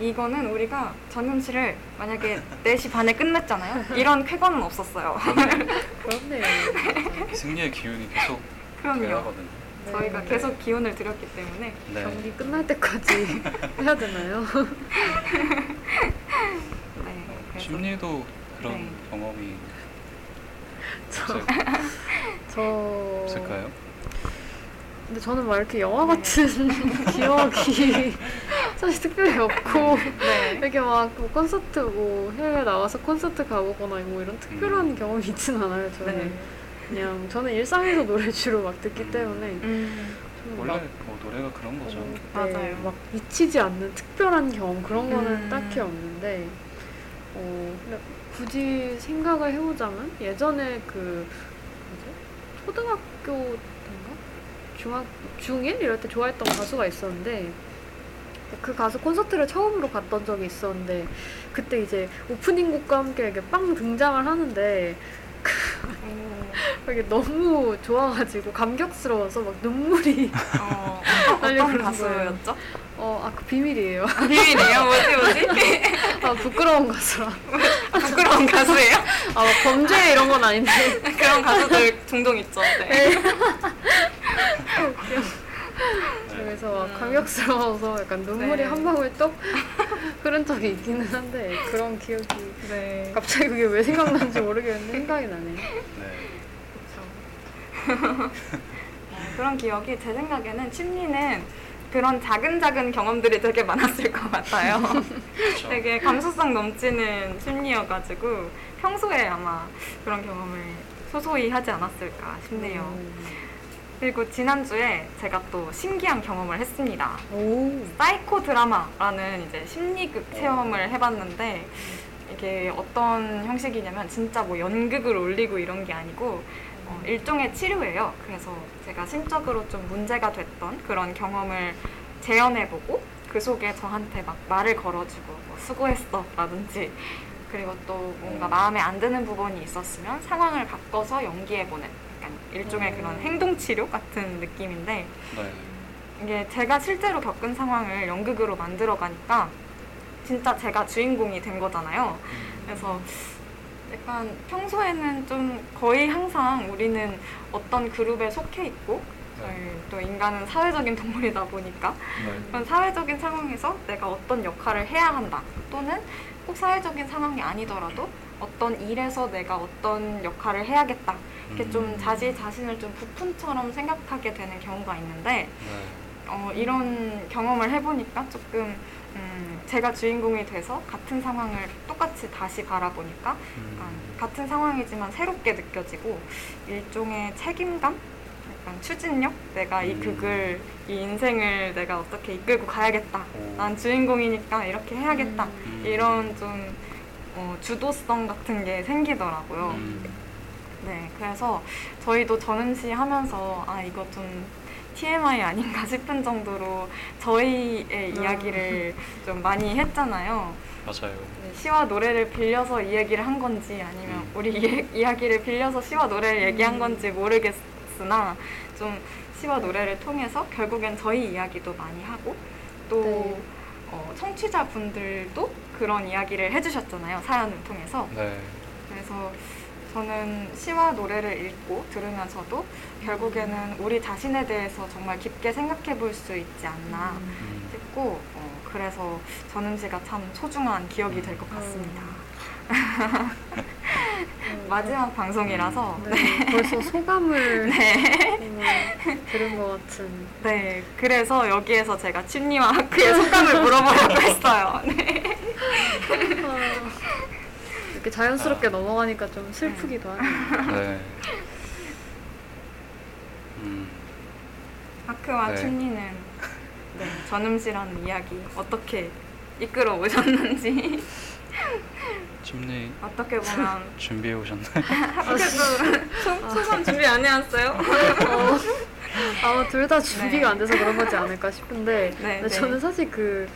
이거는 우리가 전음시를 만약에 4시 반에 끝냈잖아요. 이런 쾌감은 없었어요. 그렇네요. 승리의 기운이 계속 그럼요. 돼야거든요. 저희가 네. 계속 기운을 들였기 때문에 네. 경기 끝날 때까지 해야 되나요? 네, 그래서 심리도 그런 네. 경험이 저, 저 없을까요? 근데 저는 막 이렇게 영화 같은 기억이 사실 특별히 없고 네. 이렇게 막 뭐 콘서트 뭐 해외 나와서 콘서트 가보거나 뭐 이런 특별한 음. 경험이 있진 않아요. 저는 네. 그냥 저는 일상에서 노래 주로 막 듣기 때문에 음, 원래 막 뭐 노래가 그런 거죠. 어, 맞아요. 네, 막 미치지 않는 특별한 경험 그런 거는 음. 딱히 없는데 어 근데 굳이 생각을 해보자면 예전에 그 초등학교 때인가? 중학 중1 이럴 때 좋아했던 가수가 있었는데 그 가수 콘서트를 처음으로 갔던 적이 있었는데 그때 이제 오프닝 곡과 함께 이렇게 빵 등장을 하는데 이게 너무 좋아가지고 감격스러워서 막 눈물이 어, 아니, 어떤 가수였죠? 어, 아, 그 비밀이에요. 비밀이에요? 뭐지 뭐지? 아, 부끄러운 가수라. 부끄러운 가수예요? 아, 막 범죄 이런 건 아닌데. 그런 가수들 종종 있죠. 네. 그래서 막 감격스러워서 약간 눈물이 네. 한 방울 떡 흐른 적이 있기는 한데, 그런 기억이 네. 갑자기 그게 왜 생각나는지 모르겠는데 생각이 나네. 네. 어, 그런 기억이 제 생각에는 심리는 그런 작은 작은 경험들이 되게 많았을 것 같아요. 그렇죠. 되게 감수성 넘치는 심리여가지고 평소에 아마 그런 경험을 소소히 하지 않았을까 싶네요. 음. 그리고 지난주에 제가 또 신기한 경험을 했습니다. 오. 사이코 드라마라는 이제 심리극 체험을 해봤는데 이게 어떤 형식이냐면 진짜 뭐 연극을 올리고 이런 게 아니고 어, 일종의 치료예요. 그래서 제가 심적으로 좀 문제가 됐던 그런 경험을 재현해보고 그 속에 저한테 막 말을 걸어주고 뭐 수고했어 라든지 그리고 또 뭔가 마음에 안 드는 부분이 있었으면 상황을 바꿔서 연기해보는 약간 일종의 그런 행동 치료 같은 느낌인데 네. 이게 제가 실제로 겪은 상황을 연극으로 만들어 가니까 진짜 제가 주인공이 된 거잖아요. 그래서 약간 평소에는 좀 거의 항상 우리는 어떤 그룹에 속해 있고 저희 또 인간은 사회적인 동물이다 보니까 네. 그런 사회적인 상황에서 내가 어떤 역할을 해야 한다 또는 꼭 사회적인 상황이 아니더라도 어떤 일에서 내가 어떤 역할을 해야겠다 이렇게 좀 음. 자기 자신을 좀 부품처럼 생각하게 되는 경우가 있는데 네. 어, 이런 경험을 해보니까 조금 음, 제가 주인공이 돼서 같은 상황을 똑같이 다시 바라보니까 음. 약간 같은 상황이지만 새롭게 느껴지고 일종의 책임감? 약간 추진력? 내가 이 음. 극을, 이 인생을 내가 어떻게 이끌고 가야겠다. 오. 난 주인공이니까 이렇게 해야겠다. 음. 이런 좀 어, 주도성 같은 게 생기더라고요. 음. 네, 그래서 저희도 전음시 하면서 아 이거 좀 TMI 아닌가 싶은 정도로 저희의 이야기를 좀 많이 했잖아요. 맞아요. 네, 시와 노래를 빌려서 이 얘기를 한 건지 아니면 음. 우리 이, 이야기를 빌려서 시와 노래를 얘기한 건지 모르겠으나 좀 시와 노래를 통해서 결국엔 저희 이야기도 많이 하고 또 네. 어, 청취자분들도 그런 이야기를 해주셨잖아요. 사연을 통해서. 네. 그래서 저는 시와 노래를 읽고 들으면서도 결국에는 우리 자신에 대해서 정말 깊게 생각해 볼 수 있지 않나 음. 싶고 어, 그래서 전음시가 참 소중한 기억이 될 것 같습니다. 마지막 방송이라서 네, 벌써 소감을 네. 들은 것 같은. 네, 그래서 여기에서 제가 춘리와 하크의 소감을 물어보려고 했어요. 네. 아, 이렇게 자연스럽게 넘어가니까 좀 슬프기도 하네요. 네. 음. 하크와 네. 춘리는 네, 전음시라는 이야기 어떻게 이끌어 오셨는지 춤리 어떻게 보면 준비해 오셨나요? 소감 준비 안 해왔어요? 어, 아마 둘 다 준비가 네. 안 돼서 그런 거지 않을까 싶은데 네, 네. 저는 사실 그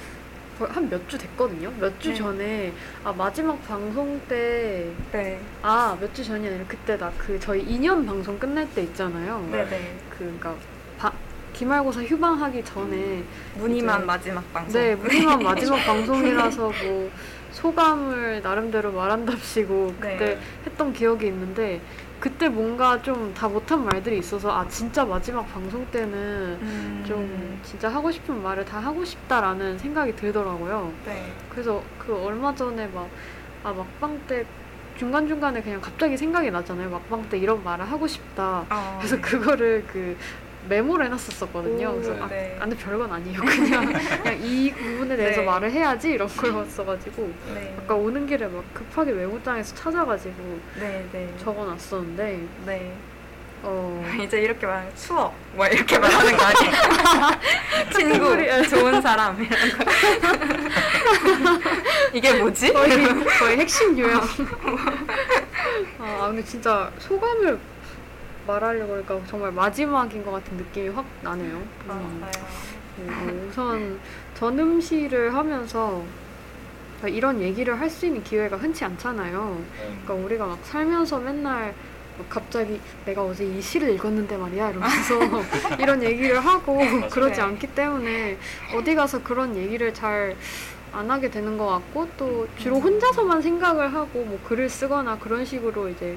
한 몇 주 됐거든요. 몇 주 네. 전에 아 마지막 방송 때 네, 아 몇 주 전이 아니라 그때다 그 저희 2년 방송 끝날 때 있잖아요. 네, 네. 그 그러니까 바- 기말고사 휴방하기 전에 무늬만 이제- 마지막 방송. 네 무늬만 마지막 방송이라서 뭐 소감을 나름대로 말한답시고 그때 네. 했던 기억이 있는데 그때 뭔가 좀 다 못한 말들이 있어서 아 진짜 마지막 방송 때는 음, 좀 진짜 하고 싶은 말을 다 하고 싶다라는 생각이 들더라고요. 네. 그래서 그 얼마 전에 막 아 막방 때 중간 중간에 그냥 갑자기 생각이 나잖아요. 막방 때 이런 말을 하고 싶다. 어, 그래서 그거를 그 메모를 해놨었거든요. 오, 그래서 아, 네. 아, 근데 별건 아니에요. 그냥 그냥 이 부분에 대해서 네. 말을 해야지 이런 거였어가지고 네. 아까 오는 길에 막 급하게 메모장에서 찾아가지고 네, 네. 적어놨었는데 네. 어 이제 이렇게 말하면 추억 뭐 이렇게 말하는 거 아니에요? 친구. 좋은 사람 이런 거. 이게 뭐지? 거의 거의 핵심 요약. 아 근데 진짜 소감을 말하려고 하니까 정말 마지막인 것 같은 느낌이 확 나네요. 음. 맞아요. 그리고 우선 전음시를 하면서 이런 얘기를 할 수 있는 기회가 흔치 않잖아요. 그러니까 우리가 막 살면서 맨날 막 갑자기 내가 어제 이 시를 읽었는데 말이야 이러면서 이런 얘기를 하고 그러지 네. 않기 때문에 어디 가서 그런 얘기를 잘 안 하게 되는 것 같고 또 주로 혼자서만 생각을 하고 뭐 글을 쓰거나 그런 식으로 이제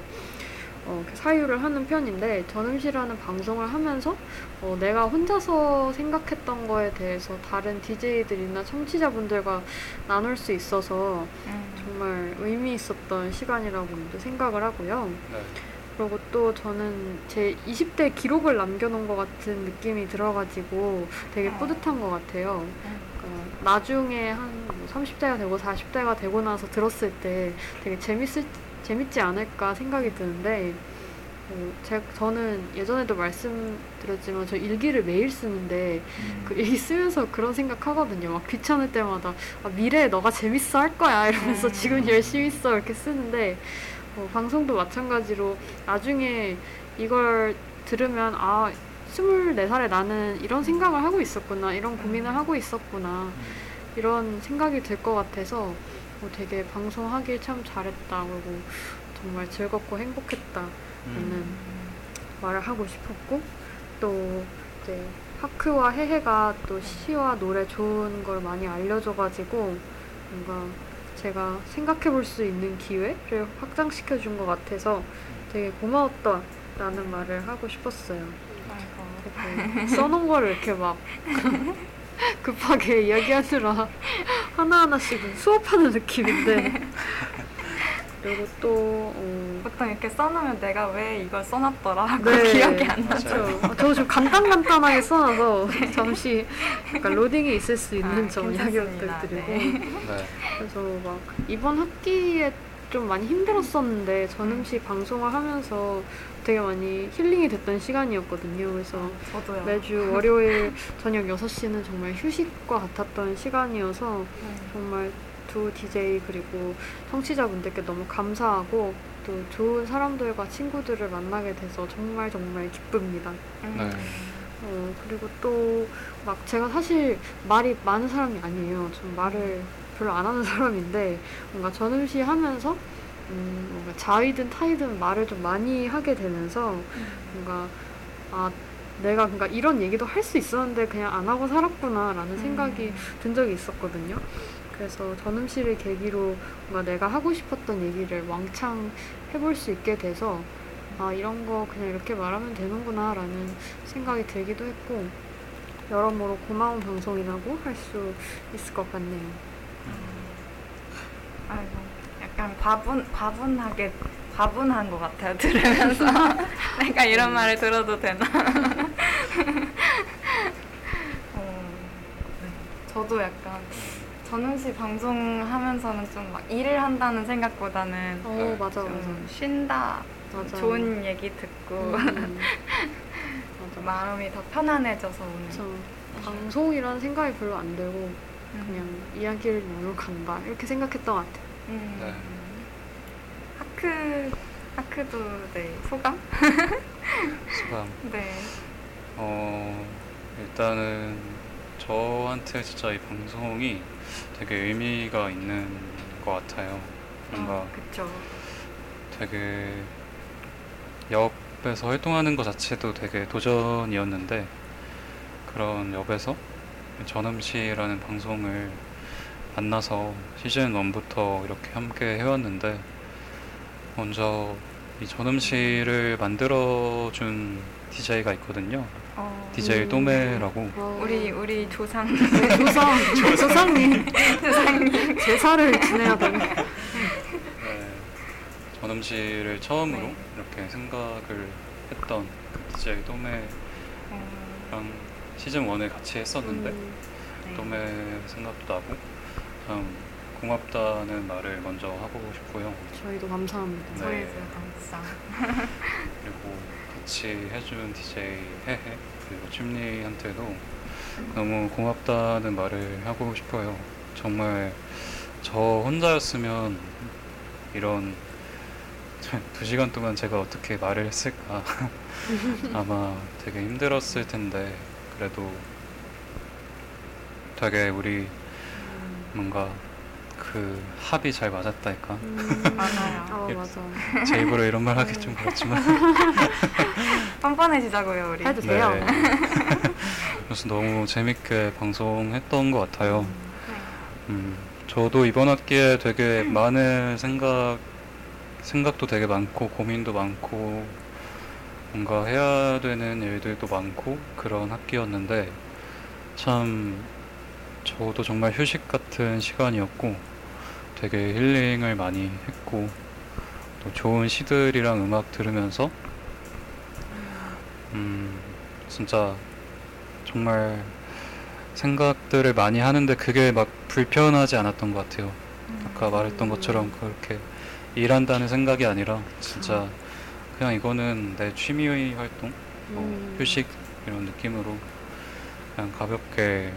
어, 사유를 하는 편인데 전음시라는 방송을 하면서 어, 내가 혼자서 생각했던 거에 대해서 다른 DJ들이나 청취자분들과 나눌 수 있어서 음, 정말 의미 있었던 시간이라고 생각을 하고요. 네. 그리고 또 저는 제 20대 기록을 남겨놓은 것 같은 느낌이 들어가지고 되게 어. 뿌듯한 것 같아요. 음. 그러니까 나중에 한뭐 30대가 되고 40대가 되고 나서 들었을 때 되게 재밌을 재밌지 않을까 생각이 드는데 어, 제, 저는 예전에도 말씀드렸지만 저 일기를 매일 쓰는데 그 일기 쓰면서 그런 생각하거든요. 막 귀찮을 때마다 아, 미래에 너가 재밌어 할 거야 이러면서 음. 지금 열심히 써 이렇게 쓰는데 어, 방송도 마찬가지로 나중에 이걸 들으면 아 24살에 나는 이런 생각을 하고 있었구나 이런 고민을 하고 있었구나 이런 생각이 들 것 같아서 어, 되게 방송하길 참 잘했다 그리고 정말 즐겁고 행복했다 라는 말을 하고 싶었고 또 이제 하크와 해해가 또 시와 노래 좋은 걸 많이 알려줘가지고 뭔가 제가 생각해 볼 수 있는 기회를 확장시켜 준 것 같아서 되게 고마웠다 라는 말을 하고 싶었어요. 써놓은 거를 이렇게 막 급하게 이야기하느라 하나하나씩 수업하는 느낌인데 그리고 또 어, 보통 이렇게 써놓으면 내가 왜 이걸 써놨더라 하고 네. 기억이 안 나죠. 맞아요. 저, 저 지금 간단간단하게 써놔서 잠시 약간 로딩이 있을 수 있는 아, 점 이야기. 부탁드리고 네. 네. 그래서 막 이번 학기에 좀 많이 힘들었었는데 전음식 방송을 하면서 되게 많이 힐링이 됐던 시간이었거든요. 그래서 저도요. 매주 월요일 저녁 6시는 정말 휴식과 같았던 시간이어서 네. 정말 두 DJ 그리고 청취자분들께 너무 감사하고 또 좋은 사람들과 친구들을 만나게 돼서 정말 정말 기쁩니다. 음. 네. 어, 그리고 또 막 제가 사실 말이 많은 사람이 아니에요. 좀 말을 별로 안 하는 사람인데 뭔가 전음시 하면서 음, 뭔가 자위든 타이든 말을 좀 많이 하게 되면서 뭔가 아 내가 그러니까 이런 얘기도 할 수 있었는데 그냥 안 하고 살았구나라는 생각이 든 적이 있었거든요. 그래서 전음시를 계기로 뭔가 내가 하고 싶었던 얘기를 왕창 해볼 수 있게 돼서 아 이런 거 그냥 이렇게 말하면 되는구나라는 생각이 들기도 했고 여러모로 고마운 방송이라고 할 수 있을 것 같네요. 아이고, 약간 과분 과분하게 과분한 것 같아요 들으면서 내가 이런 말을 들어도 되나? 어, 네. 저도 약간 전음시 방송하면서는 좀 막 일을 한다는 생각보다는 어 네. 맞아 맞아 좀 쉰다, 맞아. 좋은 얘기 듣고 음, 맞아. 마음이 더 편안해져서 오는. 저 방송이란 생각이 별로 안 들고 음. 그냥 이야기를 나누러 간다 이렇게 생각했던 것 같아요. 음. 네. 하크 하크도 네 소감? 수감. 네. 어, 일단은 저한테 진짜 이 방송이 되게 의미가 있는 것 같아요. 뭔가 어, 그쵸. 되게 엽에서 활동하는 것 자체도 되게 도전이었는데 그런 엽에서 전음시라는 방송을 만나서 시즌 1부터 이렇게 함께 해왔는데 먼저 이 전음시를 만들어준 DJ가 있거든요. 어, DJ 음. 또매라고 어, 우리 우리 조상 네, 조상 조상님 조상님. 제사를 지내야 되는. 네, 전음시를 처음으로 네. 이렇게 생각을 했던 그 DJ 또매랑 어, 시즌 1을 같이 했었는데 음, 네. 또매 생각도 나고 참 고맙다는 말을 먼저 하고 싶고요. 저희도 감사합니다. 네. 저희도 감사. 그리고 같이 해준 DJ 해해 그리고 춤리한테도 너무 고맙다는 말을 하고 싶어요. 정말 저 혼자였으면 이런 두 시간 동안 제가 어떻게 말을 했을까 아마 되게 힘들었을 텐데 그래도 되게 우리 뭔가 그 합이 잘 맞았달까 음, 맞아요. 어 예. 맞아. 제 입으로 이런 말 하기 좀 그렇지만 뻔뻔해지자고요 우리. 해도 돼요. 네. 그래서 너무 재밌게 방송했던 것 같아요. 네. 음, 저도 이번 학기에 되게 많은 생각, 생각도 되게 많고, 고민도 많고, 뭔가 해야 되는 일들도 많고, 그런 학기였는데, 참, 저도 정말 휴식 같은 시간이었고, 되게 힐링을 많이 했고, 또 좋은 시들이랑 음악 들으면서, 음, 진짜 정말 생각들을 많이 하는데 그게 막 불편하지 않았던 것 같아요. 아까 말했던 것처럼 그렇게 일한다는 생각이 아니라 진짜 그냥 이거는 내 취미 활동, 뭐 음. 휴식 이런 느낌으로 그냥 가볍게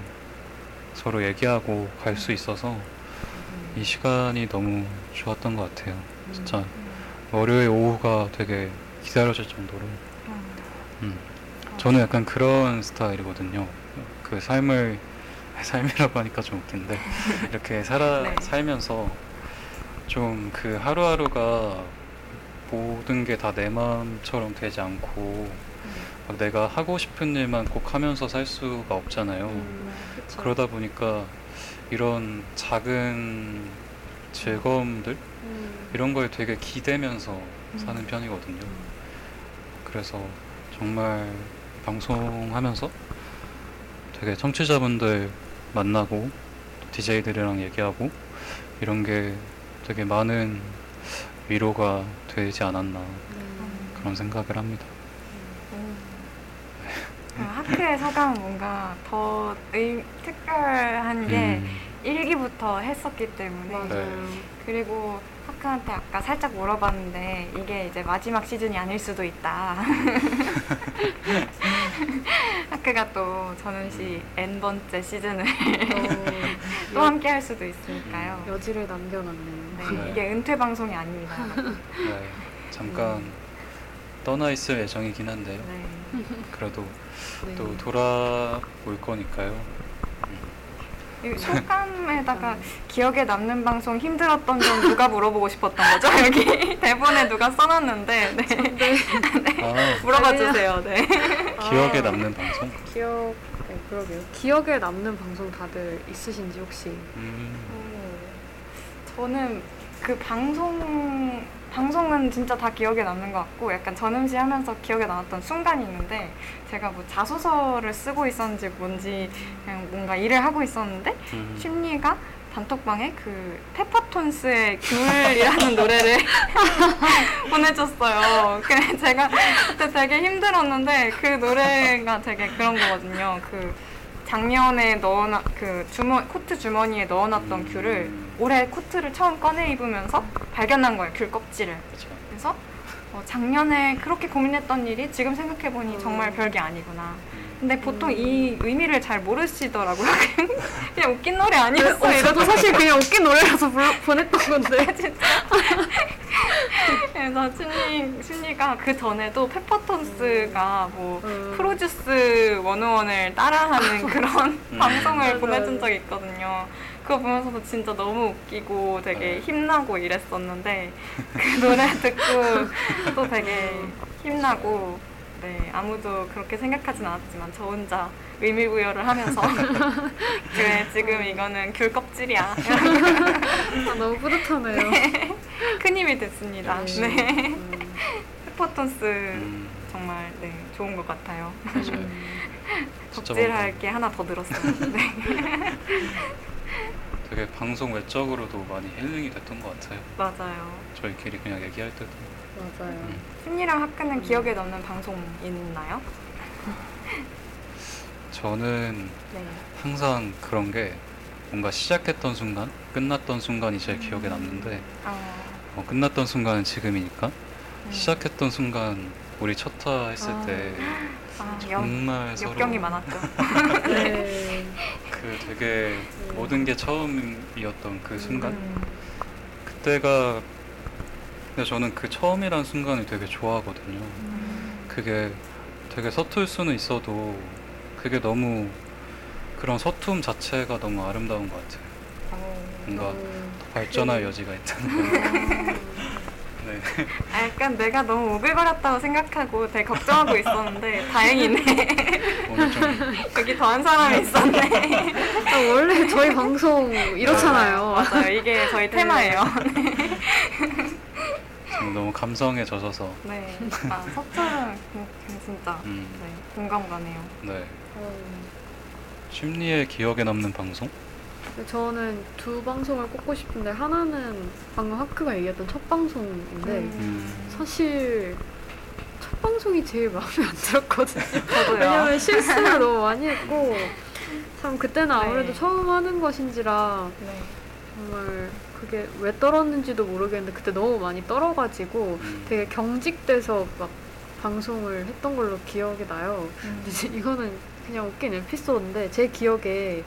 서로 얘기하고 갈 수 있어서 이 시간이 너무 좋았던 것 같아요. 진짜 월요일 오후가 되게 기다려질 정도로. 음. 저는 약간 그런 스타일이거든요. 그 삶을 삶이라고 하니까 좀 웃긴데 이렇게 살아 네. 살면서 좀 그 하루하루가 모든 게 다 내 마음처럼 되지 않고 막 내가 하고 싶은 일만 꼭 하면서 살 수가 없잖아요. 음, 그쵸. 그러다 보니까 이런 작은 즐거움들 음. 이런 거에 되게 기대면서 사는 편이거든요. 그래서 정말 방송하면서 되게 청취자분들 만나고 DJ들이랑 얘기하고 이런 게 되게 많은 위로가 되지 않았나 그런 생각을 합니다. 그 하크의 소감은 뭔가 더 의, 특별한 게 음, 일기부터 했었기 때문에 맞아요. 네. 그리고 하크한테 아까 살짝 물어봤는데 이게 이제 마지막 시즌이 아닐 수도 있다. 하크가 또 전은 씨 N 번째 시즌을 어, 또 함께 할 수도 있으니까요. 여지를 남겨놨네요. 네, 네. 이게 은퇴 방송이 아닙니다. 네, 잠깐 떠나 있을 예정이긴 한데요. 네. 그래도 네. 또 돌아올 거니까요. 이 소감에다가 기억에 남는 방송 힘들었던 점 누가 물어보고 싶었던 거죠? 여기 대본에 누가 써놨는데 네. 아, 물어봐 주세요. 네. 기억에 아. 남는 방송? 기억, 네, 그러게요. 기억에 남는 방송 다들 있으신지 혹시? 음, 저는 그 방송 방송은 진짜 다 기억에 남는 것 같고 약간 전음시 하면서 기억에 남았던 순간이 있는데 제가 뭐 자소서를 쓰고 있었는지 뭔지 그냥 뭔가 일을 하고 있었는데 음. 심리가 단톡방에 그 페퍼톤스의 귤이라는 노래를 보내줬어요. 그래 제가 그때 되게 힘들었는데 그 노래가 되게 그런 거거든요. 그 작년에 넣어놨 그 주머 코트 주머니에 넣어놨던 귤을 올해 코트를 처음 꺼내 입으면서 발견한 거예요. 귤 껍질을. 그쵸. 그래서 어, 작년에 그렇게 고민했던 일이 지금 생각해 보니 정말 별게 아니구나. 근데 보통 이 의미를 잘 모르시더라고요. 그냥 웃긴 노래 아니었어. 어, 저도 사실 그냥 웃긴 노래라서 불- 보냈던 건데. 그래서 신리, 신리가 그 전에도 페퍼톤스가 뭐 음. 프로듀스 101을 따라하는 그런 음. 방송을 맞아요. 보내준 적이 있거든요. 그거 보면서도 진짜 너무 웃기고 되게 네. 힘나고 이랬었는데 그 노래 듣고 또 되게 힘나고 네 아무도 그렇게 생각하진 않았지만 저 혼자 의미 부여를 하면서 그래 지금 이거는 귤 껍질이야 아, 너무 뿌듯하네요. 큰 힘이 됐습니다. 역시. 네. 음, 페퍼톤스 음, 정말 네 좋은 것 같아요. 맞아요. 진짜 덕질할 게 하나 더 늘었어요. 네 되게 방송 외적으로도 많이 힐링이 됐던 것 같아요. 맞아요. 저희끼리 그냥 얘기할 때도. 맞아요. 음. 심리랑 학교는 기억에 남는 방송 있나요? 저는 네. 항상 그런 게 뭔가 시작했던 순간, 끝났던 순간이 제일 기억에 남는데 아, 어, 끝났던 순간은 지금이니까 음. 시작했던 순간 우리 첫화 했을 아. 때 아 역, 정말 서로 역경이 많았죠. 네. 그 되게 모든 게 처음이었던 그 순간 음, 그때가 근데 저는 그 처음이란 순간을 되게 좋아하거든요. 음. 그게 되게 서툴 수는 있어도 그게 너무 그런 서툼 자체가 너무 아름다운 것 같아요. 어, 뭔가 음, 더 발전할 여지가 있다는 거. 네. 아, 약간 내가 너무 오글거렸다고 생각하고 되게 걱정하고 있었는데 다행이네. 오늘 좀 여기 더한 사람이 있었네. 아, 원래 저희 방송 이렇잖아요. 맞아요. 이게 저희 테마예요. 지금 너무 감성에 젖어서 네. 아, 그- 그 진짜 음, 네, 공감 가네요. 네. 어, 심리의 기억에 남는 방송? 근데 저는 두 방송을 꼽고 싶은데 하나는 방금 하크가 얘기했던 첫 방송인데 음, 사실 첫 방송이 제일 마음에 안 들었거든요. 저도요. 왜냐면 실수를 너무 많이 했고 참 그때는 아무래도 네. 처음 하는 것인지라 네. 정말 그게 왜 떨었는지도 모르겠는데 그때 너무 많이 떨어가지고 음. 되게 경직돼서 막 방송을 했던 걸로 기억이 나요. 음. 이제 이거는 그냥 웃긴 에피소드인데 제 기억에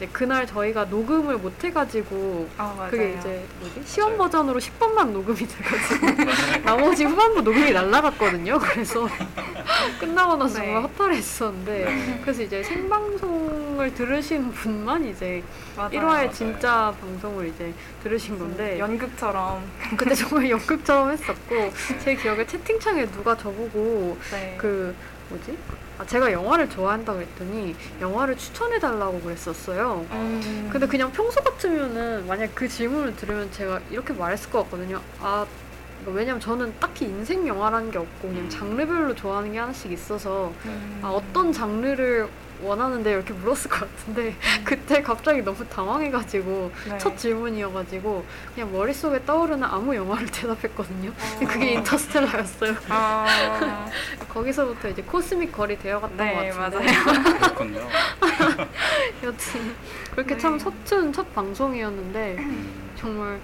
이제 그날 저희가 녹음을 못 해가지고 아, 맞아요. 그게 이제 뭐지 시험 맞아요. 버전으로 10번만 녹음이 돼가지고 나머지 후반부 녹음이 날라갔거든요. 그래서 끝나고 나서 네. 정말 허탈했었는데 네. 그래서 이제 생방송을 들으신 분만 이제 맞아요. 1화의 진짜 방송을 이제 들으신 건데 연극처럼 그때 정말 연극처럼 했었고 제 기억에 채팅창에 누가 저보고 네. 그 뭐지? 아, 제가 영화를 좋아한다고 그랬더니 영화를 추천해 달라고 그랬었어요. 음. 근데 그냥 평소 같으면은 만약 그 질문을 들으면 제가 이렇게 말했을 것 같거든요. 아, 뭐 왜냐면 저는 딱히 인생 영화라는 게 없고 그냥 장르별로 좋아하는 게 하나씩 있어서 음. 아, 어떤 장르를 원하는데 이렇게 물었을 것 같은데 그때 갑자기 너무 당황해가지고 네. 첫 질문이어가지고 그냥 머릿속에 떠오르는 아무 영화를 대답했거든요. 그게 인터스텔라였어요. 아, 거기서부터 이제 코스믹 걸이 되어갔던 네, 것 같은데 맞아요. 그렇군요. 여튼 그렇게 네. 참 서툰 첫 방송이었는데 음. 정말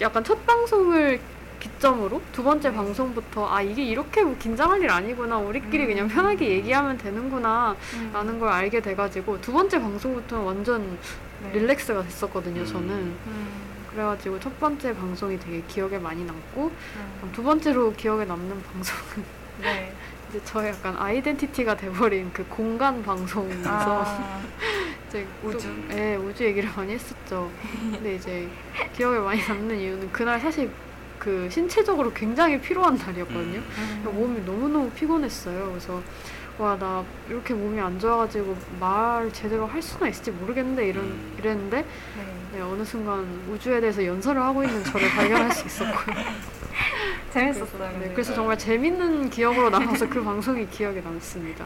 약간 첫 방송을 기점으로 두 번째 네. 방송부터 아 이게 이렇게 뭐 긴장할 일 아니구나 우리끼리 음. 그냥 편하게 얘기하면 되는구나 음. 라는 걸 알게 돼가지고 두 번째 방송부터는 완전 네. 릴렉스가 됐었거든요 음. 저는 음. 그래가지고 첫 번째 방송이 되게 기억에 많이 남고 음. 두 번째로 기억에 남는 방송은 네. 이제 저의 약간 아이덴티티가 돼버린 그 공간 방송에서 아, 이제 우주. 또, 예, 우주 얘기를 많이 했었죠. 근데 이제 기억에 많이 남는 이유는 그날 사실 그 신체적으로 굉장히 피로한 날이었거든요. 음. 음. 몸이 너무너무 피곤했어요. 그래서 와 나 이렇게 몸이 안 좋아가지고 말 제대로 할 수나 있을지 모르겠는데 이런 음. 이랬는데 네. 네, 어느 순간 우주에 대해서 연설을 하고 있는 저를 발견할 수 있었고요. 재밌었어요. 그래서, 네. 그래서 정말 재밌는 기억으로 남아서 그 방송이 기억에 남습니다.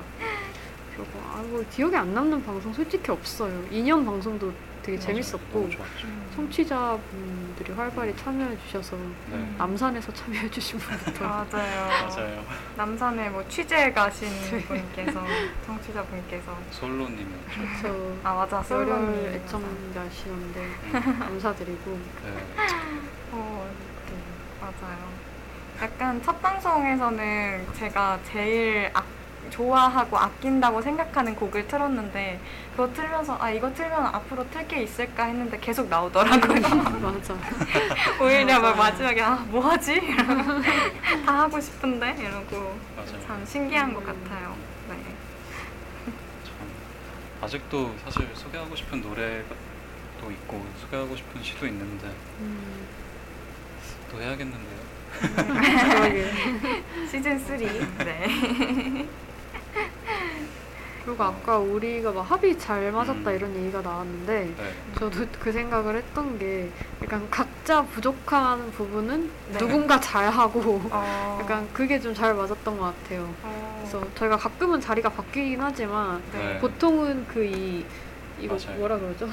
그리고 아, 뭐 기억에 안 남는 방송 솔직히 없어요. 2년 방송도 되게 맞아요. 재밌었고. 음. 청취자분들이 활발히 참여해 주셔서 네. 남산에서 참여해 주신 분부터 맞아요. 맞아요. 남산에 뭐 취재 가신 분께서 청취자분께서 솔로님이었죠. 저아 맞아 열혈 솔로님 애청자시는데 음. 감사드리고 네. 어, 네, 맞아요. 약간 첫 방송에서는 제가 제일 아, 좋아하고 아낀다고 생각하는 곡을 틀었는데 그거 틀면서 아 이거 틀면 앞으로 틀 게 있을까 했는데 계속 나오더라고요. 맞아. 오히려 막. 마지막에 아 뭐하지? 다 하고 싶은데 이러고 맞아요. 참 신기한 것 음. 같아요. 네. 참 아직도 사실 소개하고 싶은 노래가 또 있고 소개하고 싶은 시도 있는데 음, 또 해야겠는데요. 그러게. 시즌 3. 네. 그리고 아까 우리가 막 합이 잘 맞았다 음. 이런 얘기가 나왔는데 네. 저도 그 생각을 했던 게 약간 각자 부족한 부분은 네. 누군가 잘하고 어, 약간 그게 좀 잘 맞았던 것 같아요. 어, 그래서 저희가 가끔은 자리가 바뀌긴 하지만 네. 보통은 그 이 이거 맞아요. 뭐라 그러죠?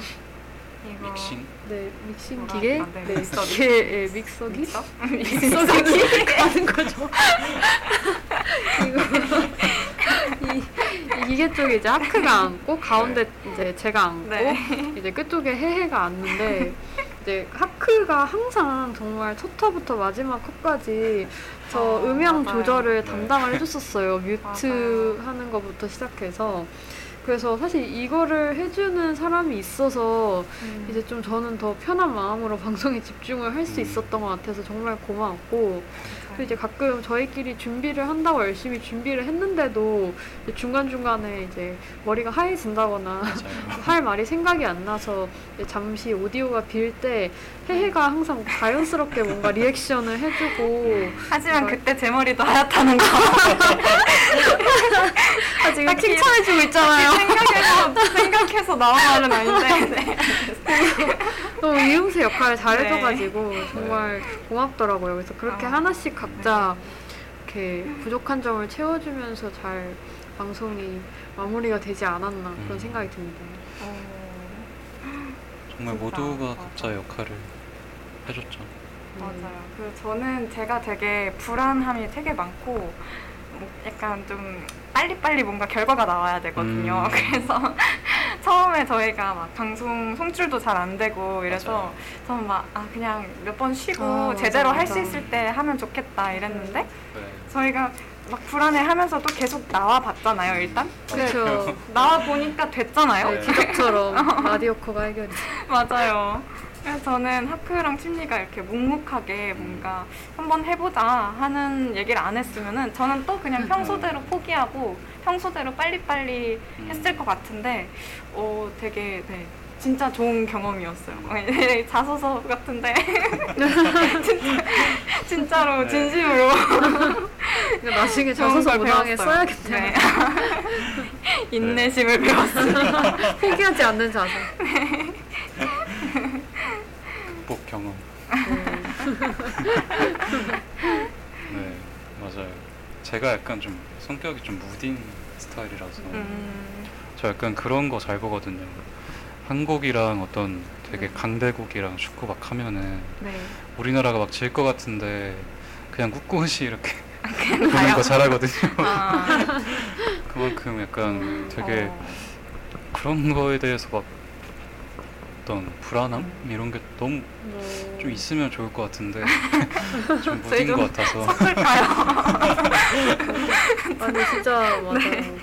이거 믹싱 네 믹싱 기계, 하나? 네, 네 믹서기. 기계, 예, 믹서기, 믹서? 믹서기 가는 거죠. 이거 이, 이 기계 쪽에 이제 하크가 앉고 가운데 이제 제가 앉고 네. 이제 끝쪽에 해해가 앉는데 이제 하크가 항상 정말 첫 화부터 마지막 화까지 저 어, 음향 맞아요. 조절을 네. 담당을 해줬었어요. 뮤트 맞아요. 하는 것부터 시작해서. 그래서 사실 이거를 해주는 사람이 있어서 음. 이제 좀 저는 더 편한 마음으로 방송에 집중을 할수 음. 있었던 것 같아서 정말 고마웠고 또 이제 가끔 저희끼리 준비를 한다고 열심히 준비를 했는데도 이제 중간중간에 이제 머리가 하얘진다거나. 할 말이 생각이 안 나서 잠시 오디오가 빌 때 해해가 항상 자연스럽게 뭔가 리액션을 해주고 하지만 이걸- 그때 제 머리도 하얗다는 거 아 지금 칭찬해주고 있잖아요. 생각해서 생각해서 나온 말은 아닌데 네. 너무 이음새 역할을 잘 네. 해줘가지고 정말 고맙더라고요. 그래서 그렇게 아, 하나씩 각자 이렇게 부족한 점을 채워주면서 잘 방송이 마무리가 되지 않았나 그런 음. 생각이 듭니다. 어, 정말 진짜, 모두가 맞아. 각자 역할을 해줬죠. 음. 맞아요. 그 저는 제가 되게 불안함이 되게 많고 뭐 약간 좀 빨리빨리 뭔가 결과가 나와야 되거든요. 음. 그래서 처음에 저희가 막 방송 송출도 잘 안 되고 이래서 저는 막 아 그냥 몇 번 쉬고 아, 제대로 할 수. 있을 때 하면 좋겠다 이랬는데 네. 저희가 막 불안해하면서도 계속 나와 봤잖아요. 일단 그렇죠. 나와 보니까 됐잖아요. 네, 기적처럼 라디오 코가 해결이 맞아요. 그래서 저는 하크랑 침리가 이렇게 묵묵하게 뭔가 한번 해보자 하는 얘기를 안 했으면은 저는 또 그냥 평소대로 포기하고 평소대로 빨리빨리 했을 것 같은데 어 되게 네 진짜 좋은 경험이었어요. 어, 네, 자소서 같은데 진짜 진짜로 네. 진심으로 그러니까 나중에 자소서 걸 문항에 배웠어요. 써야겠네요. 네. 인내심을 배웠습니다. 포기하지 않는 자세. 극복 경험. 네, 맞아요. 제가 약간 좀 성격이 좀 무딘 스타일이라서 음, 저 약간 그런 거 잘 보거든요. 한국이랑 어떤 되게 강대국이랑 축구 막 하면은 네. 우리나라가 막 질 것 같은데 그냥 꿋꿋이 이렇게 보는 가요? 거 잘하거든요. 아, 그만큼 약간 되게 어. 그런 거에 대해서 막 어떤 불안함 이런 게 너무 뭐... 좀 있으면 좋을 것 같은데 좀 무딘 것 같아서? 아, 근데 진짜 맞아요.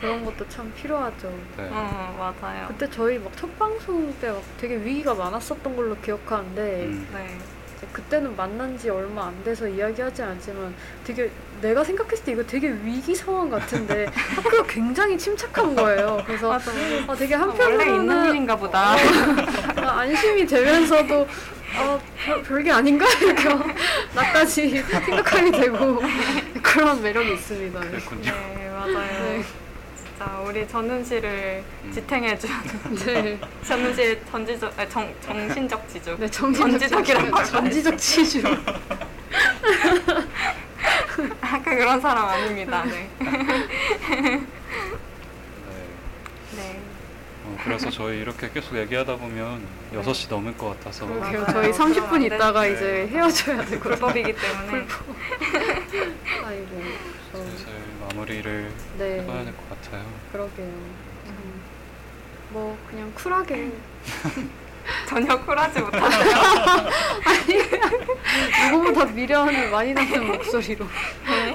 그런 것도 참 필요하죠. 네. 어, 맞아요. 그때 저희 막 첫 방송 때 막 되게 위기가 많았었던 걸로 기억하는데 음. 네. 그때는 만난 지 얼마 안 돼서 이야기하지 않지만 되게 내가 생각했을 때 이거 되게 위기 상황 같은데 학교가 굉장히 침착한 거예요. 그래서 맞아. 아, 되게 원래 있는 한편으로는 일인가 보다. 아, 안심이 되면서도 아, 별, 별게 아닌가 이렇게 막 나까지 생각하게 되고 그런 매력이 있습니다. 네. 그랬군요. 네, 맞아요. 네. 진짜 우리 전은 씨를 음. 지탱해준 네, 전은 씨의 전지적, 아니, 정, 정신적 지주. 네 정신적 전지적이라고 하죠. 전지적 치주. 아까 그런 사람 아닙니다. 네. 어, 그래서 저희 이렇게 계속 얘기하다 보면 6시 넘을 것 같아서 그러게요. 저희 30분 그러면 안 있다가 돼. 이제 헤어져야 되고. 불법이기 때문에. 아이고. 저, 슬슬 마무리를 네. 해봐야 될 것 같아요. 그러게요. 음. 뭐 그냥 쿨하게 전혀 쿨하지 못하네요. 누구보다 미련을 많이 남는 목소리로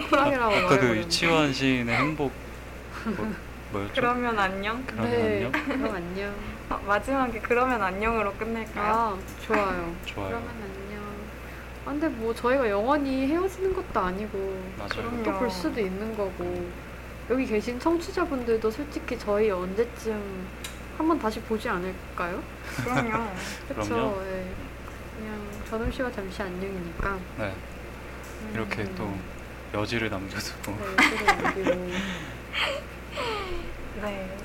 쿨하게라고 아까 그. 유치원 시인의 행복 뭐, 뭐였죠? 그러면 안녕. 그러면 네, 안녕? 그럼 안녕. 어, 마지막에 그러면 안녕으로 끝낼까요? 아, 좋아요. 좋아요. 그러면 안녕. 아, 근데 뭐 저희가 영원히 헤어지는 것도 아니고 맞아요. 그럼요. 또볼 수도 있는 거고 여기 계신 청취자분들도 솔직히 저희 언제쯤 한번 다시 보지 않을까요? 그럼요. 그쵸? 그럼요. 예. 그냥 전음 씨와 잠시 안녕이니까. 네, 이렇게 음. 또 여지를 남겨두고 네, 여기로 여기로 네.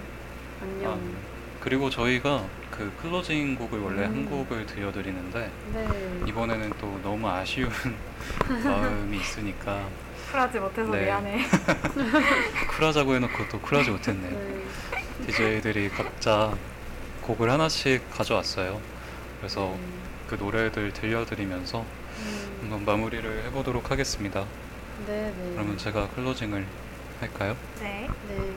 안녕. 아, 그리고 저희가 그 클로징 곡을 원래 한 음. 곡을 들려드리는데 네. 이번에는 또 너무 아쉬운 마음이 있으니까 쿨하지 못해서 네. 미안해. 쿨하자고 해놓고 또 쿨하지 못했네요. 네. DJ들이 각자 곡을 하나씩 가져왔어요. 그래서 음, 그 노래들 들려드리면서 음, 한번 마무리를 해보도록 하겠습니다. 네, 네. 그러면 제가 클로징을 할까요? 네. 네.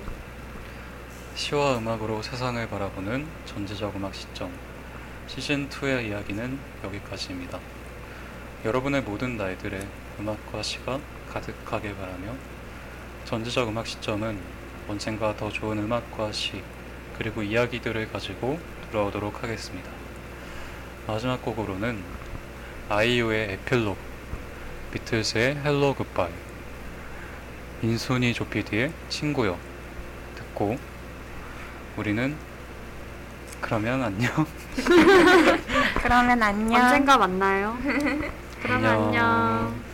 시와 음악으로 세상을 바라보는 전지적 음악 시점 시즌 2의 이야기는 여기까지입니다. 여러분의 모든 날들의 음악과 시가 가득하길 바라며 전지적 음악 시점은 언젠가 더 좋은 음악과 시 그리고 이야기들을 가지고 돌아오도록 하겠습니다. 마지막 곡으로는 아이유의 에필로그, 비틀스의 Hello Goodbye, 인순이 조피디의 친구여 듣고 우리는 그러면 안녕. 그러면 안녕. 언젠가 만나요. 그러면 안녕.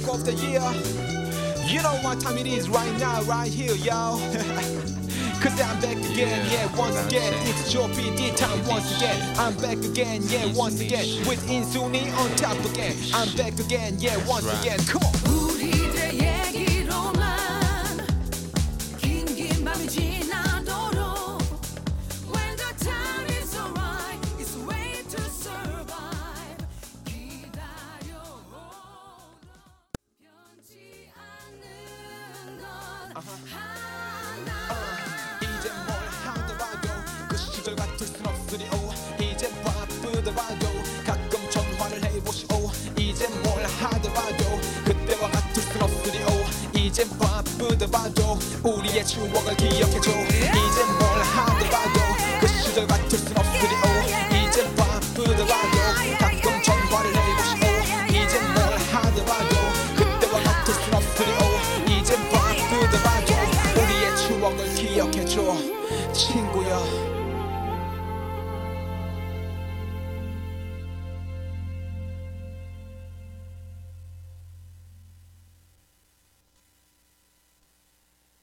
break of the year. You know what time it is right now, right here, y'all. Cause I'm back again, yeah, once again. It's your PD time once again. I'm back again, yeah, once again. With Insuni on top again. I'm back again, yeah, once again. Come on.